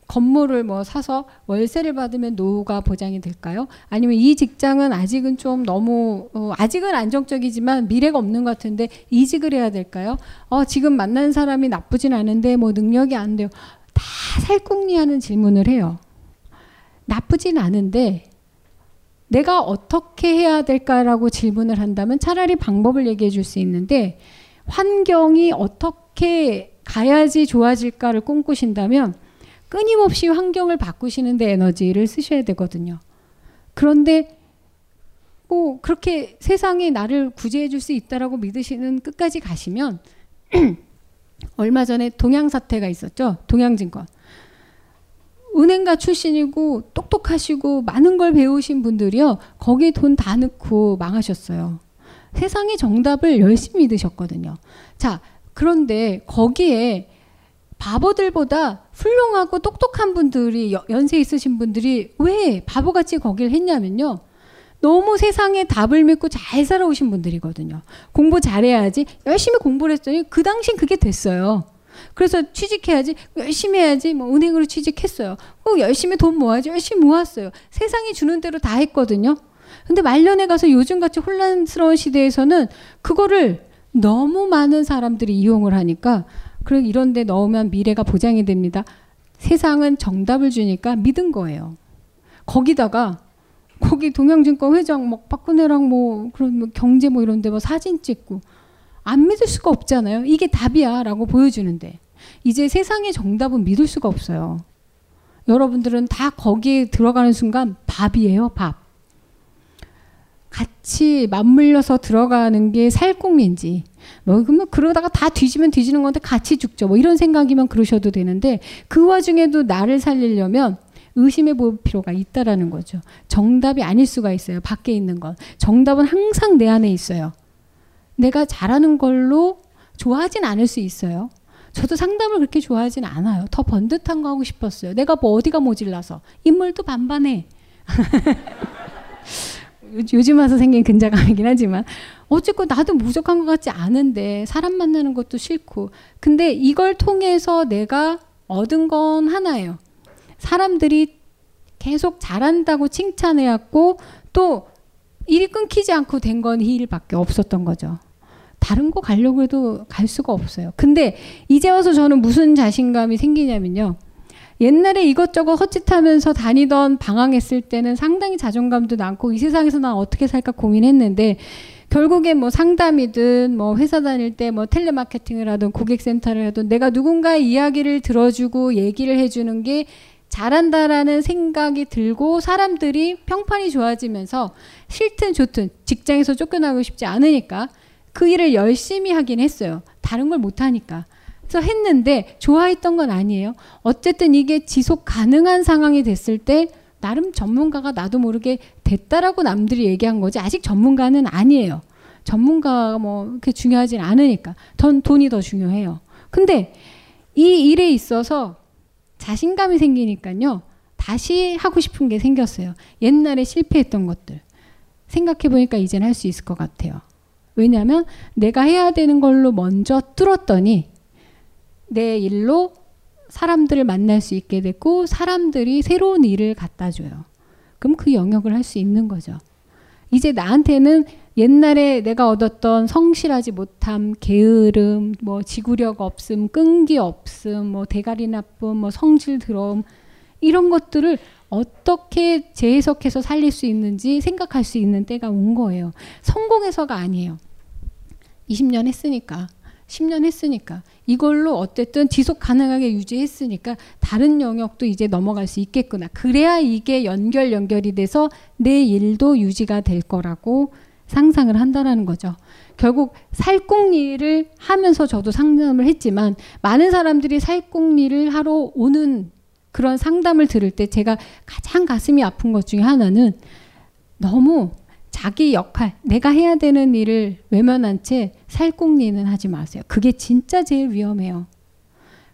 건물을 뭐 사서 월세를 받으면 노후가 보장이 될까요? 아니면 이 직장은 아직은 좀 너무 어, 아직은 안정적이지만 미래가 없는 것 같은데 이직을 해야 될까요? 어, 지금 만난 사람이 나쁘진 않은데 뭐 능력이 안 돼요. 다 살궁리하는 질문을 해요. 나쁘진 않은데 내가 어떻게 해야 될까라고 질문을 한다면 차라리 방법을 얘기해 줄 수 있는데 환경이 어떻게 가야지 좋아질까를 꿈꾸신다면 끊임없이 환경을 바꾸시는데 에너지를 쓰셔야 되거든요. 그런데 뭐 그렇게 세상에 나를 구제해 줄 수 있다라고 믿으시는 끝까지 가시면 얼마 전에 동양 사태가 있었죠. 동양 증권. 은행가 출신이고 똑똑하시고 많은 걸 배우신 분들이요. 거기에 돈 다 넣고 망하셨어요. 세상의 정답을 열심히 믿으셨거든요. 자, 그런데 거기에 바보들보다 훌륭하고 똑똑한 분들이 연세 있으신 분들이 왜 바보같이 거길 했냐면요. 너무 세상에 답을 믿고 잘 살아오신 분들이거든요. 공부 잘해야지 열심히 공부를 했더니 그 당신 그게 됐어요. 그래서 취직해야지 열심히 해야지 뭐 은행으로 취직했어요. 꼭 열심히 돈 모아야지 열심히 모았어요. 세상이 주는 대로 다 했거든요. 근데 말년에 가서 요즘같이 혼란스러운 시대에서는 그거를 너무 많은 사람들이 이용을 하니까 그래 이런 데 넣으면 미래가 보장이 됩니다. 세상은 정답을 주니까 믿은 거예요. 거기다가 거기 동양증권 회장 막 박근혜랑 뭐 그런 뭐 경제 뭐 이런 데 뭐 사진 찍고 안 믿을 수가 없잖아요. 이게 답이야라고 보여주는데 이제 세상의 정답은 믿을 수가 없어요. 여러분들은 다 거기에 들어가는 순간 밥이에요, 밥. 같이 맞물려서 들어가는 게 살공인지 뭐 그러면 그러다가 다 뒤지면 뒤지는 건데 같이 죽죠. 뭐 이런 생각이면 그러셔도 되는데 그 와중에도 나를 살리려면 의심해 볼 필요가 있다라는 거죠. 정답이 아닐 수가 있어요. 밖에 있는 건. 정답은 항상 내 안에 있어요. 내가 잘하는 걸로 좋아하진 않을 수 있어요. 저도 상담을 그렇게 좋아하진 않아요. 더 번듯한 거 하고 싶었어요. 내가 뭐 어디가 모질라서. 인물도 반반해. 요즘 와서 생긴 근자감이긴 하지만 어쨌건 나도 부족한 것 같지 않은데 사람 만나는 것도 싫고 근데 이걸 통해서 내가 얻은 건 하나예요. 사람들이 계속 잘한다고 칭찬해왔고 또 일이 끊기지 않고 된 건 이 일밖에 없었던 거죠. 다른 거 가려고 해도 갈 수가 없어요. 근데 이제 와서 저는 무슨 자신감이 생기냐면요. 옛날에 이것저것 헛짓하면서 다니던 방황했을 때는 상당히 자존감도 많고 이 세상에서 난 어떻게 살까 고민했는데 결국에 뭐 상담이든 뭐 회사 다닐 때 뭐 텔레마케팅을 하든 고객센터를 하든 내가 누군가의 이야기를 들어주고 얘기를 해주는 게 잘한다라는 생각이 들고 사람들이 평판이 좋아지면서 싫든 좋든 직장에서 쫓겨나고 싶지 않으니까 그 일을 열심히 하긴 했어요. 다른 걸 못하니까. 그래서 했는데 좋아했던 건 아니에요. 어쨌든 이게 지속 가능한 상황이 됐을 때 나름 전문가가 나도 모르게 됐다라고 남들이 얘기한 거지 아직 전문가는 아니에요. 전문가가 뭐 그렇게 중요하진 않으니까 돈, 돈이 더 중요해요. 근데 이 일에 있어서 자신감이 생기니까요. 다시 하고 싶은 게 생겼어요. 옛날에 실패했던 것들. 생각해 보니까 이젠 할 수 있을 것 같아요. 왜냐하면 내가 해야 되는 걸로 먼저 뚫었더니 내 일로 사람들을 만날 수 있게 됐고 사람들이 새로운 일을 갖다 줘요. 그럼 그 영역을 할 수 있는 거죠. 이제 나한테는 옛날에 내가 얻었던 성실하지 못함, 게으름, 뭐 지구력 없음, 끈기 없음, 뭐 대가리 나쁨, 뭐 성질 들어옴 이런 것들을 어떻게 재해석해서 살릴 수 있는지 생각할 수 있는 때가 온 거예요. 성공해서가 아니에요. 20년 했으니까, 10년 했으니까 이걸로 어쨌든 지속 가능하게 유지했으니까 다른 영역도 이제 넘어갈 수 있겠구나. 그래야 이게 연결 연결이 돼서 내 일도 유지가 될 거라고 상상을 한다라는 거죠. 결국 살공리를 하면서 저도 상담을 했지만 많은 사람들이 살공리를 하러 오는 그런 상담을 들을 때 제가 가장 가슴이 아픈 것 중에 하나는 너무 자기 역할, 내가 해야 되는 일을 외면한 채 살공리는 하지 마세요. 그게 진짜 제일 위험해요.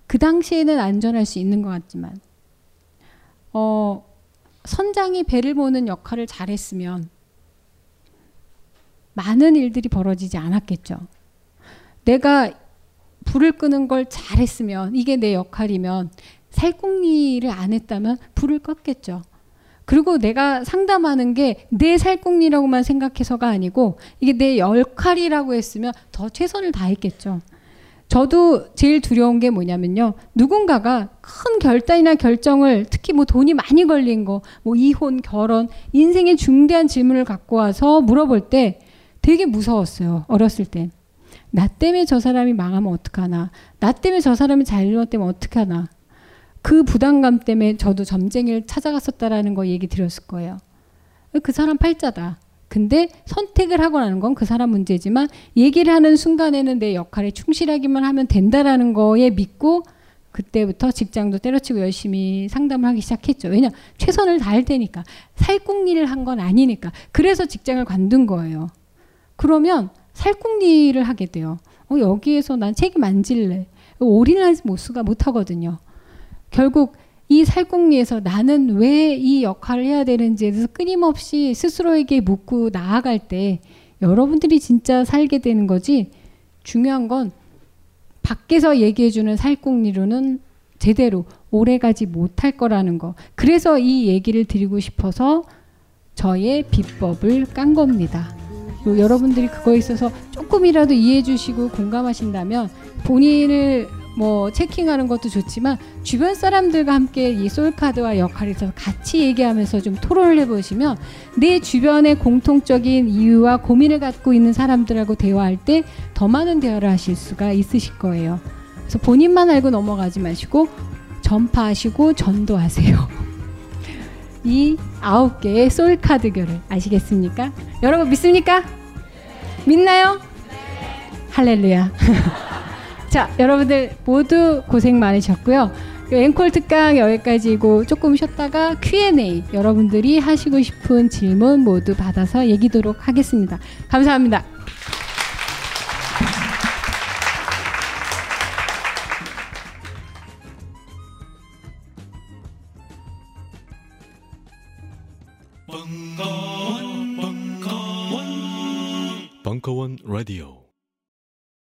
그 당시에는 안전할 수 있는 것 같지만, 어, 선장이 배를 보는 역할을 잘했으면 많은 일들이 벌어지지 않았겠죠. 내가 불을 끄는 걸 잘했으면 이게 내 역할이면 살공리를 안 했다면 불을 껐겠죠. 그리고 내가 상담하는 게 내 살공리라고만 생각해서가 아니고 이게 내 역할이라고 했으면 더 최선을 다했겠죠. 저도 제일 두려운 게 뭐냐면요. 누군가가 큰 결단이나 결정을 특히 뭐 돈이 많이 걸린 거, 뭐 이혼, 결혼, 인생의 중대한 질문을 갖고 와서 물어볼 때 되게 무서웠어요. 어렸을 땐. 나 때문에 저 사람이 망하면 어떡하나. 나 때문에 저 사람이 잘못되면 어떡하나. 그 부담감 때문에 저도 점쟁이를 찾아갔었다라는 거 얘기 드렸을 거예요. 그 사람 팔자다. 근데 선택을 하고 나는 건 그 사람 문제지만 얘기를 하는 순간에는 내 역할에 충실하기만 하면 된다라는 거에 믿고 그때부터 직장도 때려치고 열심히 상담을 하기 시작했죠. 왜냐 최선을 다할 테니까 살궁리를 한 건 아니니까. 그래서 직장을 관둔 거예요. 그러면 살궁리를 하게 돼요. 어, 여기에서 난 책임 안 질래. 올인하지 못 하거든요. 결국 이 살궁리에서 나는 왜 이 역할을 해야 되는지에 대해서 끊임없이 스스로에게 묻고 나아갈 때 여러분들이 진짜 살게 되는 거지 중요한 건 밖에서 얘기해주는 살궁리로는 제대로 오래가지 못할 거라는 거. 그래서 이 얘기를 드리고 싶어서 저의 비법을 깐 겁니다. 요- 여러분들이 그거에 있어서 조금이라도 이해해 주시고 공감하신다면 본인을 뭐 체킹하는 것도 좋지만 주변 사람들과 함께 이 솔카드와 역할에 있어서 같이 얘기하면서 좀 토론을 해보시면 내 주변의 공통적인 이유와 고민을 갖고 있는 사람들하고 대화할 때 더 많은 대화를 하실 수가 있으실 거예요. 그래서 본인만 알고 넘어가지 마시고 전파하시고 전도하세요. 이 아홉 개의 솔카드교를 아시겠습니까? 여러분 믿습니까? 믿나요? 할렐루야. 자, 여러분들 모두 고생 많으셨고요. 그 앵콜 특강 여기까지고 조금 쉬었다가 Q&A 여러분들이 하시고 싶은 질문 모두 받아서 얘기도록 하겠습니다. 감사합니다. 벙커원, 벙커원, 벙커원 라디오